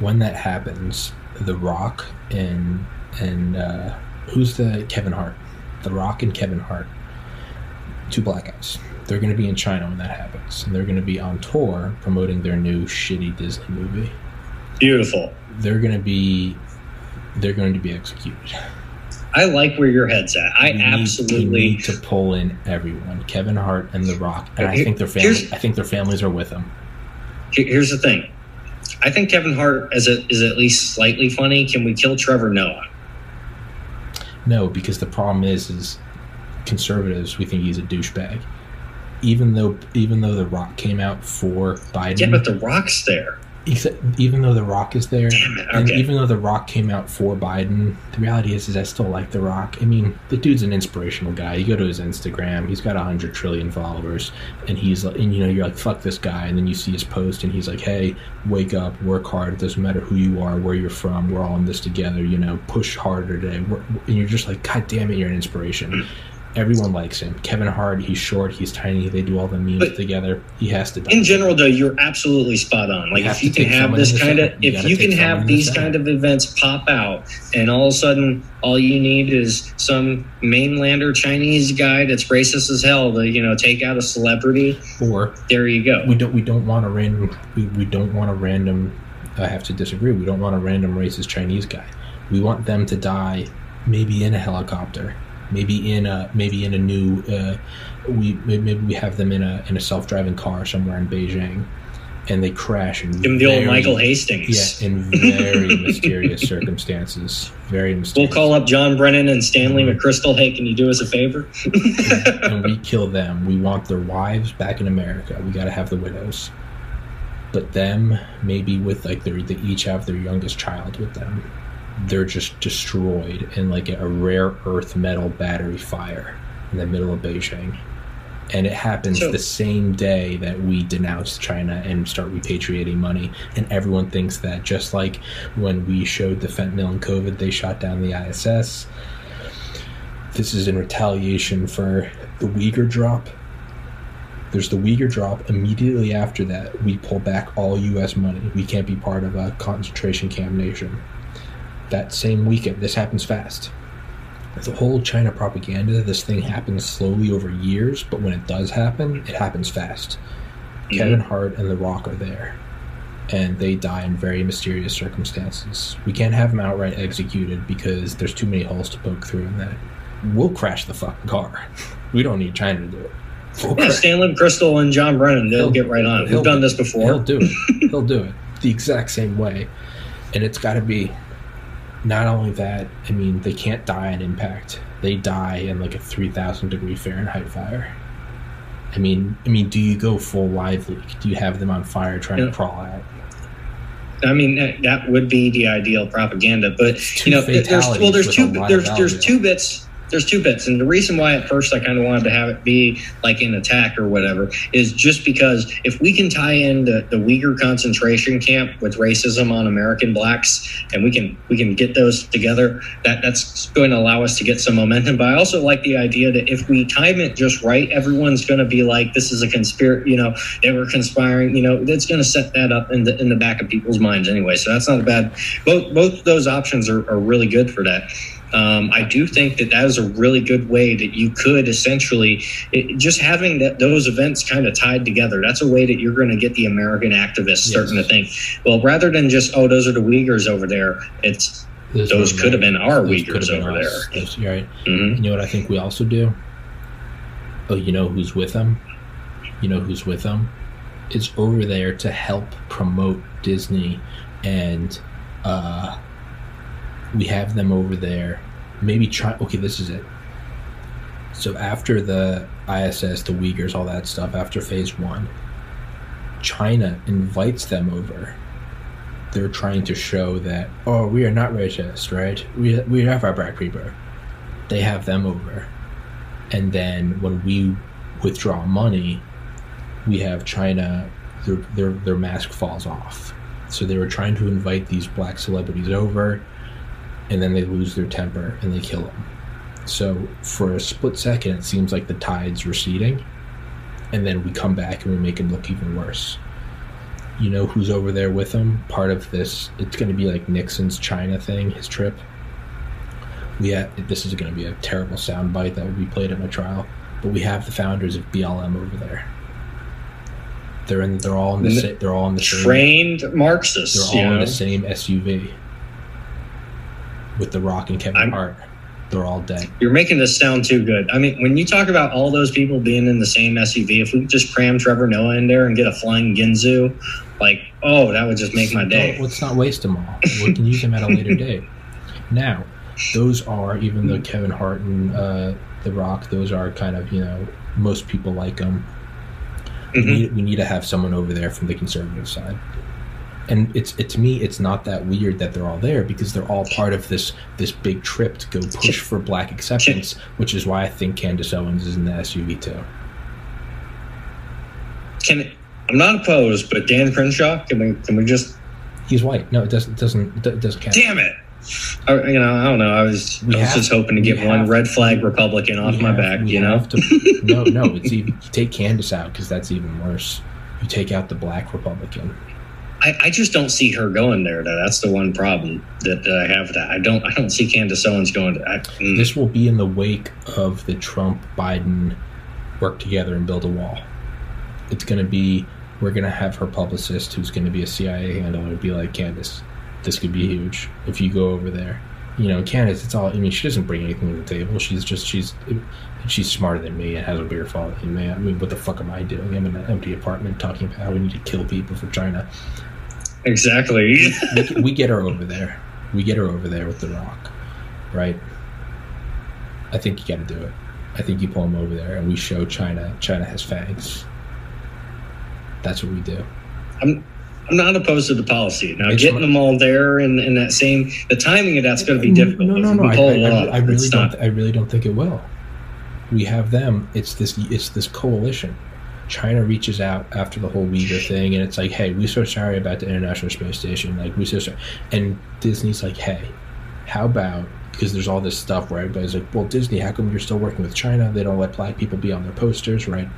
When that happens, The Rock and and uh, who's the Kevin Hart, The Rock and Kevin Hart, two black guys. They're going to be in China when that happens, and they're going to be on tour promoting their new shitty Disney movie Beautiful. they're going to be they're going to be executed. I like where your head's at. I We absolutely. need to pull in everyone, Kevin Hart and The Rock, and I think their families. I think their families are with them. Here's the thing. I think Kevin Hart is, a, is at least slightly funny. Can we kill Trevor Noah? No, because the problem is, is conservatives we think he's a douchebag. even though even though The Rock came out for Biden, Yeah, but The Rock's there. Even though The Rock is there, it, and even though The Rock came out for Biden, the reality is, is I still like The Rock. I mean, the dude's an inspirational guy. You go to his Instagram, he's got hundred trillion followers, and he's and you know, you're like, fuck this guy, and then you see his post, and he's like, hey, wake up, work hard. It doesn't matter who you are, where you're from, we're all in this together. You know, push harder today. And you're just like, god damn it, you're an inspiration. Mm. Everyone likes him. Kevin Hart, he's short, he's tiny. They do all the memes But- together. He has to. die. In general, though, you're absolutely spot on. Like, You if you can have this kind of, if you can have these kind of events pop out, and all of a sudden, all you need is some mainlander Chinese guy that's racist as hell to, you know, take out a celebrity. or There you go. we don't we don't want a random we, we don't want a random I have to disagree. We don't want a random racist Chinese guy. We want them to die maybe in a helicopter, maybe in a maybe in a new uh, we maybe we have them in a in a self-driving car somewhere in Beijing and they crash and Give him the old Michael Hastings. yeah, in very mysterious circumstances. Very mysterious. We'll call up John Brennan and Stanley McChrystal. Hey, can you do us a favor? and we kill them. We want their wives back in America. We got to have the widows. But them, maybe with like their, they each have their youngest child with them. They're just destroyed in like a rare earth metal battery fire in the middle of Beijing. And it happens So- the same day that we denounce China and start repatriating money. And everyone thinks that just like when we showed the fentanyl and COVID, they shot down the ISS this is in retaliation for the Uyghur drop. There's the Uyghur drop. Immediately after that, we pull back all U.S. money. We can't be part of a concentration camp nation. That same weekend, this happens fast. The whole China propaganda, this thing happens slowly over years, but when it does happen, it happens fast. Mm-hmm. Kevin Hart and The Rock are there, and they die in very mysterious circumstances. We can't have them outright executed because there's too many holes to poke through in that. We'll crash the fucking car. We don't need China to do it. We'll Yeah, Stanley McChrystal and John Brennan, they'll He'll- get right on We've done this before. He'll do it. He'll do it the exact same way, and it's got to be. Not only that, I mean, they can't die on impact. They die in like a three thousand degree Fahrenheit fire. I mean, I mean, do you go full live leak? Do you have them on fire trying Yeah. to crawl out? I mean, that, that would be the ideal propaganda. But you know, there's well, there's two there's there's two bits. There's two bits, and the reason why at first I kind of wanted to have it be like an attack or whatever is just because if we can tie in the, the Uyghur concentration camp with racism on American blacks, and we can we can get those together, that that's going to allow us to get some momentum. But I also like the idea that if we time it just right, everyone's going to be like, "This is a conspiracy," you know, they were conspiring. You know, that's going to set that up in the in the back of people's minds anyway. So that's not a bad. Both both those options are, are really good for that. Um, I do think that that is a really good way that you could essentially it, just having that those events kind of tied together. That's a way that you're going to get the American activists starting to think, well, rather than just oh, those are the Uyghurs over there. It's those were could have been our those could Uyghurs over us. there. Those- right. hmm You know what I think we also do? Oh, you know who's with them? You know who's with them? It's over there to help promote Disney, and uh, we have them over there. Maybe try. Okay, this is it. So after the ISS, the Uyghurs, all that stuff, after phase one, China invites them over. They're trying to show that oh, we are not racist, right? We we have our black people they have them over. And then when we withdraw money, we have China, their, their, their mask falls off. So they were trying to invite these black celebrities over, and then they lose their temper and they kill them. So for a split second, it seems like the tide's receding, and then we come back and we make it look even worse. You know who's over there with them? Part of this, it's going to be like Nixon's China thing, his trip we have this is going to be a terrible soundbite that will be played at my trial, but we have the founders of BLM over there. They're in. They're all in the. They're all in the same. Trained Marxists. They're all in know? the same SUV. With The Rock and Kevin I'm- Hart, they're all dead. You're making this sound too good. I mean, when you talk about all those people being in the same SUV, if we just cram Trevor Noah in there and get a flying Ginsu, like, oh, that would just make my day. Well, let's not waste them all. We can use them at a later date. Now, those are even though Kevin Hart and uh, The Rock, those are kind of you know most people like them. We, need, we need to have someone over there from the conservative side. And it's it to me, it's not that weird that they're all there because they're all part of this this big trip to go push for black acceptance, which is why I think Candace Owens is in the SUV too. Can I'm not opposed, but Dan Crenshaw, can we can we just He's white. No, it doesn't doesn't it doesn't count. damn it? I, you know, I don't know. I was We I was have- just hoping to get one red flag Republican off my have- back. You know, to- no, no, it's even you take Candace out because that's even worse. You take out the black Republican. I, I just don't see her going there. Though. That's the one problem that, I have. That I don't. I don't see Candace Owens going. To, I, mm. This will be in the wake of the Trump Biden work together and build a wall. It's going to be we're going to have her publicist, who's going to be a CIA handler, be like Candace. This could be huge if you go over there. You know, Candace. It's all. I mean, she doesn't bring anything to the table. She's just she's she's smarter than me and has a bigger following than. I mean, what the fuck am I doing? I'm in an empty apartment talking about how we need to kill people for China. Exactly. we, we get her over there. We get her over there with the Rock, right? I think you got to do it. I think you pull him over there, and we show China. China has fangs. That's what we do. I'm I'm not opposed to the policy. Now, It's getting them all there and in that same the timing of that's going to be difficult. No, no, no. I, I, I really don't. not- I really don't think it will. We have them. It's this. It's this coalition. China reaches out after the whole Uyghur thing, and it's like, hey, we're so sorry about the International Space Station. Like, we're so sorry. And Disney's like, hey, how about because there's all this stuff where everybody's like, well, Disney, how come you're still working with China? They don't let black people be on their posters, right?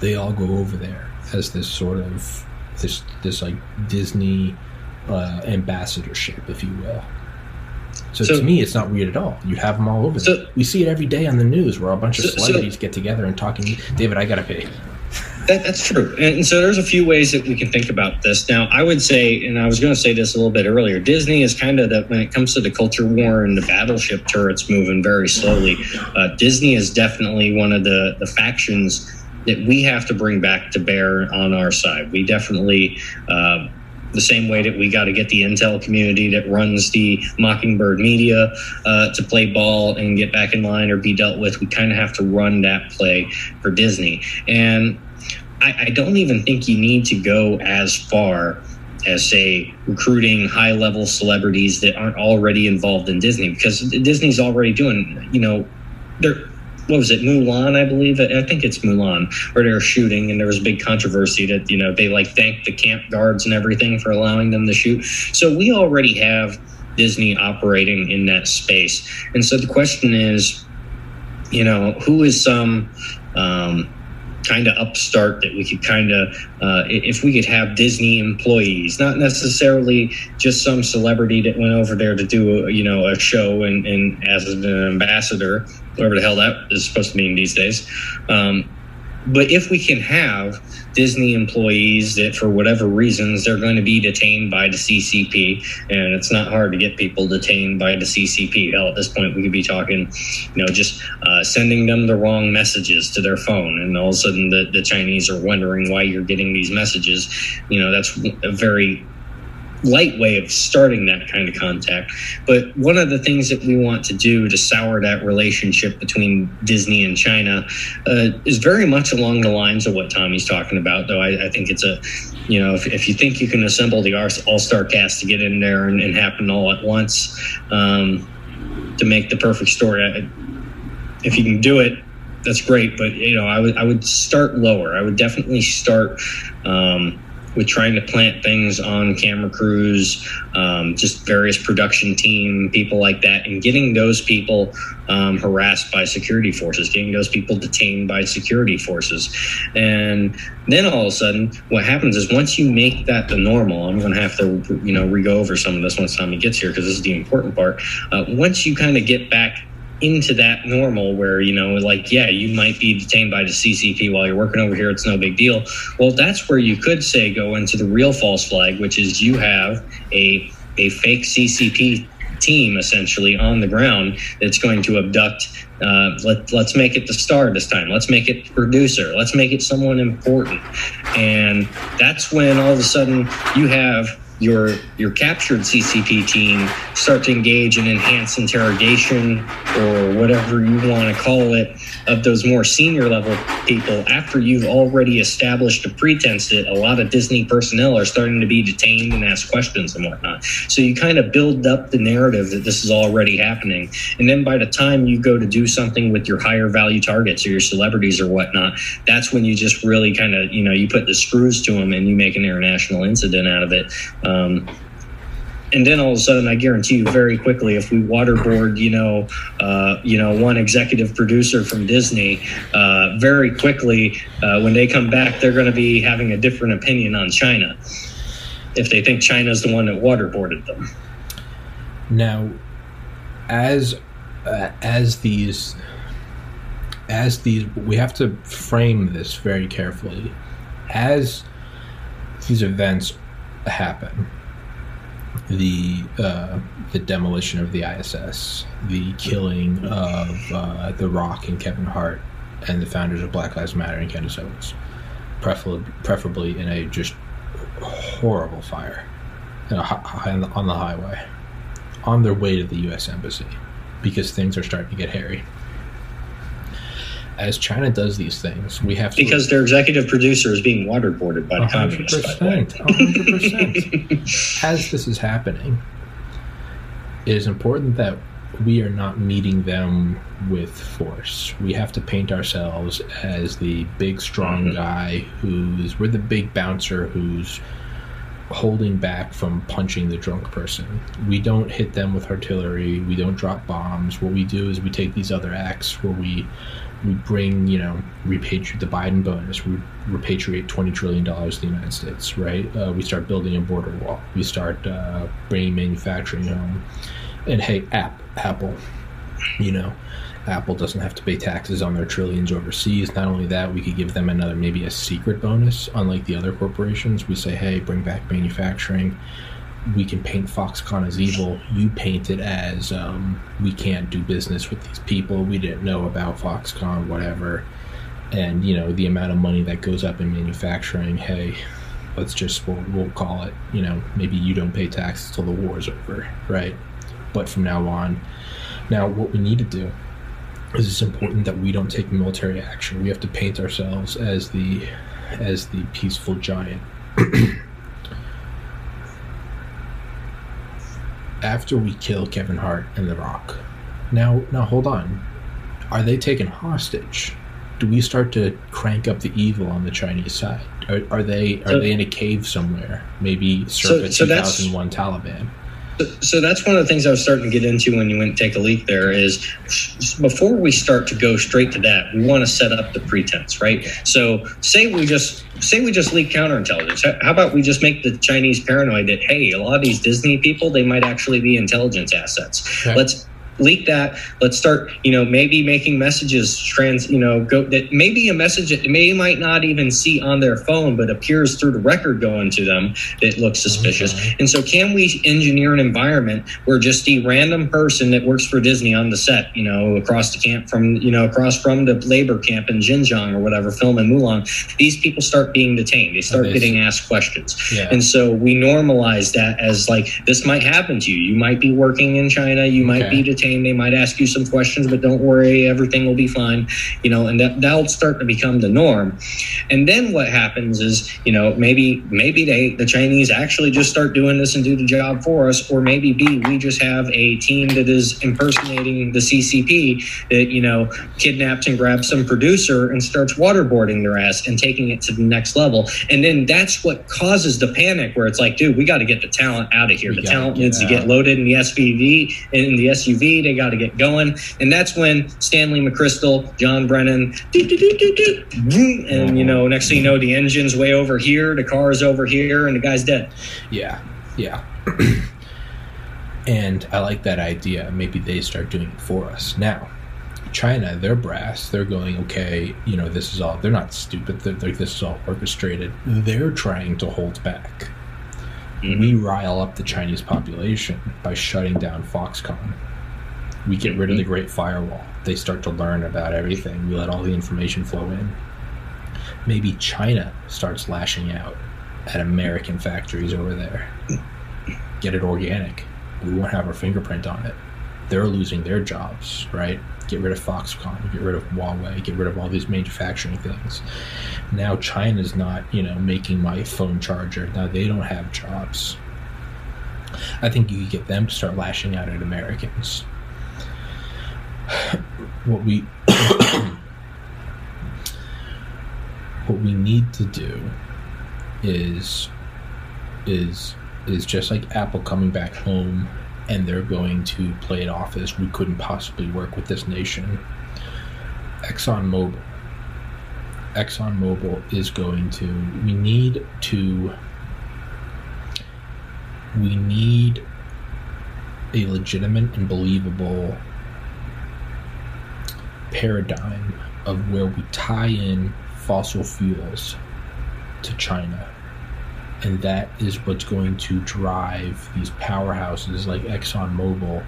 They all go over there as this sort of this this like Disney uh, ambassadorship, if you will. So, So- to me, it's not weird at all. You have them all over So-. We see it every day on the news where a bunch of So- celebrities get together and talking. David, I gotta pay. That, that's true. And so there's a few ways that we can think about this. Now, I would say, and I was going to say this a little bit earlier, Disney is kind of the, when it comes to the culture war and the battleship turrets moving very slowly, uh, Disney is definitely one of the, the factions that we have to bring back to bear on our side. We definitely, uh, the same way that we got to get the intel community that runs the Mockingbird media uh, to play ball and get back in line or be dealt with, we kind of have to run that play for Disney. And I, I don't even think you need to go as far as say recruiting high level celebrities that aren't already involved in Disney because Disney's already doing you know they're what was it Mulan I believe? I think it's Mulan where they were shooting and there was a big controversy that you know they like thanked the camp guards and everything for allowing them to shoot. So we already have Disney operating in that space. And so the question is you know who is some um, kind of upstart that we could kind of uh, if we could have disney employees not necessarily just some celebrity that went over there to do a, you know a show and, and as an ambassador whatever the hell that is supposed to mean these days um, but if we can have Disney employees that, for whatever reasons, they're going to be detained by the CCP, and it's not hard to get people detained by the CCP. Hell, at this point, we could be talking, you know, just uh, sending them the wrong messages to their phone, and all of a sudden the, the Chinese are wondering why you're getting these messages. You know, that's a very light way of starting that kind of contact. But one of the things that we want to do to sour that relationship between Disney and China uh, is very much along the lines of what Tommy's talking about. Though I, I think it's a, you know, if, if you think you can assemble the all star cast to get in there and, and happen all at once um, to make the perfect story, I, if you can do it. That's great, but you know, I would I would start lower. I would definitely start um, with trying to plant things on camera crews, um, just various production team, people like that, and getting those people um, harassed by security forces, getting those people detained by security forces. And then all of a sudden, what happens is once you make that the normal, I'm going to have to, you know, re go over some of this once Tommy gets here because this is the important part. Uh, once you kind of get back into that normal where you know like yeah you might be detained by the ccp while you're working over here it's no big deal. Well that's where you could say go into the real false flag which is you have a a fake ccp team essentially on the ground that's going to abduct uh, let, let's make it the star this time. Let's make it the producer. Let's make it someone important. And that's when all of a sudden you have your your captured CCP team start to engage in enhanced interrogation or whatever you want to call it of those more senior level people after you've already established a pretense that a lot of Disney personnel are starting to be detained and ask questions and whatnot. So you kind of build up the narrative that this is already happening. And then by the time you go to do something with your higher value targets or your celebrities or whatnot, that's when you just really kind of, you know, you put the screws to them and you make an international incident out of it. Um, and then all of a sudden, I guarantee you, very quickly, if we waterboard, you know, uh, you know, one executive producer from Disney, uh, very quickly, uh, when they come back, they're going to be having a different opinion on China if they think China's the one that waterboarded them. Now, as uh, as these as these we have to frame this very carefully as these events happen the uh, the demolition of the ISS, the killing of uh, The Rock and Kevin Hart, and the founders of Black Lives Matter and Candace Owens, preferably, preferably in a just horrible fire on the, on the highway, on their way to the U.S. Embassy, because things are starting to get hairy as China does these things, we have to because their executive producer is being waterboarded by the 100%, communists. Hundred percent. As this is happening, it is important that we are not meeting them with force. We have to paint ourselves as the big, strong mm-hmm. guy who's we're the big bouncer who's holding back from punching the drunk person. We don't hit them with artillery. We don't drop bombs. What we do is we take these other acts where we we bring, you know, repatriate the Biden bonus, we repatriate $20 trillion to the United States, right? Uh, we start building a border wall. We start uh, bringing manufacturing home. And hey, app, Apple, you know, Apple doesn't have to pay taxes on their trillions overseas. Not only that, we could give them another, maybe a secret bonus, unlike the other corporations. We say, hey, bring back manufacturing we can paint Foxconn as evil. You paint it as um, we can't do business with these people. We didn't know about Foxconn, whatever. And you know the amount of money that goes up in manufacturing. Hey, let's just we'll, we'll call it. You know maybe you don't pay taxes till the war's over, right? But from now on, now what we need to do is it's important that we don't take military action. We have to paint ourselves as the as the peaceful giant. after we kill Kevin Hart and The Rock. Now, now hold on. Are they taken hostage? Do we start to crank up the evil on the Chinese side? Are, are they are so, they in a cave somewhere? Maybe circa so, so 2001 Taliban. So that's one of the things I was starting to get into when you went take a leak there is before we start to go straight to that, we want to set up the pretense, right? So say we just say we just leak counterintelligence. How about we just make the Chinese paranoid that hey, a lot of these Disney people they might actually be intelligence assets. Okay. Let's leak that let's start you know maybe making messages trans you know go that maybe a message that may might not even see on their phone but appears through the record going to them that looks suspicious. Okay. and so can we engineer an environment where just the random person that works for disney on the set you know across the camp from you know across from the labor camp in xinjiang or whatever film in mulan these people start being detained. They start getting asked questions. Yeah. and so we normalize that as like this might happen to you. You might be working in china. You might be detained they might ask you some questions, but don't worry, everything will be fine. You know, and that that'll start to become the norm. And then what happens is, you know, maybe maybe they the Chinese actually just start doing this and do the job for us, or maybe B, we just have a team that is impersonating the CCP that you know kidnaps and grabs some producer and starts waterboarding their ass and taking it to the next level. And then that's what causes the panic where it's like, dude, we got to get the talent out of here. We the talent needs out. to get loaded in the SUV in the SUV they got to get going. And that's when Stanley McChrystal, John Brennan, and you know, next thing you know, the engine's way over here, the car is over here, and the guy's dead. Yeah, yeah. and I like that idea. Maybe they start doing it for us now. China, they're brass. They're going, okay, you know, this is all, they're not stupid. They're, they're, this is all orchestrated. They're trying to hold back. Mm-hmm. We rile up the Chinese population by shutting down Foxconn we get rid of the Great Firewall. They start to learn about everything. We let all the information flow in. Maybe China starts lashing out at American factories over there. get it organic. We won't have our fingerprint on it. They're losing their jobs, right? Get rid of Foxconn, get rid of Huawei, get rid of all these manufacturing things. Now China's not, you know, making my phone charger. Now they don't have jobs. I think you get them to start lashing out at Americans. What we what we need to do is is is just like Apple coming back home and they're going to play it off as we couldn't possibly work with this nation. ExxonMobil. ExxonMobil is going to we need to we need a legitimate and believable paradigm of where we tie in fossil fuels to China. And that is what's going to drive these powerhouses like ExxonMobil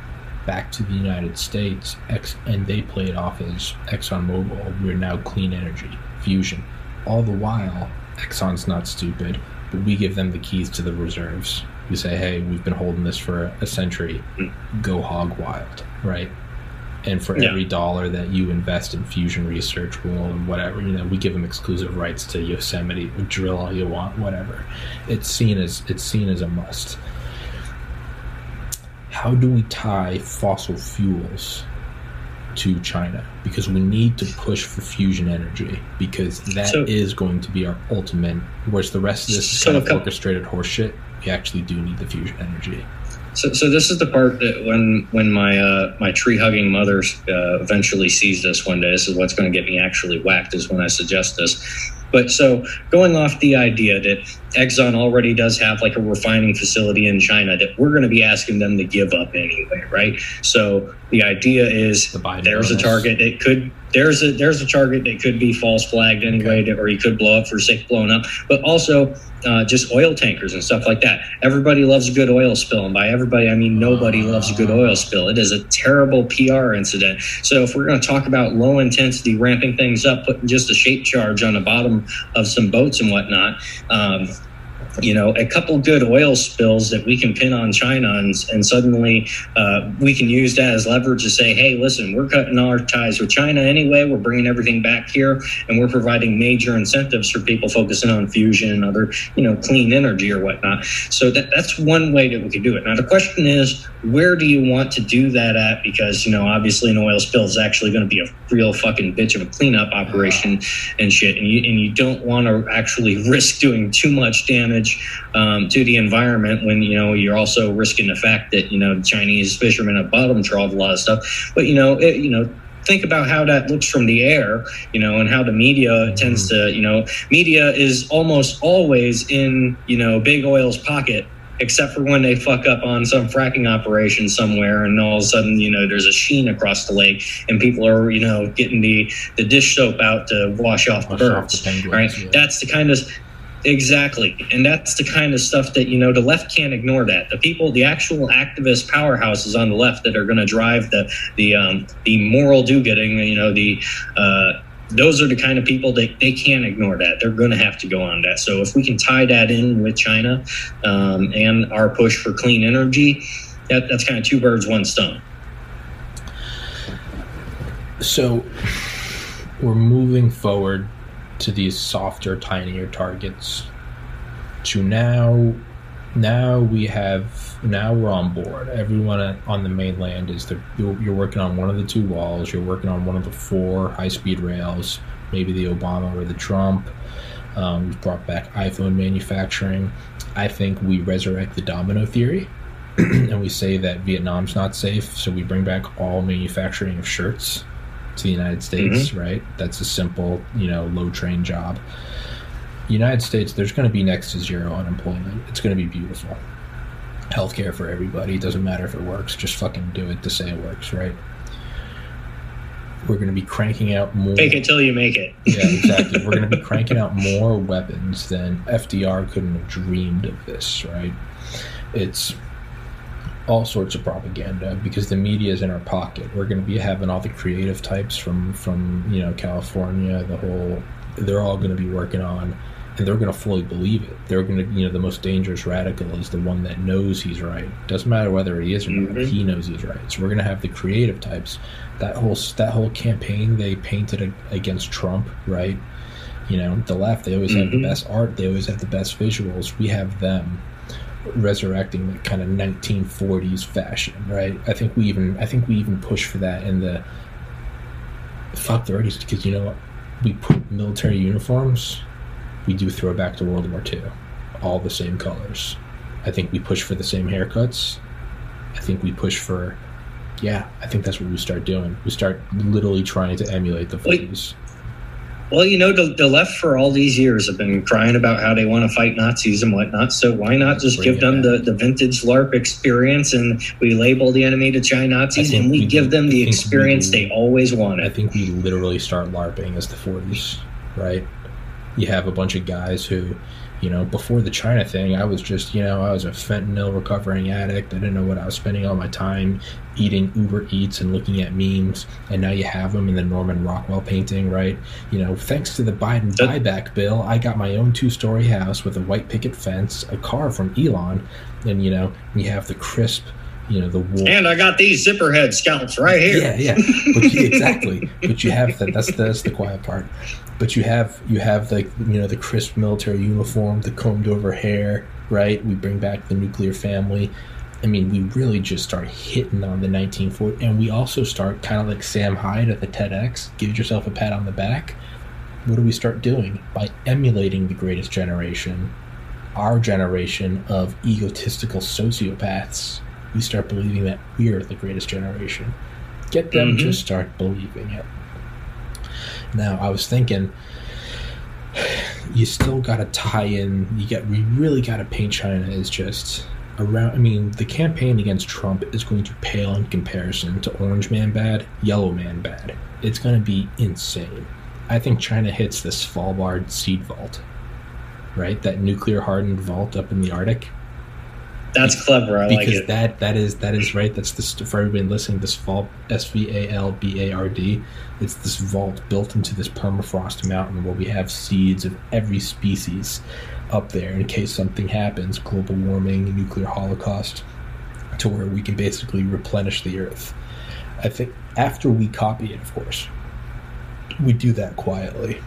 back to the United States. X, and they play it off as ExxonMobil, we're now clean energy, fusion. All the while, Exxon's not stupid, but we give them the keys to the reserves. We say, hey, we've been holding this for a century, go hog wild, right? And for yeah. every dollar that you invest in fusion research and whatever you know we give them exclusive rights to yosemite drill all you want whatever. It's seen as it's seen as a must. How do we tie fossil fuels to china? Because we need to push for fusion energy because that so, is going to be our ultimate whereas the rest of this is so kind of orchestrated horseshit we actually do need the fusion energy so, so this is the part that when when my uh, my tree hugging mother uh, eventually sees this one day, this is what's going to get me actually whacked. Is when I suggest this. But so going off the idea that Exxon already does have like a refining facility in China that we're going to be asking them to give up anyway, right? So the idea is the there's bonus. a target that could there's a there's a target that could be false flagged anyway, okay. or you could blow up for sake blown up. But also uh, just oil tankers and stuff like that. Everybody loves a good oil spill, and by everybody I mean nobody loves a good oil spill. It is a terrible PR incident. So if we're going to talk about low intensity, ramping things up, putting just a shape charge on the bottom of some boats and whatnot. Um, you know, a couple good oil spills that we can pin on China, and, and suddenly uh, we can use that as leverage to say, hey, listen, we're cutting our ties with China anyway. We're bringing everything back here, and we're providing major incentives for people focusing on fusion and other, you know, clean energy or whatnot. So that, that's one way that we could do it. Now, the question is, where do you want to do that at? Because, you know, obviously an oil spill is actually going to be a real fucking bitch of a cleanup operation and shit. And you, and you don't want to actually risk doing too much damage um, to the environment when, you know, you're also risking the fact that, you know, Chinese fishermen at bottom trawled a lot of stuff. But, you know, it, you know, think about how that looks from the air, you know, and how the media mm-hmm. tends to, you know, media is almost always in, you know, big oil's pocket except for when they fuck up on some fracking operation somewhere and all of a sudden you know there's a sheen across the lake and people are you know getting the the dish soap out to wash off wash the birds off the penguins, right yeah. that's the kind of exactly and that's the kind of stuff that you know the left can't ignore that the people the actual activist powerhouses on the left that are going to drive the the um the moral do-getting you know the uh those are the kind of people that they can't ignore that. They're going to have to go on that. So if we can tie that in with China um, and our push for clean energy, that, that's kind of two birds, one stone. So we're moving forward to these softer, tinier targets. To now, now we have now we're on board. Everyone on the mainland is the you're, working on one of the two walls. You're working on one of the four high-speed rails. Maybe the Obama or the Trump. Um, we've brought back iPhone manufacturing. I think we resurrect the domino theory, and we say that Vietnam's not safe, so we bring back all manufacturing of shirts to the United States. Mm-hmm. Right? That's a simple, you know, low train job. United States, there's going to be next to zero unemployment. It's going to be beautiful healthcare for everybody. It doesn't matter if it works. Just fucking do it to say it works, right? We're going to be cranking out more. Fake it till you make it. yeah, exactly. We're going to be cranking out more weapons than FDR couldn't have dreamed of this, right? It's all sorts of propaganda because the media is in our pocket. We're going to be having all the creative types from from you know California, the whole. They're all going to be working on and they're going to fully believe it. They're going to, you know, the most dangerous radical is the one that knows he's right. Doesn't matter whether he is or not. Mhm. He knows he's right. So we're going to have the creative types. That whole that whole campaign they painted against Trump, right? You know, the left they always have the Mhm. best art. They always have the best visuals. We have them resurrecting the kind of 1940s fashion, right? I think we even I think we even push for that in the fuck the 30s because you know? We put military uniforms we do throwback to World War II. All the same colors. I think we push for the same haircuts. I think we push for, yeah, I think that's what we start doing. We start literally trying to emulate the Wait. 40s. Well, you know, the, the left for all these years have been crying about how they want to fight Nazis and whatnot. So why not just Bring give them the, the vintage LARP experience and we label the enemy to China Nazis and we, we- give them the we- experience they always wanted? I think we literally start LARPing as the 40s, right? You have a bunch of guys who, you know, before the China thing, I was just, you know, I was a fentanyl recovering addict. I didn't know what I was spending all my time eating Uber Eats and looking at memes. And now you have them in the Norman Rockwell painting, right? You know, thanks to the Biden buyback bill, I got my own two story house with a white picket fence, a car from Elon, and, you know, you have the crisp, you know, the wool. And I got these zipper head scalps right here. Yeah, yeah, but you, exactly. But you have that. That's that's the quiet part. But you have you have like you know the crisp military uniform, the combed over hair, right? We bring back the nuclear family. I mean, we really just start hitting on the 1940, and we also start kind of like Sam Hyde at the TEDx. Give yourself a pat on the back. What do we start doing by emulating the greatest generation, our generation of egotistical sociopaths? We start believing that we're the greatest generation get them to Mhm. start believing it. Now, I was thinking, you still got to tie in. You got we really got to paint China as just around. I mean, the campaign against Trump is going to pale in comparison to Orange Man bad, Yellow Man bad. It's going to be insane. I think China hits the Svalbard seed vault, right? That nuclear hardened vault up in the Arctic That's clever. I like because that that is that is right. That's the for everybody listening. This vault, S V A L B A R D. It's this vault built into this permafrost mountain where we have seeds of every species up there in case something happens, global warming, nuclear holocaust, to where we can basically replenish the earth. I think after we copy it, of course, we do that quietly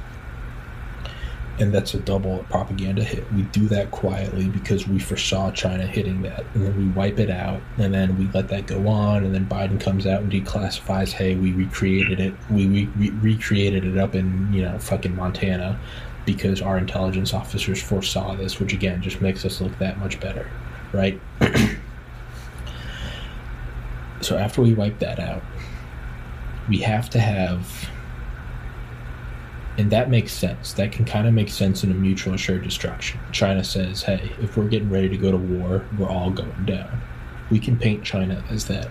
and that's a double propaganda hit. We do that quietly because we foresaw China hitting that, and then we wipe it out, and then we let that go on, and then Biden comes out and declassifies, "Hey, we recreated it. We re- re- recreated it up in you know fucking Montana." Because our intelligence officers foresaw this, which again just makes us look that much better, right? so after we wipe that out, we have to have and that makes sense. That can kind of make sense in a mutual assured destruction. China says, hey, if we're getting ready to go to war, we're all going down. We can paint China as that.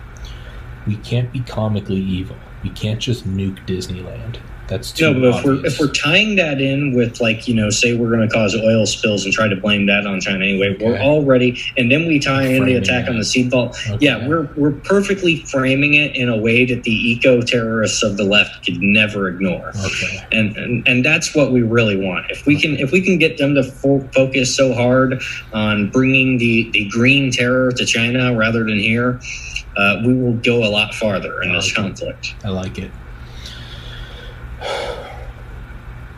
We can't be comically evil. We can't just nuke Disneyland. That's too No, but if we're if we're tying that in with like you know, say we're going to cause oil spills and try to blame that on China anyway, we're Okay. already, and then we tie in the attack that. on the seed vault. Okay. Yeah, we're we're perfectly framing it in a way that the eco terrorists of the left could never ignore. okay. And, and and that's what we really want. If we can if we can get them to fo- focus so hard on bringing the the green terror to China rather than here, uh, we will go a lot farther in this Okay. conflict. I like it.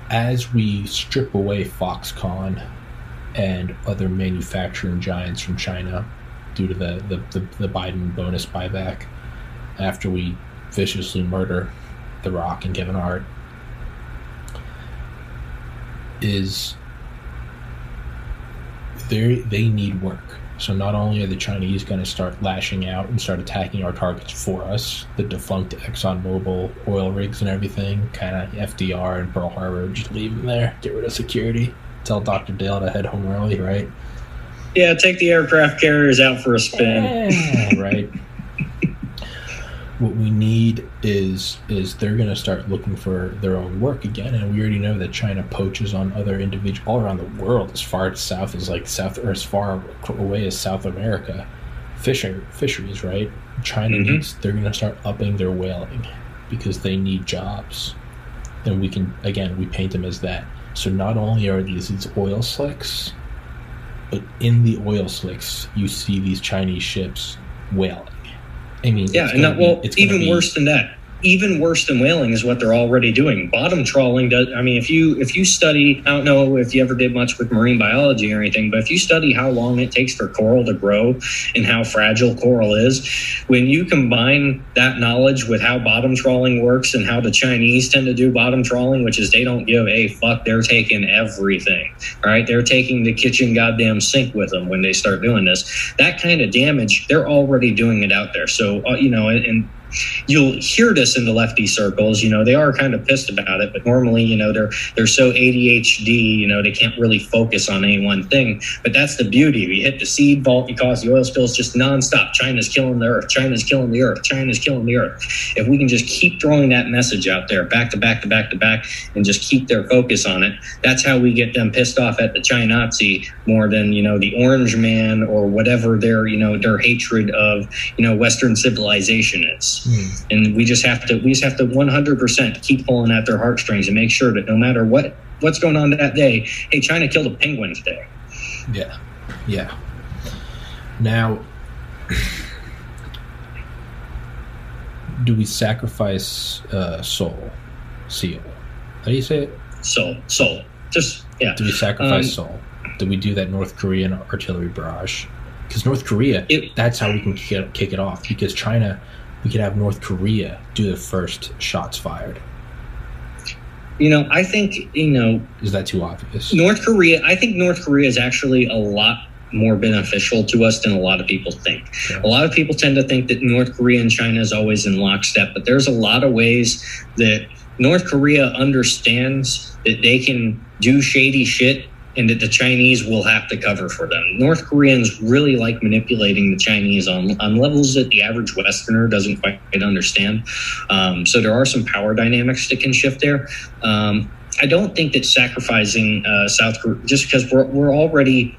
As we strip away Foxconn and other manufacturing giants from China due to the, the, the, the Biden bonus buyback, after we viciously murder The Rock and Kevin Hart, is they they need work. So not only are the Chinese going to start lashing out and start attacking our targets for us, the defunct ExxonMobil oil rigs and everything, kind of FDR and Pearl Harbor, just leave them there, get rid of security, tell Dr. Dale to head home early, right? Yeah, take the aircraft carriers out for a spin. Yeah, right. what we need is is they're going to start looking for their own work again, and we already know that China poaches on other individuals all around the world, as far south as like South or as far away as South America, fishing fisheries. Right? China Mhm. needs. They're going to start upping their whaling because they need jobs, and we can again we paint them as that. So not only are these these oil slicks, but in the oil slicks you see these Chinese ships whaling. I mean, yeah, and well, it's even be, worse than that even worse than whaling is what they're already doing. Bottom trawling does. I mean, if you if you study, I don't know if you ever did much with marine biology or anything, but if you study how long it takes for coral to grow and how fragile coral is, when you combine that knowledge with how bottom trawling works and how the Chinese tend to do bottom trawling, which is they don't give a fuck, they're taking everything. Right? They're taking the kitchen goddamn sink with them when they start doing this. That kind of damage, they're already doing it out there. So uh, you know, and you'll hear this in the lefty circles. You know, they are kind of pissed about it, but normally, you know, they're they're so ADHD, you know, they can't really focus on any one thing. But that's the beauty. We hit the seed vault, cause the oil spills just nonstop. China's killing the earth. China's killing the earth. China's killing the earth. If we can just keep throwing that message out there, back to back to back to back, and just keep their focus on it, that's how we get them pissed off at the China Nazi more than you know the Orange Man or whatever their you know their hatred of you know Western civilization is. Mm. And we just have to we just have to 100% keep pulling at their heartstrings and make sure that no matter what what's going on that day, hey, China killed a penguin today. Yeah, yeah. Now, do we sacrifice uh, Seoul, Seal? How do you say it? Seoul, Seoul. Just yeah. Do we sacrifice um, Seoul? Do we do that North Korean artillery barrage? Because North Korea, it, that's how we can kick, kick it off. Because China we could have North Korea do the first shots fired. You know, I think, you know. Is that too obvious? North Korea, I think North Korea is actually a lot more beneficial to us than a lot of people think. A lot of people tend to think that North Korea and China is always in lockstep, but there's a lot of ways that North Korea understands that they can do shady shit and that the Chinese will have to cover for them. North Koreans really like manipulating the Chinese on, on levels that the average Westerner doesn't quite understand. Um, so there are some power dynamics that can shift there. Um, I don't think that sacrificing uh, South Korea, just because we're, we're already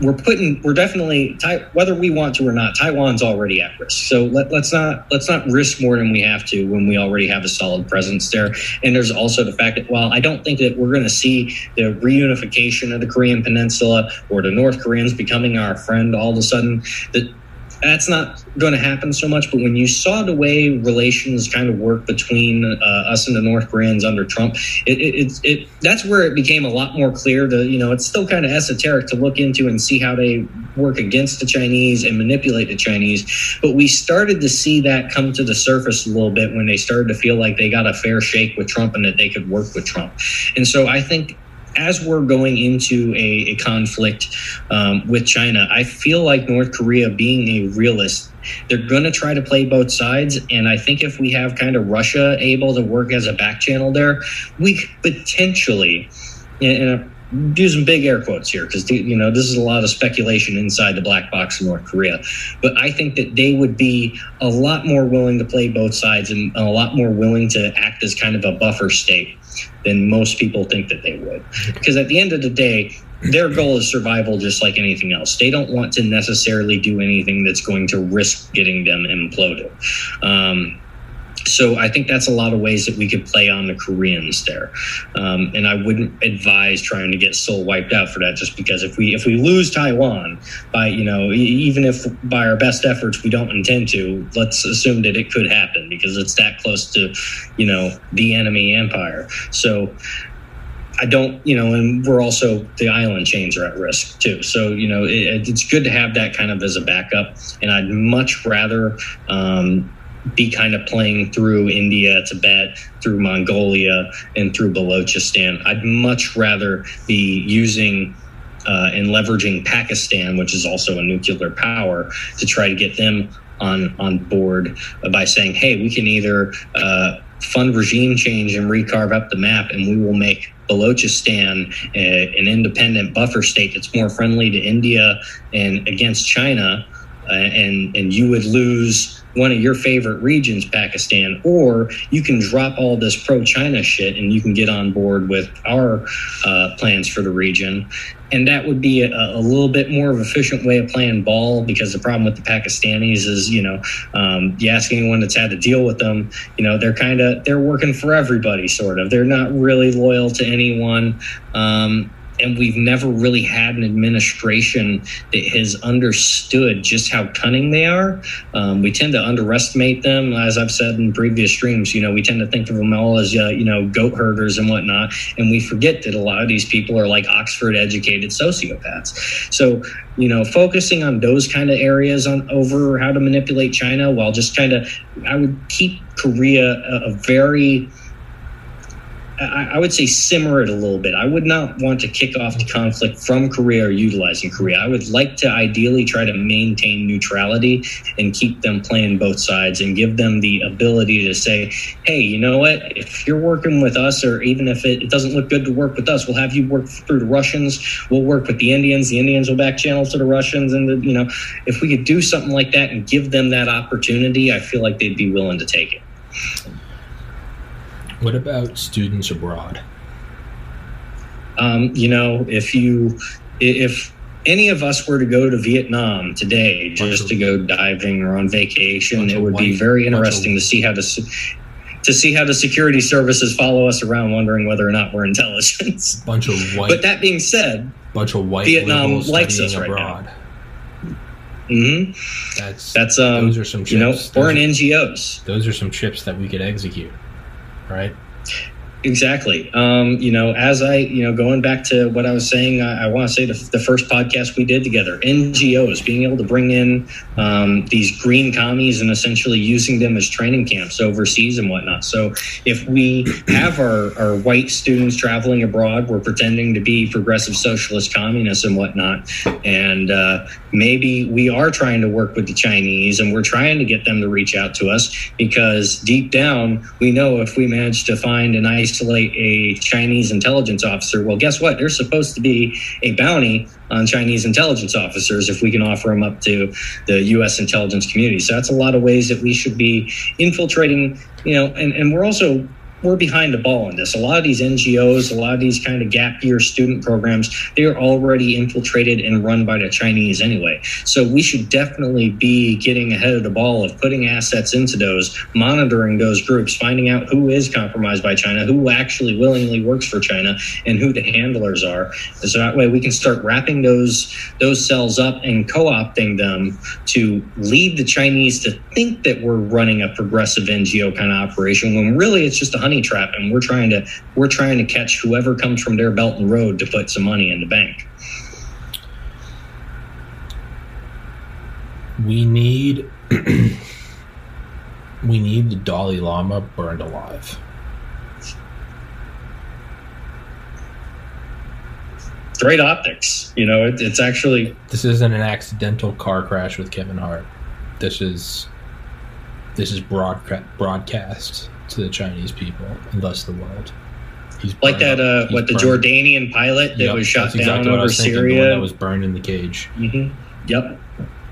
we're putting we're definitely whether we want to or not taiwan's already at risk. So let, us not let's not risk more than we have to when we already have a solid presence there. And there's also the fact that while i don't think that we're going to see the reunification of the korean peninsula or the north koreans becoming our friend all of a sudden that's not going to happen so much. But when you saw the way relations kind of work between uh, us and the North Koreans under Trump, it, it, it, it, that's where it became a lot more clear. To you know, it's still kind of esoteric to look into and see how they work against the Chinese and manipulate the Chinese. But we started to see that come to the surface a little bit when they started to feel like they got a fair shake with Trump and that they could work with Trump. And so I think as we're going into a, a conflict um, with China, I feel like North Korea, being a realist, they're going to try to play both sides. And I think if we have kind of Russia able to work as a back channel there, we potentially, and do some big air quotes here because you know this is a lot of speculation inside the black box in North Korea. But I think that they would be a lot more willing to play both sides and a lot more willing to act as kind of a buffer state than most people think that they would. Because at the end of the day, their goal is survival just like anything else. They don't want to necessarily do anything that's going to risk getting them imploded. Um, so I think that's a lot of ways that we could play on the Koreans there, um, and I wouldn't advise trying to get Seoul wiped out for that. Just because if we if we lose Taiwan by you know even if by our best efforts we don't intend to, let's assume that it could happen because it's that close to you know the enemy empire. So I don't, you know, and we're also the island chains are at risk too. So you know, it, it's good to have that kind of as a backup. And I'd much rather um, be kind of playing through India, Tibet, through Mongolia, and through Balochistan. I'd much rather be using uh, and leveraging Pakistan, which is also a nuclear power, to try to get them on on board by saying, "Hey, we can either uh, fund regime change and recarve up the map, and we will make." Balochistan, uh, an independent buffer state that's more friendly to India and against China, uh, and and you would lose one of your favorite regions, Pakistan, or you can drop all this pro China shit and you can get on board with our uh, plans for the region and that would be a, a, little bit more of an efficient way of playing ball because the problem with the Pakistanis is, you know, um, you ask anyone that's had to deal with them, you know, they're kind of they're working for everybody, sort of. They're not really loyal to anyone. Um, and we've never really had an administration that has understood just how cunning they are. Um, we tend to underestimate them, as I've said in previous streams. You know, we tend to think of them all as uh, you know goat herders and whatnot, and we forget that a lot of these people are like Oxford-educated sociopaths. So, you know, focusing on those kind of areas on over how to manipulate China, while just kind of, I would keep Korea a, a very I, I would say simmer it a little bit. I would not want to kick off the conflict from Korea or utilizing Korea. I would like to ideally try to maintain neutrality and keep them playing both sides and give them the ability to say, hey, you know what? If you're working with us, or even if it, it doesn't look good to work with us, we'll have you work through the Russians. We'll work with the Indians. The Indians will back channel to the Russians. And, the, you know, if we could do something like that and give them that opportunity, I feel like they'd be willing to take it. What about students abroad? Um, you know, if you if any of us were to go to Vietnam today just of, to go diving or on vacation, it would be very interesting to see how to to see how the security services follow us around, wondering whether or not we're intelligence. Bunch of white. But that being said, bunch of white Vietnam likes us right abroad. now. Mm-hmm. That's that's um. Those are some chips. you know we're in NGOs. Those are some chips that we could execute right? Exactly. Um, you know, as I, you know, going back to what I was saying, I, I want to say the, the, first podcast we did together, NGOs, being able to bring in um, these green commies and essentially using them as training camps overseas and whatnot. So if we have our, our white students traveling abroad, we're pretending to be progressive socialist communists and whatnot. And uh, maybe we are trying to work with the Chinese and we're trying to get them to reach out to us because deep down, we know if we manage to find an nice isolate a Chinese intelligence officer. Well, guess what? There's supposed to be a bounty on Chinese intelligence officers if we can offer them up to the U.S. intelligence community. So that's a lot of ways that we should be infiltrating, you know, and, and we're also we're behind the ball in this. A lot of these NGOs, a lot of these kind of gap year student programs, they are already infiltrated and run by the Chinese anyway. So we should definitely be getting ahead of the ball of putting assets into those, monitoring those groups, finding out who is compromised by China, who actually willingly works for China, and who the handlers are. So that way we can start wrapping those those cells up and co-opting them to lead the Chinese to think that we're running a progressive NGO kind of operation when really it's just a honey trap, and we're trying to we're trying to catch whoever comes from their belt and road to put some money in the bank. We need we need the Dalai Lama burned alive. Great optics. You know, it, it's actually. This isn't an accidental car crash with Kevin Hart. This is this is broadcast broadcast to the Chinese people and thus the world. He's like that, uh, what the burned. Jordanian pilot that yep, was shot down exactly over Syria. that was burned in the cage. Mm-hmm. Yep.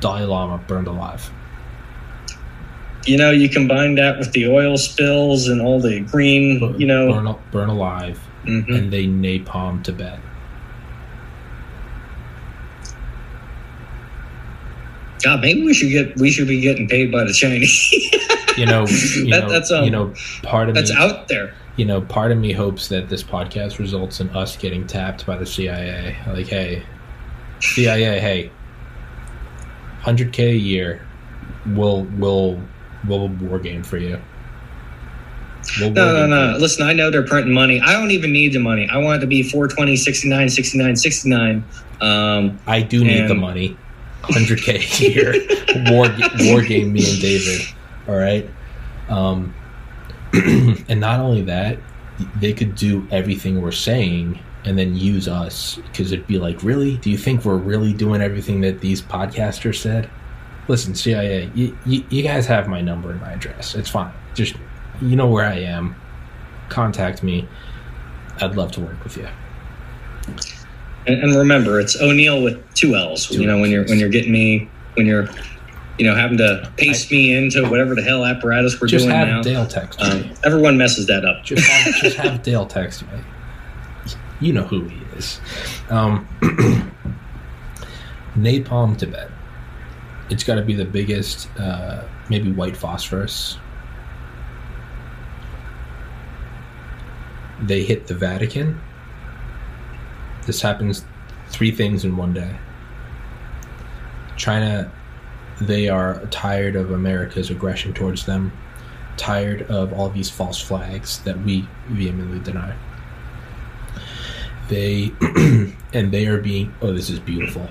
Dalai Lama burned alive. You know, you combine that with the oil spills and all the green, burn, you know, burn, burn alive, mm-hmm. and they napalm Tibet. God, maybe we should get we should be getting paid by the Chinese. you know, you that, know, that's um, you know, part of that's me, out there. You know, part of me hopes that this podcast results in us getting tapped by the CIA. Like, hey, CIA, hey, hundred k a year, we'll we'll we'll war game for you. We'll no, no, no. Listen, I know they're printing money. I don't even need the money. I want it to be 420, 69, 69, 69. Um, I do need the money. 100k a year. war war game me and David. All right. Um, and not only that, they could do everything we're saying and then use us because it'd be like, really? Do you think we're really doing everything that these podcasters said? Listen, CIA, you, you, you guys have my number and my address. It's fine. Just you know where I am. Contact me. I'd love to work with you. And, and remember, it's O'Neill with two L's. Two you know, L's. when you're when you're getting me, when you're you know, having to paste me into whatever the hell apparatus we're Just doing have now. Dale text me. Um, everyone messes that up. Just have, just have Dale text me. You know who he is. Um, Napalm Tibet. It's got to be the biggest, uh, maybe white phosphorus. They hit the Vatican. This happens three things in one day. China, they are tired of America's aggression towards them, tired of all these false flags that we vehemently deny. They and they are being oh this is beautiful.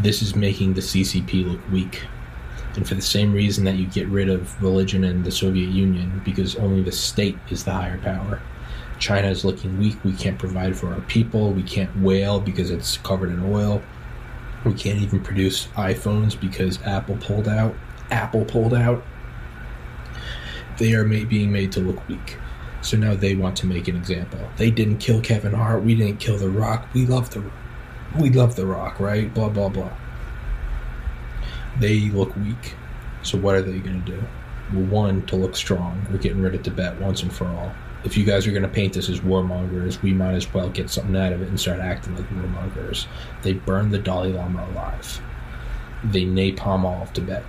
This is making the CCP look weak. And for the same reason that you get rid of religion in the Soviet Union because only the state is the higher power. China is looking weak. We can't provide for our people. We can't whale because it's covered in oil. We can't even produce iPhones because Apple pulled out. Apple pulled out. They are ma- being made to look weak. So now they want to make an example. They didn't kill Kevin Hart. We didn't kill The Rock. We love the, we love The Rock, right? Blah blah blah. They look weak. So what are they going to do? Well, one to look strong. We're getting rid of Tibet once and for all. If you guys are going to paint us as warmongers, we might as well get something out of it and start acting like warmongers. They burned the Dalai Lama alive. They napalm all of Tibet.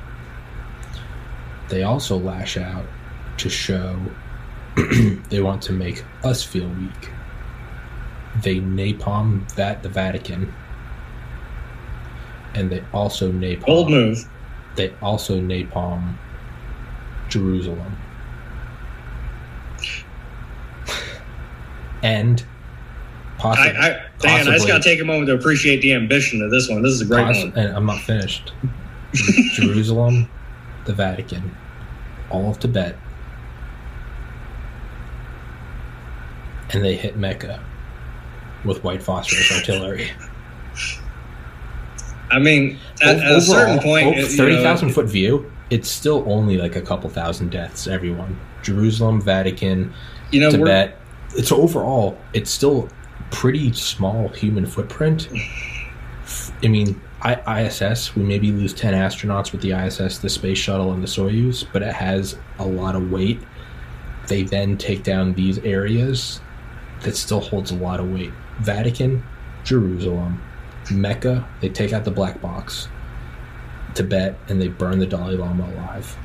They also lash out to show they want to make us feel weak. They napalm that the Vatican, and they also napalm. Bold move. They also napalm Jerusalem, and I, possibly. I, Dan, I just got to take a moment to appreciate the ambition of this one. This is a great Poss- one. and I'm not finished. Jerusalem, the Vatican, all of Tibet, and they hit Mecca with white phosphorus artillery. I mean, at, at a certain point, oh, it- you know, foot view. It's still only like a couple thousand deaths. Everyone, Jerusalem, Vatican, you know, Tibet. It's overall, it's still pretty small human footprint. I mean, I, ISS, we maybe lose 10 astronauts with the ISS, the space shuttle, and the Soyuz, but it has a lot of weight. They then take down these areas that still holds a lot of weight. Vatican, Jerusalem, Mecca, they take out the black box. Tibet, and they burn the Dalai Lama alive.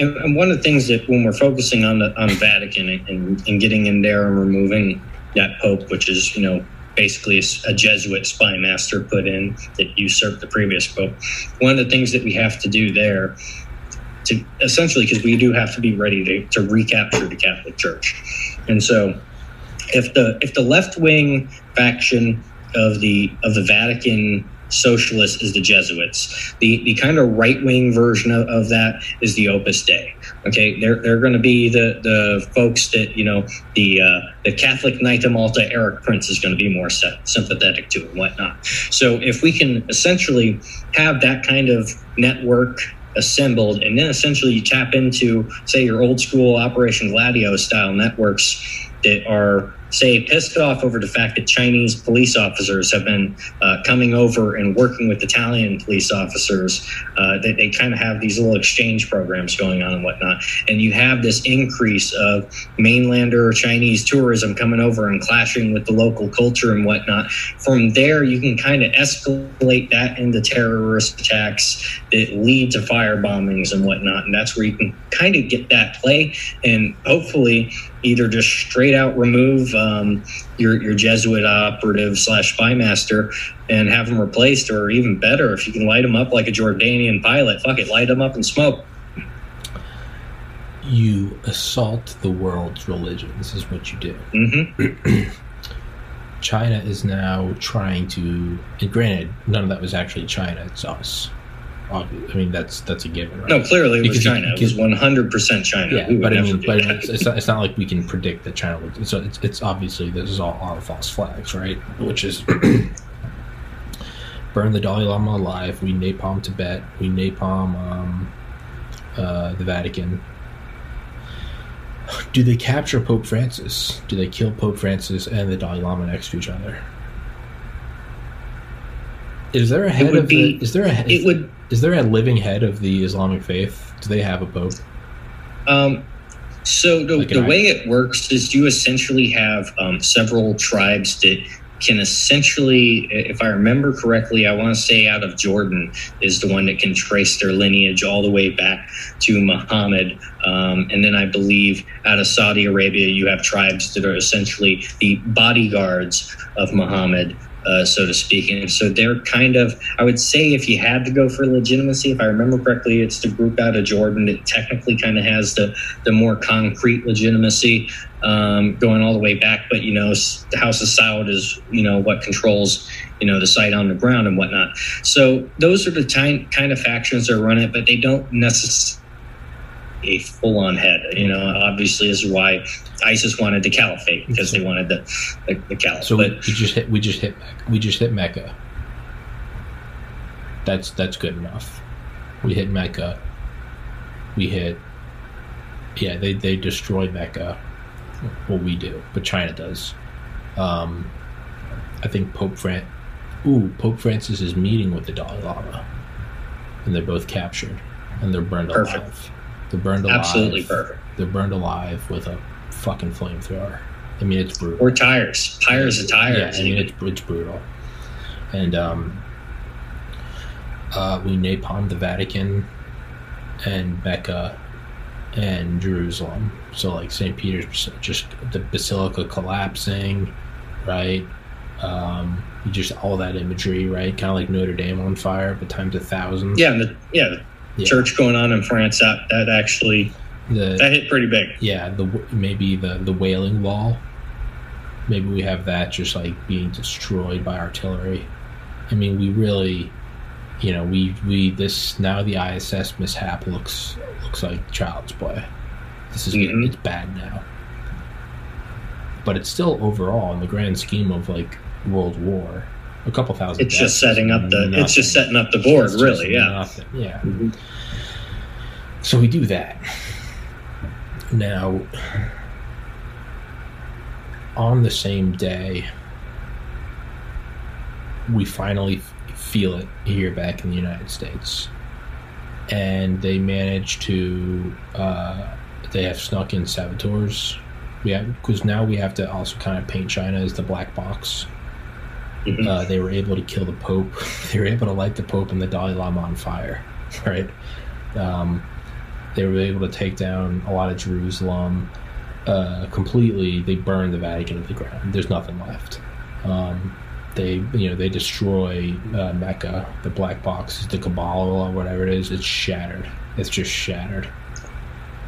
And, and one of the things that when we're focusing on the on Vatican and, and, and getting in there and removing that pope, which is you know basically a Jesuit spy master put in that usurped the previous pope. One of the things that we have to do there, to essentially because we do have to be ready to, to recapture the Catholic Church, and so if the if the left wing faction of the of the Vatican socialists is the Jesuits. The the kind of right wing version of, of that is the Opus Dei. Okay, they're they're going to be the the folks that you know the uh, the Catholic Knight of Malta Erik Prince is going to be more sy- sympathetic to and whatnot. So if we can essentially have that kind of network assembled and then essentially you tap into say your old school operation gladio style networks that are say pissed off over the fact that chinese police officers have been uh, coming over and working with italian police officers uh, that they kind of have these little exchange programs going on and whatnot. And you have this increase of mainlander chinese tourism coming over and clashing with the local culture and whatnot. From there you can kind of escalate that into terrorist attacks that lead to fire bombings and whatnot. And that's where you can kind of get that play. And hopefully either just straight out remove um, your your Jesuit operative slash spy master and have them replaced, or even better, if you can light them up like a Jordanian pilot, fuck it, light them up and smoke. You assault the world's religion. this is what you do. hmm China is now trying to, and granted, none of that was actually China; it's us. I mean, that's that's a given, right? No, clearly it was Because you- China. It was one hundred percent China. Yeah, but I mean, but it's, it's, not, it's not like we can predict that China would. So it's, it's obviously this is all our false flags, right? Which is burn the Dalai Lama alive. We napalm Tibet. We napalm um, uh, the Vatican. Do they capture Pope Francis? Do they kill Pope Francis and the Dalai Lama next to each other? Is there a head of be- the? Is there a head? it would Is there a living head of the Islamic faith? Do they have a pope? Um, so the, Like the way it works is you essentially have um, several tribes that can essentially, if I remember correctly, I want to say out of Jordan is the one that can trace their lineage all the way back to Muhammad. Um, and then I believe out of Saudi Arabia, you have tribes that are essentially the bodyguards of Muhammad. Uh, so to speak, and so they're kind of, I would say, if you had to go for legitimacy, if I remember correctly, it's the group out of Jordan that technically kind of has the the more concrete legitimacy um, going all the way back. But you know, the House of Saud is you know what controls you know the site on the ground and whatnot. So those are the ty- kind of factions that run it, but they don't necessarily a full-on head. You know, obviously, this is why ISIS wanted the caliphate because they wanted the the, the caliphate. So we, but we just hit we just hit we just hit Mecca. That's that's good enough. We hit Mecca. We hit yeah, they, they destroy Mecca. Well we do, but China does. Um I think Pope Fran Ooh, Pope Francis is meeting with the Dalai Lama. And they're both captured. And they're burned Perfect. alive. They're burned alive. absolutely perfect. They're burned alive with a fucking flamethrower. I mean it's brutal. Or tires, tires of tires. Yeah, I mean it's it's brutal, and um, uh, we napalmed the Vatican and Mecca and Jerusalem. So like St. Peter's, just the basilica collapsing, right? Um, you just all that imagery, right? Kind of like Notre Dame on fire, but times a thousand. yeah, and the, yeah, Yeah. church going on in France that that actually The that hit pretty big. yeah the maybe the the wailing wall maybe we have that just like being destroyed by artillery i mean we really you know we we this now the iss mishap looks looks like child's play this is Mhm. it's bad now but it's still overall in the grand scheme of like world war a couple thousand It's just setting up the it's just setting up the board, It's really. Yeah. nothing. yeah Mhm. so we do that. Now, on the same day, we finally feel it here back in the United States. And they manage to, uh, they have snuck in saboteurs. Yeah, because now we have to also kind of paint China as the black box. Mhm. Uh, they were able to kill the Pope. They were able to light the Pope and the Dalai Lama on fire, right? Um, they were able to take down a lot of Jerusalem uh, completely. They burned the Vatican to the ground. There's nothing left. Um, they, you know, they destroy uh, Mecca. The black box, the Kabbalah or whatever it is, it's shattered. It's just shattered.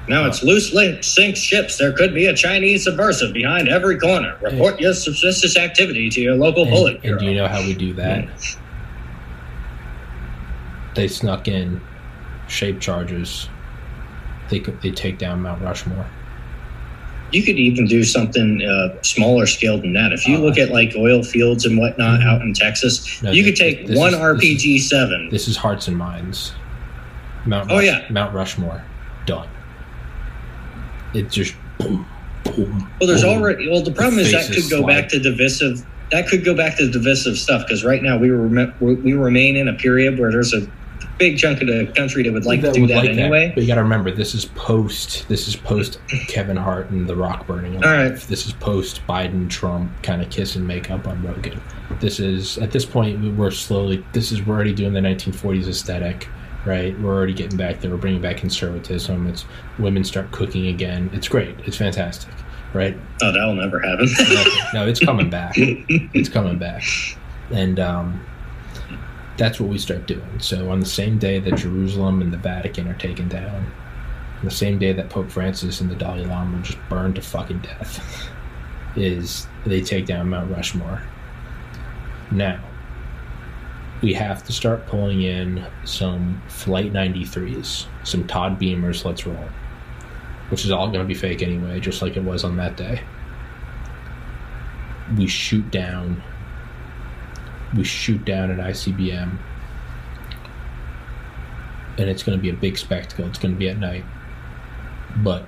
Now it's loose linked sink ships. There could be a Chinese subversive behind every corner. Report your suspicious activity to your local bullet And, and do you know how we do that? They snuck in shape charges. They could, they take down Mount Rushmore. You could even do something uh, smaller scale than that. If you Uh, look at like oil fields and whatnot Mhm. out in Texas, No, you this- could take one is- this RPG seven. This is Hearts and Minds. Mount Oh, yeah. Mount Rushmore. Done. It just boom, boom. Well, there's boom. already. Well, the problem The is that could go back to divisive. That could go back to divisive stuff because right now we rem- we remain in a period where there's a big chunk of the country that would like to do that like anyway. But you got to remember, this is post. This is post Kevin Hart and The Rock burning alive. All right. This is post Biden Trump kind of kiss and make up on Rogan. This is at this point we're slowly. This is we're already doing the 1940s aesthetic, right? We're already getting back there. We're bringing back conservatism. It's women start cooking again. It's great. It's fantastic, right? Oh, that'll never happen. no, no, it's coming back. It's coming back, and um, that's what we start doing. So on the same day that Jerusalem and the Vatican are taken down, on the same day that Pope Francis and the Dalai Lama are just burned to fucking death, is they take down Mount Rushmore. Now we have to start pulling in some Flight 93s, some Todd Beamers. Let's roll. Which is all going to be fake anyway, just like it was on that day. We shoot down. We shoot down an ICBM and it's going to be a big spectacle. It's going to be at night. But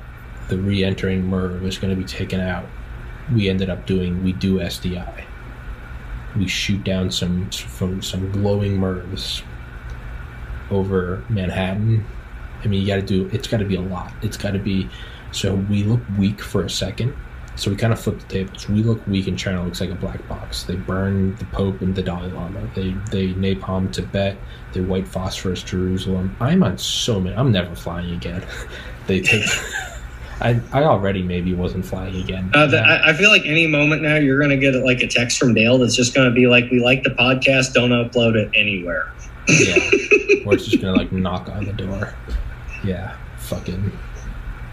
the re-entering MIRV is going to be taken out. We ended up doing we do SDI we shoot down some from some glowing MIRVs over Manhattan. I mean, you got to do. It's got to be a lot. It's got to be. So we look weak for a second. So we kind of flip the tables. We look weak, and China looks like a black box. They burn the Pope and the Dalai Lama. They they napalm Tibet. They white phosphorus Jerusalem. I'm on so many. I'm never flying again. they take. I, I already maybe wasn't flying again. Uh, the, I, I feel like any moment now you're going to get like a text from Dale that's just going to be like, "We like the podcast. Don't upload it anywhere." yeah, or it's just going to like knock on the door. Yeah, fucking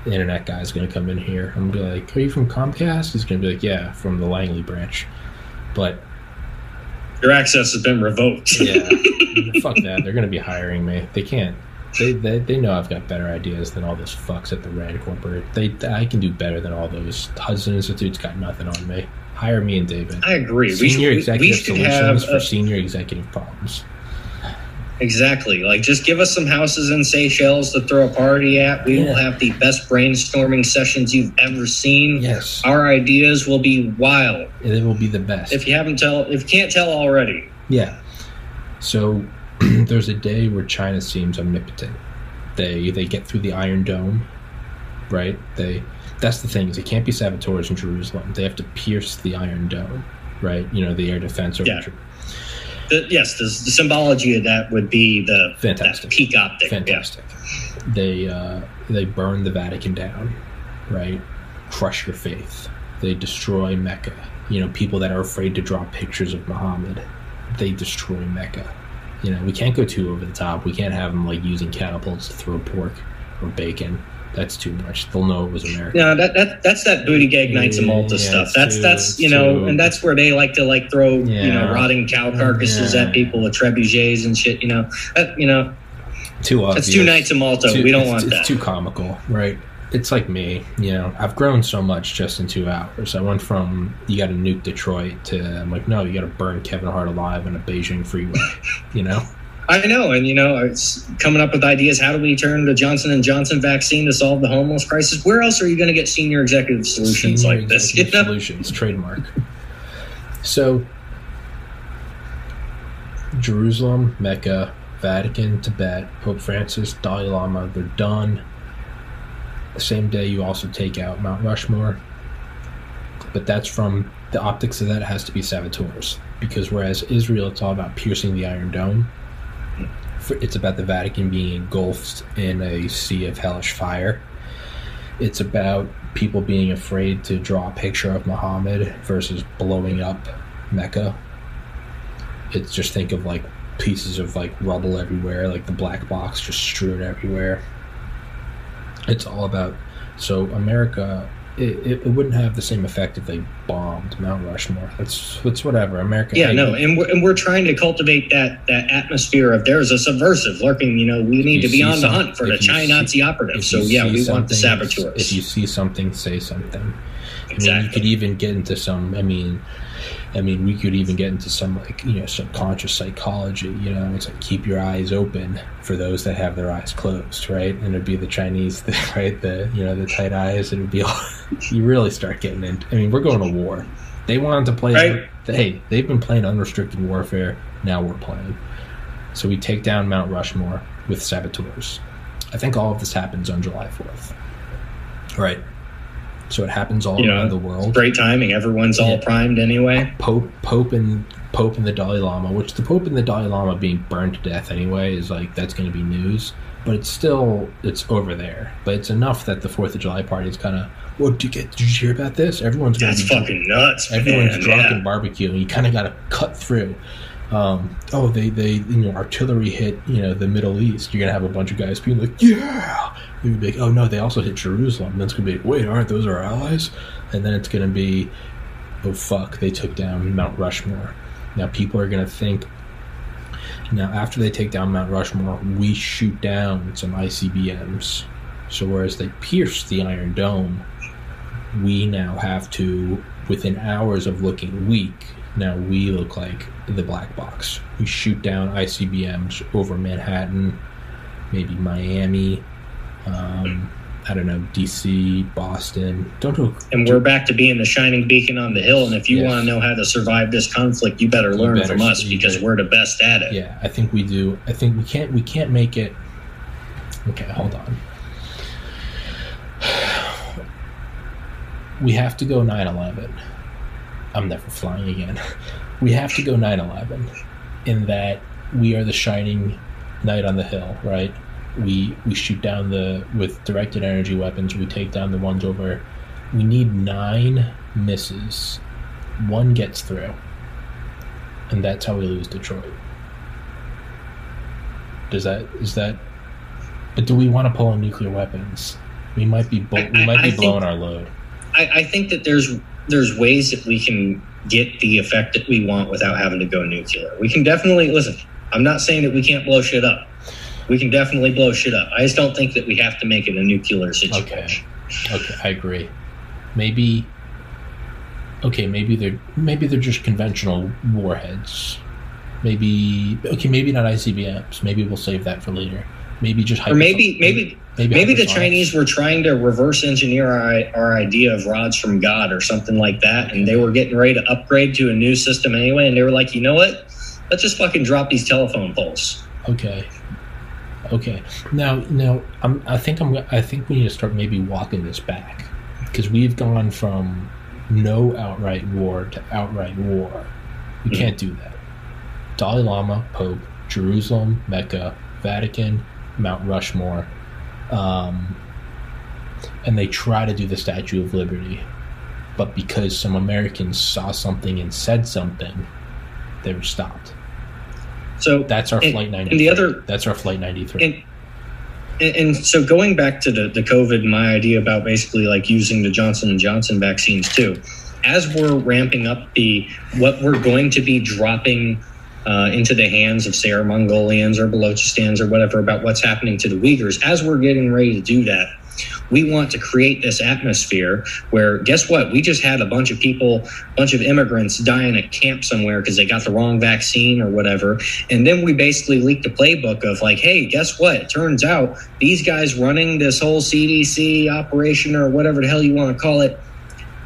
the internet guy's going to come in here. I'm going to be like, "Are you from Comcast?" He's going to be like, "Yeah, from the Langley branch." But your access has been revoked. yeah, fuck that. They're going to be hiring me. They can't they, they, they know I've got better ideas than all those fucks at the Rand Corporate. They I can do better than all those. Hudson Institute's got nothing on me. Hire me and David. I agree. Senior we executive we solutions for senior executive problems. Exactly. Like, just give us some houses in Seychelles to throw a party at. We yeah. will have the best brainstorming sessions you've ever seen. Yes. Our ideas will be wild. They will be the best. If you haven't tell, if you can't tell already. Yeah. So there's a day where China seems omnipotent. They they get through the Iron Dome, right? They that's the thing is it can't be saboteurs in Jerusalem. They have to pierce the Iron Dome, right? You know the air defense over. Yeah. The, yes, the, the, symbology of that would be the fantastic peak optic. Fantastic. Yeah. They uh, they burn the Vatican down, right? Crush your faith. They destroy Mecca. You know, people that are afraid to draw pictures of Muhammad, they destroy Mecca you know, we can't go too over the top. We can't have them like using catapults to throw pork or bacon. That's too much. They'll know it was America. Yeah, that, that that's that booty gag Knights of Malta yeah, stuff. That's too, that's you know, too, and that's where they like to like throw yeah. you know rotting cow carcasses at people with trebuchets and shit. You know, that, you know, too obvious. It's two Knights of Malta. Too, we don't want it's that. It's too comical, right? It's like me, you know, I've grown so much just in two hours. I went from you got to nuke Detroit to I'm like, no, you got to burn Kevin Hart alive on a Beijing freeway, you know. I know, and you know, it's coming up with ideas. How do we turn the Johnson and Johnson vaccine to solve the homeless crisis? Where else are you going to get senior executive solutions senior like this? You know? Solutions trademark. So, Jerusalem, Mecca, Vatican, Tibet, Pope Francis, Dalai Lama, they're done the same day, you also take out Mount Rushmore, but that's from the optics of that has to be saboteurs because whereas Israel, it's all about piercing the Iron Dome. It's about the Vatican being engulfed in a sea of hellish fire. It's about people being afraid to draw a picture of Muhammad versus blowing up Mecca. It's just think of like pieces of like rubble everywhere, like the black box just strewn everywhere it's all about so America. It, it, wouldn't have the same effect if they bombed Mount Rushmore. That's it's whatever. America. Yeah, no, and we're, and we're trying to cultivate that that atmosphere of there's a subversive lurking. You know, we need to be on the hunt for the China Nazi operative. So yeah, we want the saboteurs. If you see something, say something. Exactly. I mean, you could even get into some. I mean, I mean, we could even get into some like you know subconscious psychology. You know, it's like keep your eyes open for those that have their eyes closed, right? And it'd be the Chinese, right? The you know the tight eyes. It would be all. you really start getting into. I mean, we're going to war. They wanted to play. Right. Hey, they've been playing unrestricted warfare. Now we're playing. So we take down Mount Rushmore with saboteurs. I think all of this happens on July fourth. Right. So it happens all you around know, the world. Great timing. Everyone's yeah. all primed anyway. Pope, Pope, and Pope and the Dalai Lama, which the Pope and the Dalai Lama being burned to death anyway, is like that's going to be news. But it's still it's over there. But it's enough that the Fourth of July party is kind of. Well, did you get? Did you hear about this? Everyone's going to be drunk. fucking nuts. Everyone's man. drunk yeah. and barbecuing. You kind of got to cut through. Um, oh, they they you know artillery hit you know the Middle East. You're gonna have a bunch of guys being like, yeah, You'd be like, oh no, they also hit Jerusalem. And it's gonna be wait, aren't those our allies? And then it's gonna be, oh fuck, they took down Mount Rushmore. Now people are gonna think. Now after they take down Mount Rushmore, we shoot down some ICBMs. So whereas they pierced the Iron Dome, we now have to, within hours of looking weak, now we look like the black box. We shoot down ICBMs over Manhattan, maybe Miami, um, I don't know, DC, Boston. Don't go. And we're back to being the shining beacon on the hill. And if you Yes. want to know how to survive this conflict, you better learn better- from us because better- we're the best at it. Yeah, I think we do. I think we can't. We can't make it. Okay, hold on. We have to go 9/11. I'm never flying again. We have to go 9/11, in that we are the shining knight on the hill, right? We we shoot down the with directed energy weapons. We take down the ones over. We need nine misses. One gets through, and that's how we lose Detroit. Does that is that? But do we want to pull on nuclear weapons? We might be blo- we I- might I be think- blowing our load. I, I think that there's there's ways that we can get the effect that we want without having to go nuclear. We can definitely listen. I'm not saying that we can't blow shit up. We can definitely blow shit up. I just don't think that we have to make it a nuclear situation. Okay, okay I agree. Maybe. Okay, maybe they're maybe they're just conventional warheads. Maybe okay, maybe not ICBMs. Maybe we'll save that for later. Maybe just Or maybe maybe maybe, maybe the. Chinese were trying to reverse engineer our, our idea of rods from God or something like that, and they were getting ready to upgrade to a new system anyway, and they were like, you know what? Let's just fucking drop these telephone poles. Okay. Okay. Now, now, I'm, I think I'm. I think we need to start maybe walking this back because we've gone from no outright war to outright war. We Mhm. can't do that. Dalai Lama, Pope, Jerusalem, Mecca, Vatican, Mount Rushmore, um, and they try to do the Statue of Liberty, but because some Americans saw something and said something, they were stopped. So That's our And- flight ninety. and the other- That's our flight ninety three. and and, and so going back to the, the COVID, my idea about basically like using the Johnson and Johnson vaccines too, as we're ramping up the what we're going to be dropping uh, into the hands of say our Mongolians or Balochistans or whatever about what's happening to the Uyghurs, as we're getting ready to do that, we want to create this atmosphere where guess what we just had a bunch of people a bunch of immigrants die in a camp somewhere because they got the wrong vaccine or whatever and then we basically leaked the playbook of like hey guess what it turns out these guys running this whole cdc operation or whatever the hell you want to call it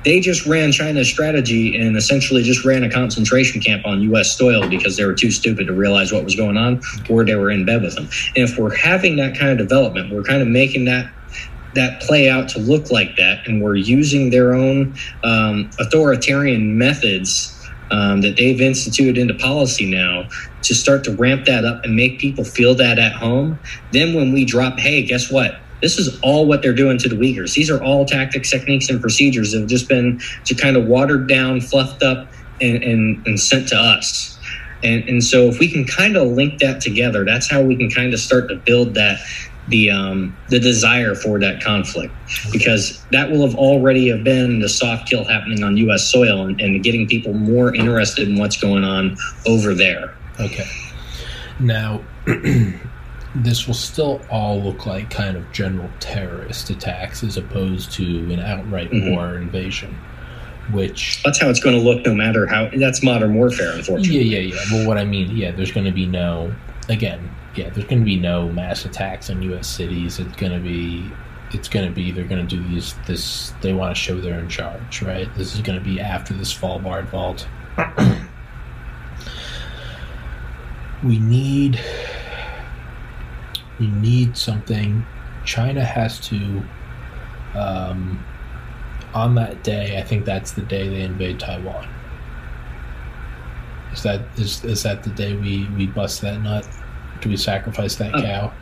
they just ran China's strategy and essentially just ran a concentration camp on U.S. soil because they were too stupid to realize what was going on, or they were in bed with them. And if we're having that kind of development, we're kind of making that that play out to look like that, and we're using their own um, authoritarian methods um, that they've instituted into policy now to start to ramp that up and make people feel that at home. Then when we drop, hey, guess what? This is all what they're doing to the Uyghurs. These are all tactics, techniques, and procedures that have just been to kind of watered down, fluffed up, and, and, and sent to us. And, and so if we can kind of link that together, that's how we can kind of start to build that the um, the desire for that conflict because that will have already have been the soft kill happening on U.S. soil and, and getting people more interested in what's going on over there. Okay. Now, this will still all look like kind of general terrorist attacks as opposed to an outright Mhm. war invasion, which. That's how it's going to look, no matter how. That's modern warfare, unfortunately. Yeah, yeah, yeah. Well, what I mean, yeah, there's going to be no. Again, yeah, there's going to be no mass attacks on U.S. cities. It's going to be. It's going to be they're going to do these. This they want to show they're in charge, right? This is going to be after this Svalbard vault. we need we need something china has to um, on that day i think that's the day they invade taiwan is that is, is that the day we we bust that nut do we sacrifice that Uh, cow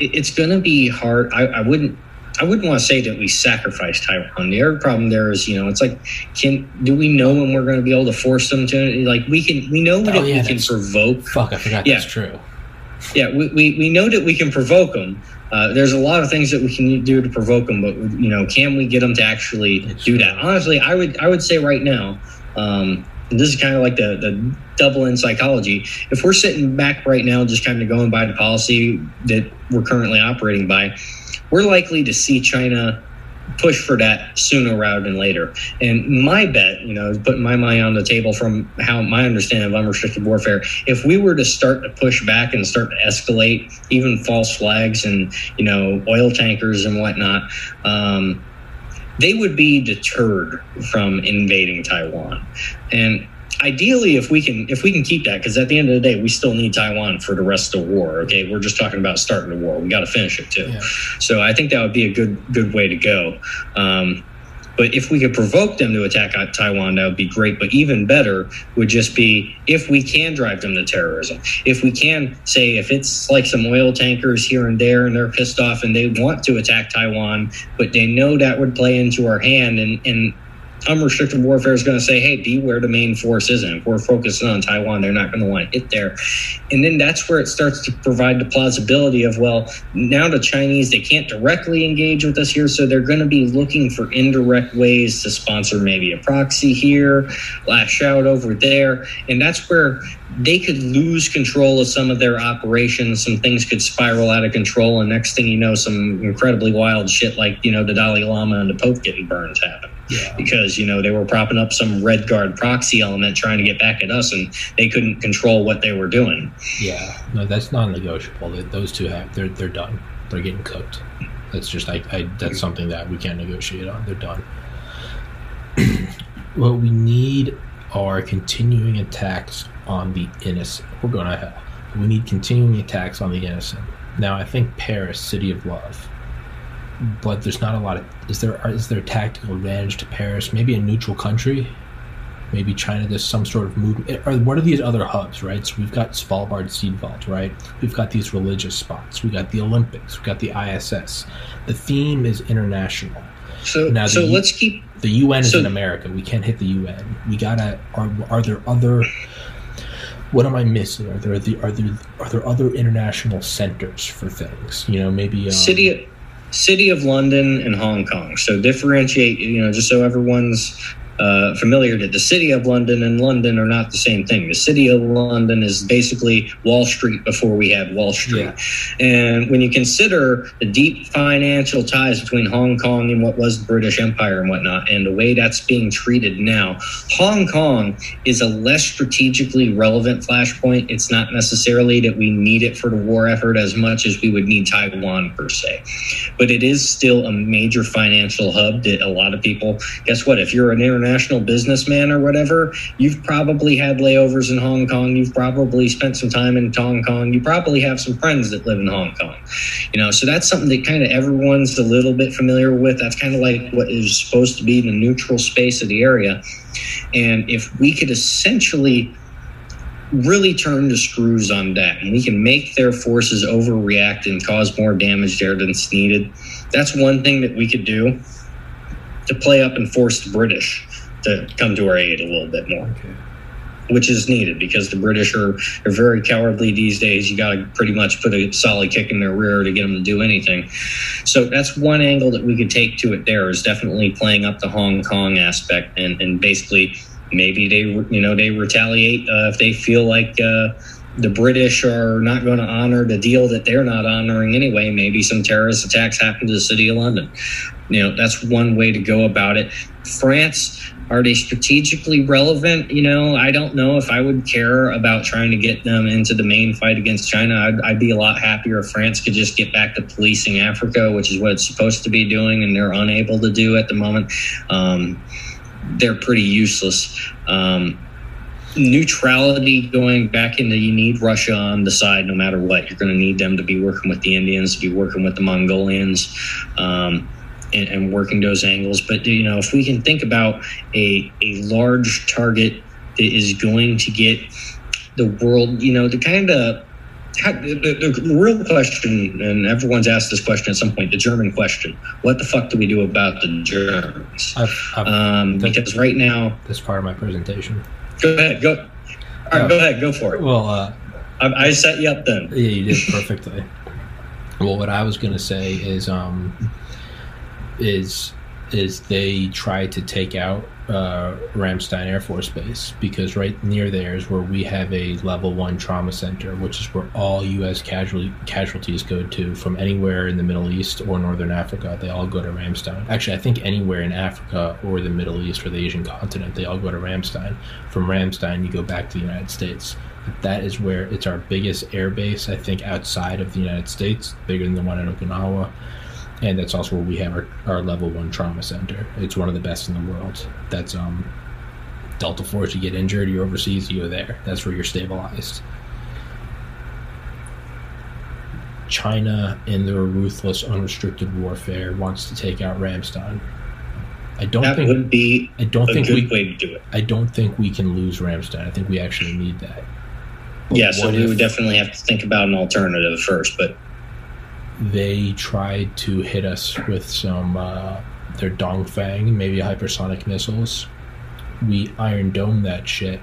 It's going to be hard. I, I wouldn't. I wouldn't want to say that we sacrifice Taiwan. The other problem there is, you know, it's like, can do we know when we're going to be able to force them to? Like, we can. We know that Oh, yeah, we can provoke fuck i forgot Yeah. that's true yeah, we, we, we know that we can provoke them. Uh, there's a lot of things that we can do to provoke them, but you know, can we get them to actually It's do true. that? Honestly, I would I would say right now, um, and this is kind of like the the double in psychology. If we're sitting back right now, just kind of going by the policy that we're currently operating by, we're likely to see China push for that sooner rather than later. And my bet, you know, putting my money on the table from how my understanding of unrestricted warfare, if we were to start to push back and start to escalate even false flags and, you know, oil tankers and whatnot, um, they would be deterred from invading Taiwan. And ideally if we can if we can keep that because at the end of the day we still need taiwan for the rest of the war okay we're just talking about starting the war we got to finish it too yeah. so i think that would be a good good way to go um, but if we could provoke them to attack Taiwan, that would be great. But even better would just be if we can drive them to terrorism. If we can say, if it's like some oil tankers here and there and they're pissed off and they want to attack Taiwan, but they know that would play into our hand and, and unrestricted warfare is going to say, hey, be where the main force isn't. if we're focusing on Taiwan, they're not going to want to hit there. And then that's where it starts to provide the plausibility of, well, now the Chinese, they can't directly engage with us here. So they're going to be looking for indirect ways to sponsor maybe a proxy here, lash out over there. And that's where they could lose control of some of their operations. Some things could spiral out of control. And next thing you know, some incredibly wild shit like, you know, the Dalai Lama and the Pope getting burned happen yeah. because you know they were propping up some red guard proxy element trying to get back at us and they couldn't control what they were doing. Yeah. No that's non-negotiable. Those two have they're they're done. They're getting cooked. That's just I, I that's something that we can't negotiate on. They're done. What we need are continuing attacks on the innocent. We're going to hell. We need continuing attacks on the innocent. Now i think paris city of love but there's not a lot of is there is there a tactical advantage to Paris? Maybe a neutral country, maybe China. There's some sort of movement. Or what are these other hubs? Right. So we've got Svalbard Seed Vault. Right. We've got these religious spots. We got the Olympics. We got the ISS. The theme is international. So now so let's keep the UN is so, in America. We can't hit the UN. We gotta. Are are there other? What am I missing? Are there the are there are there other international centers for things? You know, maybe um, city City of London and Hong Kong. So differentiate, you know, just so everyone's uh, familiar to the city of London and London are not the same thing. The city of London is basically Wall Street before we had Wall Street. Yeah. And when you consider the deep financial ties between Hong Kong and what was the British Empire and whatnot, and the way that's being treated now, Hong Kong is a less strategically relevant flashpoint. It's not necessarily that we need it for the war effort as much as we would need Taiwan per se. But it is still a major financial hub that a lot of people, guess what? If you're an international international businessman or whatever, you've probably had layovers in Hong Kong. You've probably spent some time in Hong Kong. You probably have some friends that live in Hong Kong. You know, so that's something that kind of everyone's a little bit familiar with. That's kind of like what is supposed to be the neutral space of the area. And if we could essentially really turn the screws on that and we can make their forces overreact and cause more damage there than's needed that's one thing that we could do to play up and force the british to come to our aid a little bit more. Okay. Which is needed because the British are, are very cowardly these days. You got to pretty much put a solid kick in their rear to get them to do anything. So that's one angle that we could take to it. There is definitely playing up the Hong Kong aspect and, and basically maybe they you know they retaliate uh, if they feel like uh, the British are not going to honor the deal that they're not honoring anyway. Maybe some terrorist attacks happen to the city of London. You know that's one way to go about it. France are they strategically relevant? You know, I don't know if I would care about trying to get them into the main fight against China. I'd, I'd, be a lot happier if France could just get back to policing Africa, which is what it's supposed to be doing, and they're unable to do at the moment. Um, they're pretty useless. Um, neutrality going back into you need Russia on the side no matter what. You're going to need them to be working with the Indians, to be working with the Mongolians. Um, and, and working those angles. But you know, if we can think about a a large target that is going to get the world, you know, the kind of the, the, real question, and everyone's asked this question at some point, the German question: What the fuck do we do about the Germans? I've, I've, um, because right now, this part of my presentation. Go ahead, go. All right, uh, go ahead, go for it. Well, uh, I, I, set you up then. Yeah, you did perfectly. well, what I was going to say is, um, is is they try to take out uh, Ramstein Air Force Base because right near there is where we have a level one trauma center, which is where all U.S. casualty casualties go to from anywhere in the Middle East or Northern Africa. They all go to Ramstein. Actually, I think anywhere in Africa or the Middle East or the Asian continent, they all go to Ramstein. From Ramstein, you go back to the United States. That is where it's our biggest air base, I think, outside of the United States, bigger than the one in Okinawa and that's also where we have our, our level one trauma center. It's one of the best in the world. That's um, Delta Force. You get injured, you're overseas, you're there. That's where you're stabilized. China, in their ruthless, unrestricted warfare, wants to take out Ramstein. I don't that think would be I don't a think good we way to do it. I don't think we can lose Ramstein. I think we actually need that. But Yeah, so we would definitely have to think about an alternative first. But they tried to hit us with some uh, their Dongfang, maybe hypersonic missiles. We Iron Dome that shit.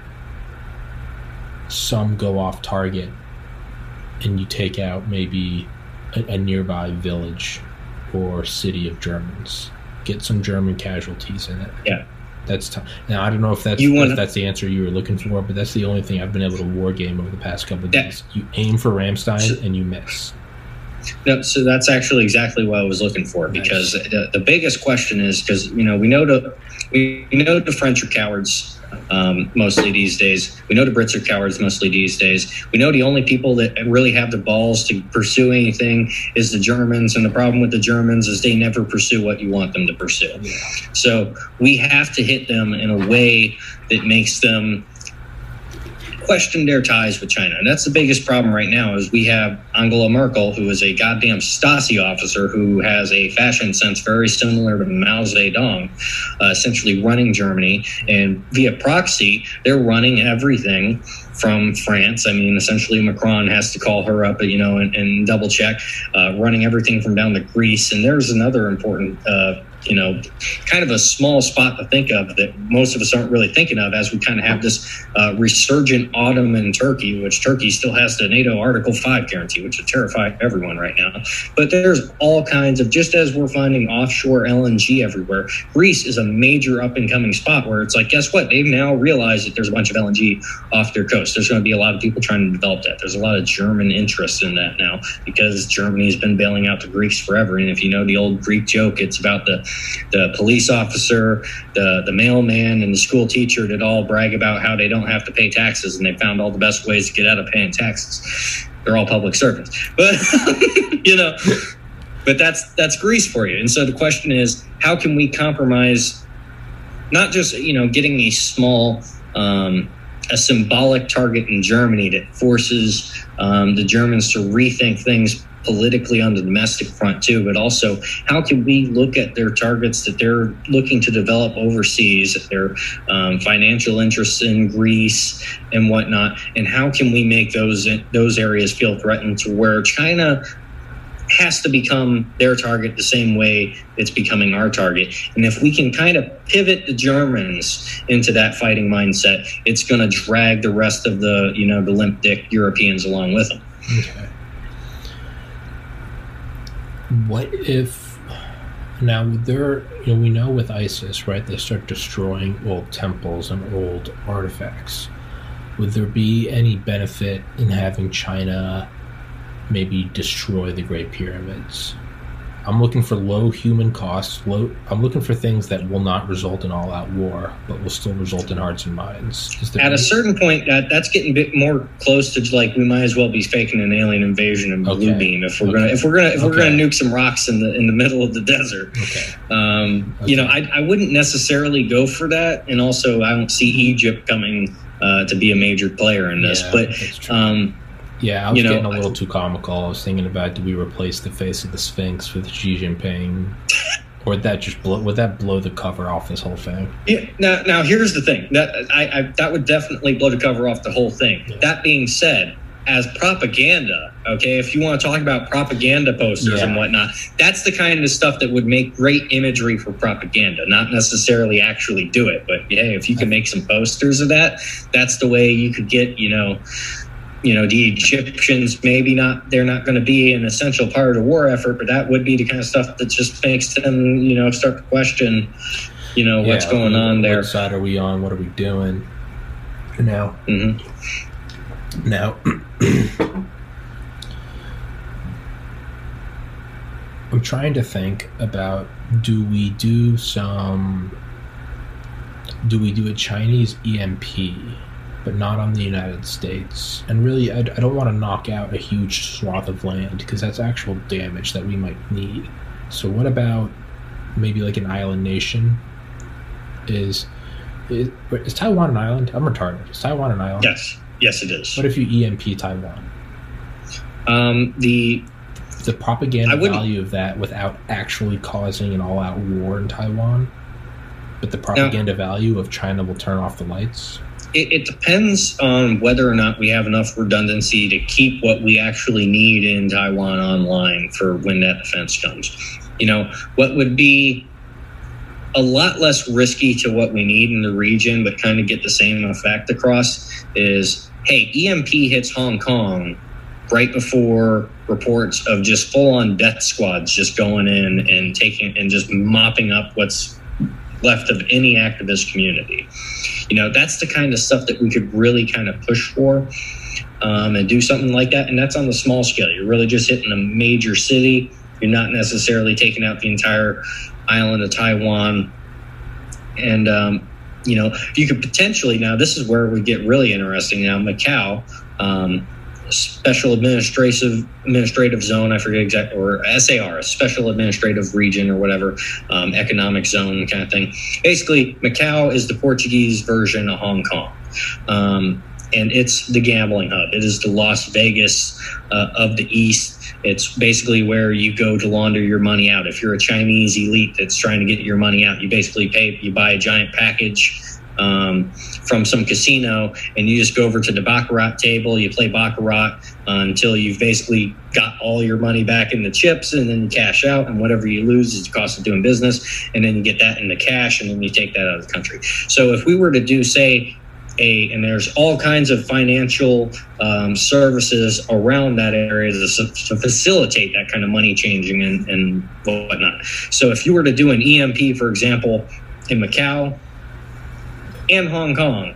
Some go off target, and you take out maybe a, a nearby village or city of Germans. Get some German casualties in it. Yeah. That's t- now I don't know if that's wanna- if that's the answer you were looking for, but that's the only thing I've been able to war game over the past couple of Yeah. days. You aim for Ramstein So- and you miss. No, so that's actually exactly what I was looking for Nice. because the, the biggest question is because you know we know the we, we know the French are cowards um, mostly these days. We know the Brits are cowards mostly these days. We know the only people that really have the balls to pursue anything is the Germans, and the problem with the Germans is they never pursue what you want them to pursue. Yeah. So we have to hit them in a way that makes them question their ties with China. And that's the biggest problem right now is we have Angela Merkel, who is a goddamn Stasi officer who has a fashion sense very similar to Mao Zedong, uh, essentially running Germany. And via proxy, they're running everything from France. I mean, essentially Macron has to call her up, you know, and, and double check, uh, running everything from down to Greece. And there's another important uh, you know, kind of a small spot to think of that most of us aren't really thinking of as we kind of have this uh, resurgent in Turkey, which Turkey still has the NATO Article 5 guarantee, which would terrify everyone right now. But there's all kinds of, just as we're finding offshore LNG everywhere, Greece is a major up and coming spot where it's like, guess what? They've now realized that there's a bunch of LNG off their coast. There's going to be a lot of people trying to develop that. There's a lot of German interest in that now because Germany has been bailing out the Greeks forever. And if you know the old Greek joke, it's about the the police officer, the the mailman, and the school teacher that all brag about how they don't have to pay taxes and they found all the best ways to get out of paying taxes. They're all public servants, but you know, but that's that's Greece for you. And so the question is, how can we compromise? Not just you know getting a small. Um, a symbolic target in Germany that forces um, the Germans to rethink things politically on the domestic front too, but also how can we look at their targets that they're looking to develop overseas, their um, financial interests in Greece and whatnot, and how can we make those those areas feel threatened to where China has to become their target the same way it's becoming our target. And if we can kind of pivot the Germans into that fighting mindset, it's going to drag the rest of the, you know, the limp dick Europeans along with them. Okay. What if now there you know we know with ISIS, right, they start destroying old temples and old artifacts. Would there be any benefit in having China maybe destroy the Great Pyramids? I'm looking for low human costs. Low. I'm looking for things that will not result in all-out war, but will still result in hearts and minds. At a certain point, that that's getting a bit more close to like we might as well be faking an alien invasion of blue Okay. beam if we're Okay. gonna if we're gonna if we're gonna nuke some rocks in the in the middle of the desert. okay. Um, You know, I, I wouldn't necessarily go for that, and also I don't see Egypt coming uh, to be a major player in this. Yeah, but um, Yeah, I was You know, getting a little too comical. I was thinking about do we replace the face of the Sphinx with Xi Jinping, or would that just blow? Would that blow the cover off this whole thing? Yeah, now, now here's the thing that I, I that would definitely blow the cover off the whole thing. Yeah. That being said, as propaganda, okay, if you want to talk about propaganda posters Yeah. and whatnot, that's the kind of stuff that would make great imagery for propaganda. Not necessarily actually do it, but hey, if you can make some posters of that, that's the way you could get you know you know the Egyptians maybe not they're not going to be an essential part of the war effort, but that would be the kind of stuff that just makes them you know start to question you know what's going on there. What side are we on? What are we doing? Now, hmm now, I'm trying to think about: do we do some? Do we do a Chinese EMP, but not on the United States? And really, I, I don't want to knock out a huge swath of land because that's actual damage that we might need. So, what about maybe like an island nation? Is is, is Taiwan an island? I'm retarded. Is Taiwan an island? Yes, yes, it is. What if you EMP Taiwan? Um, the The propaganda value of that without actually causing an all-out war in Taiwan, but the propaganda value of China will turn off the lights. It, it depends on whether or not we have enough redundancy to keep what we actually need in Taiwan online for when that defense comes. You know, what would be a lot less risky to what we need in the region, but kind of get the same effect across is hey, EMP hits Hong Kong right before reports of just full on death squads just going in and taking and just mopping up what's left of any activist community. You know, that's the kind of stuff that we could really kind of push for um, and do something like that. And that's on the small scale. You're really just hitting a major city. You're not necessarily taking out the entire island of Taiwan. And, um, you know, you could potentially, now this is where we get really interesting now, Macau. Um, special administrative administrative zone i forget exactly or sar a special administrative region or whatever um, economic zone kind of thing. Basically macau is the portuguese version of hong kong. Um, and it's the gambling hub. It is the las vegas uh, of the east. It's basically where you go to launder your money out. If you're a chinese elite that's trying to get your money out you basically pay you buy a giant package um, from some casino and you just go over to the baccarat table you play baccarat uh, until you've basically got all your money back in the chips and then you cash out and whatever you lose is the cost of doing business and then you get that in the cash and then you take that out of the country. So if we were to do say a and there's all kinds of financial um, services around that area to, to facilitate that kind of money changing and, and whatnot. So if you were to do an emp for example in macau and Hong Kong.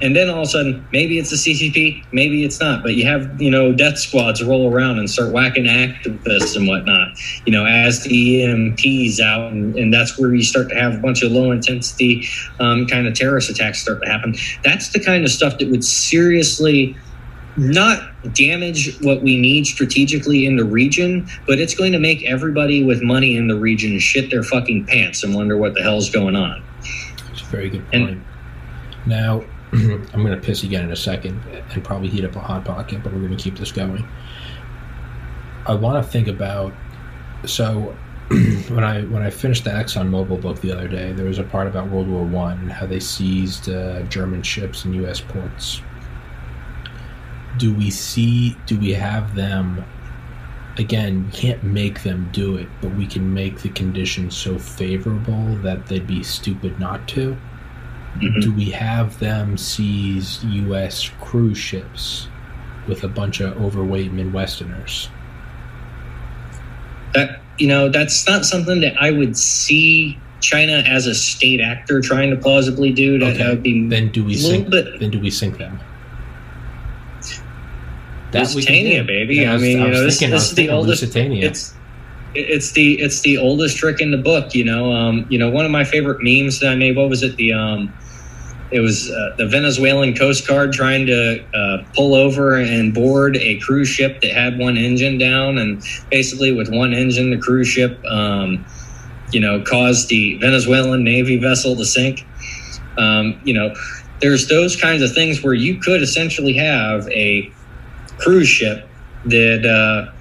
And then all of a sudden, maybe it's the CCP, maybe it's not. But you have, you know, death squads roll around and start whacking activists and whatnot, you know, as the EMPs out. And, and that's where you start to have a bunch of low intensity um, kind of terrorist attacks start to happen. That's the kind of stuff that would seriously not damage what we need strategically in the region, but it's going to make everybody with money in the region shit their fucking pants and wonder what the hell's going on. It's a very good And- point. Now, I'm going to piss again in a second and probably heat up a hot pocket, but we're going to keep this going. I want to think about so when I when I finished the Exxon Mobil book the other day, there was a part about World War One and how they seized uh, German ships in U.S. ports. Do we see? Do we have them? Again, we can't make them do it, but we can make the conditions so favorable that they'd be stupid not to. Mhm. Do we have them seize U.S. cruise ships with a bunch of overweight Midwesterners? that you know that's not something that I would see China as a state actor trying to plausibly do. That, that would be Then do we sink? bit Then do we sink them? That Lusitania, baby. Yeah, I was- mean, you know, this, thinking- I this is the oldest. Lusitania. It's it's the it's the oldest trick in the book. You know, um, you know, one of my favorite memes that I made. What was it? The um, it was uh, the Venezuelan Coast Guard trying to uh, pull over and board a cruise ship that had one engine down, and basically with one engine, the cruise ship, um, you know, caused the Venezuelan Navy vessel to sink. Um, you know, there's those kinds of things where you could essentially have a cruise ship that uh,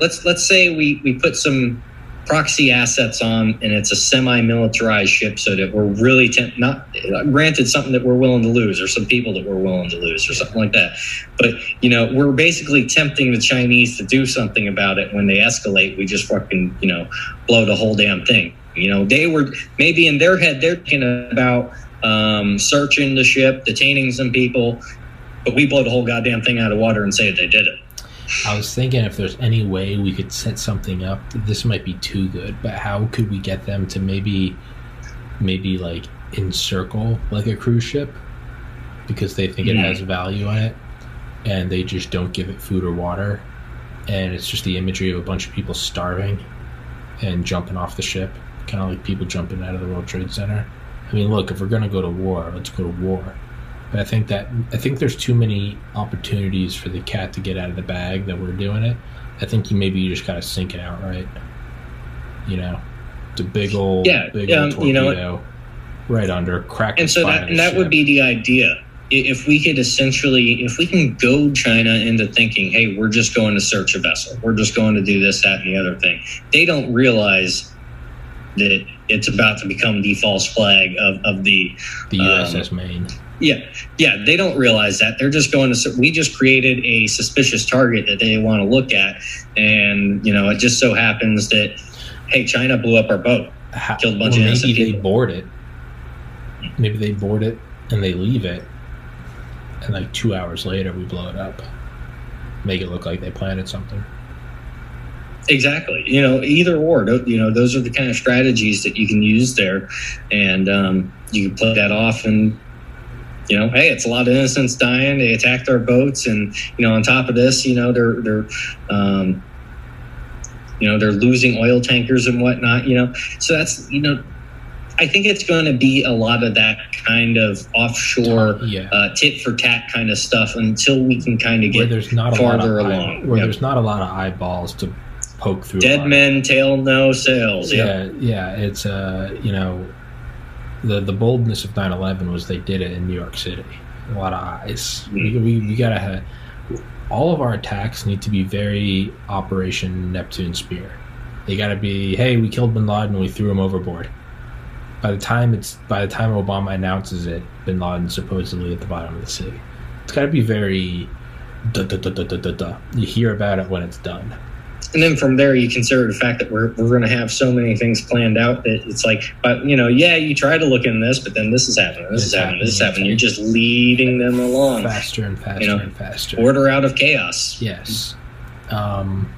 let's let's say we we put some proxy assets on and it's a semi-militarized ship so that we're really not granted something that we're willing to lose or some people that we're willing to lose or something like that. But you know we're basically tempting the chinese to do something about it. When they escalate we just fucking you know blow the whole damn thing. You know they were maybe in their head they're thinking about um, searching the ship detaining some people but we blow the whole goddamn thing out of water and say they did it. I was thinking if there's any way we could set something up. This might be too good, but how could we get them to maybe, maybe like encircle like a cruise ship because they think it Mhm. has value on it, and they just don't give it food or water, and it's just the imagery of a bunch of people starving and jumping off the ship, kind of like people jumping out of the World Trade Center. I mean, look, if we're gonna go to war, let's go to war. But I think that I think there's too many opportunities for the cat to get out of the bag that we're doing it. I think you maybe you just gotta sink it out, right? You know, it's a big old, Yeah, big yeah, old you know torpedo, right under, crack. and so that and the that would be the idea if we could essentially if we can goad china into thinking hey we're just going to search a vessel we're just going to do this that and the other thing they don't realize that it's about to become the false flag of, of the the um, USS Maine. Yeah yeah they don't realize that they're just going to we just created a suspicious target that they want to look at and you know it just so happens that hey china blew up our boat How, killed a bunch or of maybe they people. board it. Maybe they board it and they leave it, and like two hours later we blow it up, make it look like they planted something. Exactly. You know, either or. You know, those are the kind of strategies that you can use there, and um, you can play that off. And you know, hey, it's a lot of innocents dying. They attacked our boats, and you know, on top of this, you know, they're they're. Um, you know they're losing oil tankers and whatnot you know so that's you know i think it's going to be a lot of that kind of offshore yeah, uh, tit for tat kind of stuff until we can kind of where get there's not a lot farther of along. where Yep. there's not a lot of eyeballs to poke through. dead men tail no sails yeah Yeah, yeah. It's uh, you know, the the boldness of 9/11 was they did it in New York City. A lot of eyes. We, mm. we, we gotta have all of our attacks need to be very Operation Neptune Spear. They gotta be, hey, we killed Bin Laden, we threw him overboard. By the time it's by the time Obama announces it, Bin Laden's supposedly at the bottom of the sea. It's gotta be very. Duh, duh, duh, duh, duh, duh, duh. You hear about it when it's done. And then from there you consider the fact that we're, we're going to have so many things planned out that it's like but you know yeah you try to look in this but then this is happening this It's is happening this is happening. happening you're just leading them along Faster and faster You know, and faster. order out of chaos Yes. Um,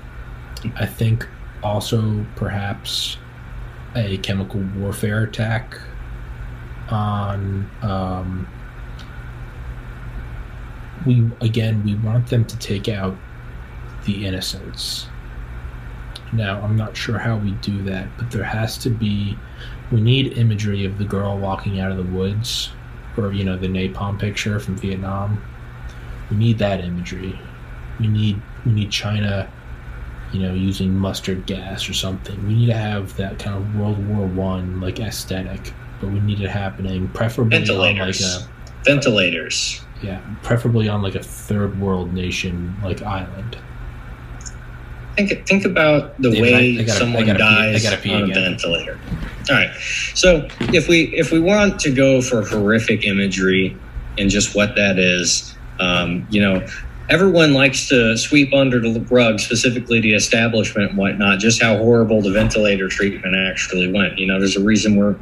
I think also perhaps a chemical warfare attack on. Um, we again we want them to take out the innocents. Now I'm not sure how we do that, but there has to be. We need imagery of the girl walking out of the woods, or you know the napalm picture from Vietnam. We need that imagery we need we need China, you know, using mustard gas or something. We need to have that kind of World War One like aesthetic, but we need it happening preferably on like Ventilators. a ventilators yeah, preferably on like a third world nation like island. Think think about the Yeah, way I- I gotta- someone gotta pee- I dies pee on a ventilator. All right. So if we if we want to go for horrific imagery and just what that is um, you know everyone likes to sweep under the rug specifically the establishment and whatnot just how horrible the ventilator treatment actually went you know there's a reason we're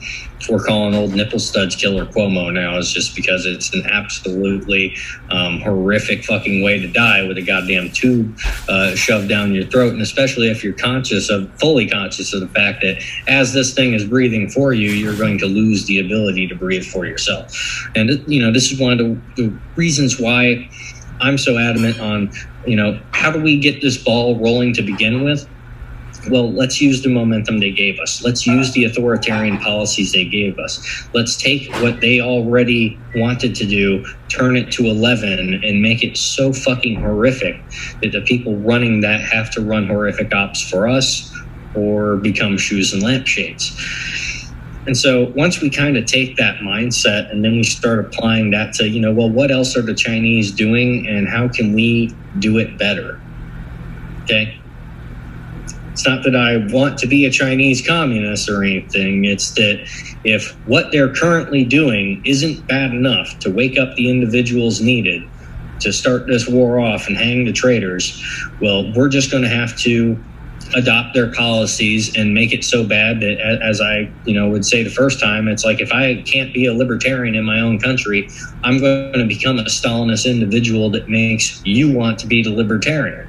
we're calling old nipple studs killer cuomo now is just because it's an absolutely um, horrific fucking way to die with a goddamn tube uh, shoved down your throat, and especially if you're conscious of, fully conscious of the fact that as this thing is breathing for you, you're going to lose the ability to breathe for yourself. And you know, this is one of the, the reasons why I'm so adamant on, you know, how do we get this ball rolling to begin with? Well, let's use the momentum they gave us. Let's use the authoritarian policies they gave us. Let's take what they already wanted to do, turn it to 11, and make it so fucking horrific that the people running that have to run horrific ops for us or become shoes and lampshades. And so once we kind of take that mindset and then we start applying that to, you know, well, what else are the Chinese doing and how can we do it better? Okay. It's not that I want to be a Chinese communist or anything. It's that if what they're currently doing isn't bad enough to wake up the individuals needed to start this war off and hang the traitors, well, we're just going to have to adopt their policies and make it so bad that as i you know would say the first time it's like if i can't be a libertarian in my own country i'm going to become a stalinist individual that makes you want to be the libertarian.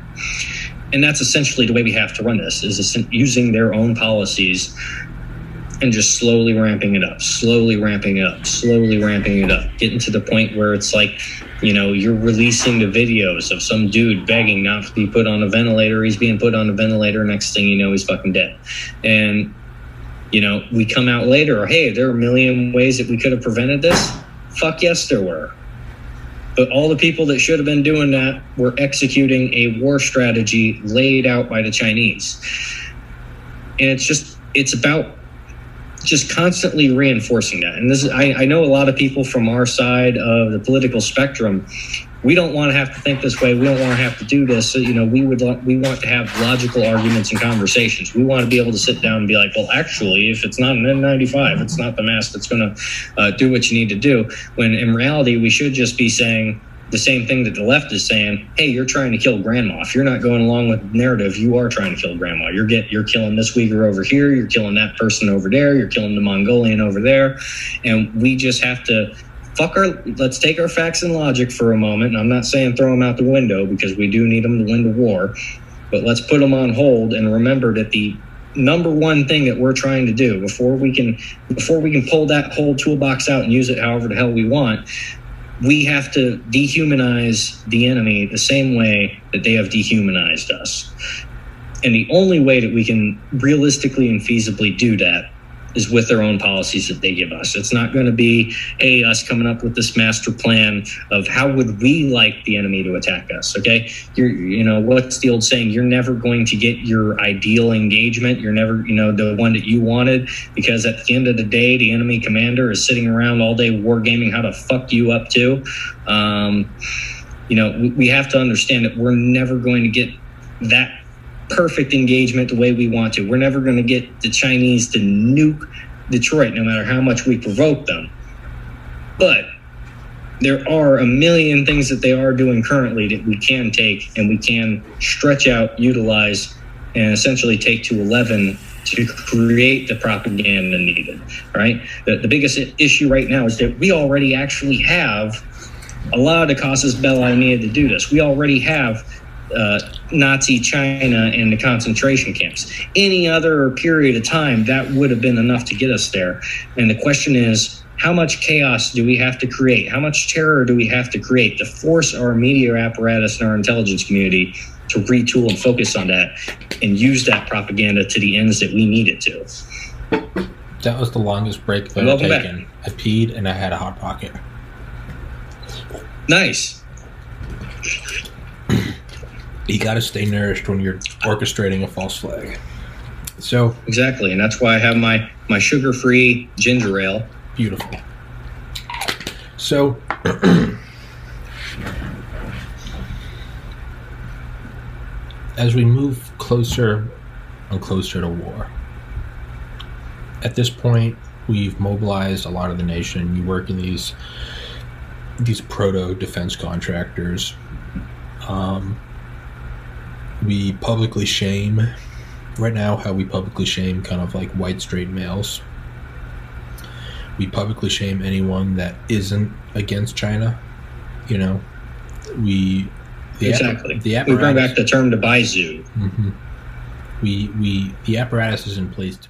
And that's essentially the way we have to run this is using their own policies and just slowly ramping it up slowly ramping it up slowly ramping it up getting to the point where it's like you know you're releasing the videos of some dude begging not to be put on a ventilator. He's being put on a ventilator. Next thing you know he's fucking dead. And you know we come out later hey there are a million ways that we could have prevented this. Fuck yes there were. But all the people that should have been doing that were executing a war strategy laid out by the chinese. And it's just it's about just constantly reinforcing that. And this is, I, I know a lot of people from our side of the political spectrum. We don't want to have to think this way. We don't want to have to do this. So, you know, we would we want to have logical arguments and conversations. We want to be able to sit down and be like, well, actually, if it's not an N95, it's not the mask that's going to uh, do what you need to do. When in reality, we should just be saying, the same thing that the left is saying, hey, you're trying to kill grandma. If you're not going along with the narrative, you are trying to kill grandma. You're get you're killing this Uyghur over here, you're killing that person over there, you're killing the Mongolian over there. And we just have to fuck our let's take our facts and logic for a moment. And I'm not saying throw them out the window because we do need them to win the war, but let's put them on hold and remember that the number one thing that we're trying to do before we can before we can pull that whole toolbox out and use it however the hell we want we have to dehumanize the enemy the same way that they have dehumanized us. And the only way that we can realistically and feasibly do that is with their own policies that they give us. It's not going to be, hey, us coming up with this master plan of how would we like the enemy to attack us. Okay. You're, you know, what's the old saying? You're never going to get your ideal engagement. You're never, you know, the one that you wanted because at the end of the day, the enemy commander is sitting around all day wargaming how to fuck you up too. Um, you know, we, we have to understand that we're never going to get that perfect engagement the way we want to. We're never going to get the Chinese to nuke Detroit, no matter how much we provoke them. But there are a million things that they are doing currently that we can take and we can stretch out, utilize, and essentially take to 11 to create the propaganda needed. Right. The, the biggest issue right now is that we already actually have a lot of the casus belli needed to do this. We already have uh, Nazi China and the concentration camps. Any other period of time, that would have been enough to get us there. And the question is, how much chaos do we have to create? How much terror do we have to create to force our media apparatus and our intelligence community to retool and focus on that and use that propaganda to the ends that we need it to? That was the longest break that I've taken. Back. I peed and I had a hot pocket. Nice you got to stay nourished when you're orchestrating a false flag. So exactly, and that's why I have my my sugar free ginger ale. Beautiful. So. as we move closer and closer to war, at this point, we've mobilized a lot of the nation. You work in these these proto defense contractors. Um, we publicly shame right now how we publicly shame kind of like white straight males. We publicly shame anyone that isn't against china you know? We the exactly. the apparatus, we bring back the term to baizuo mm-hmm. we we the apparatus is in place to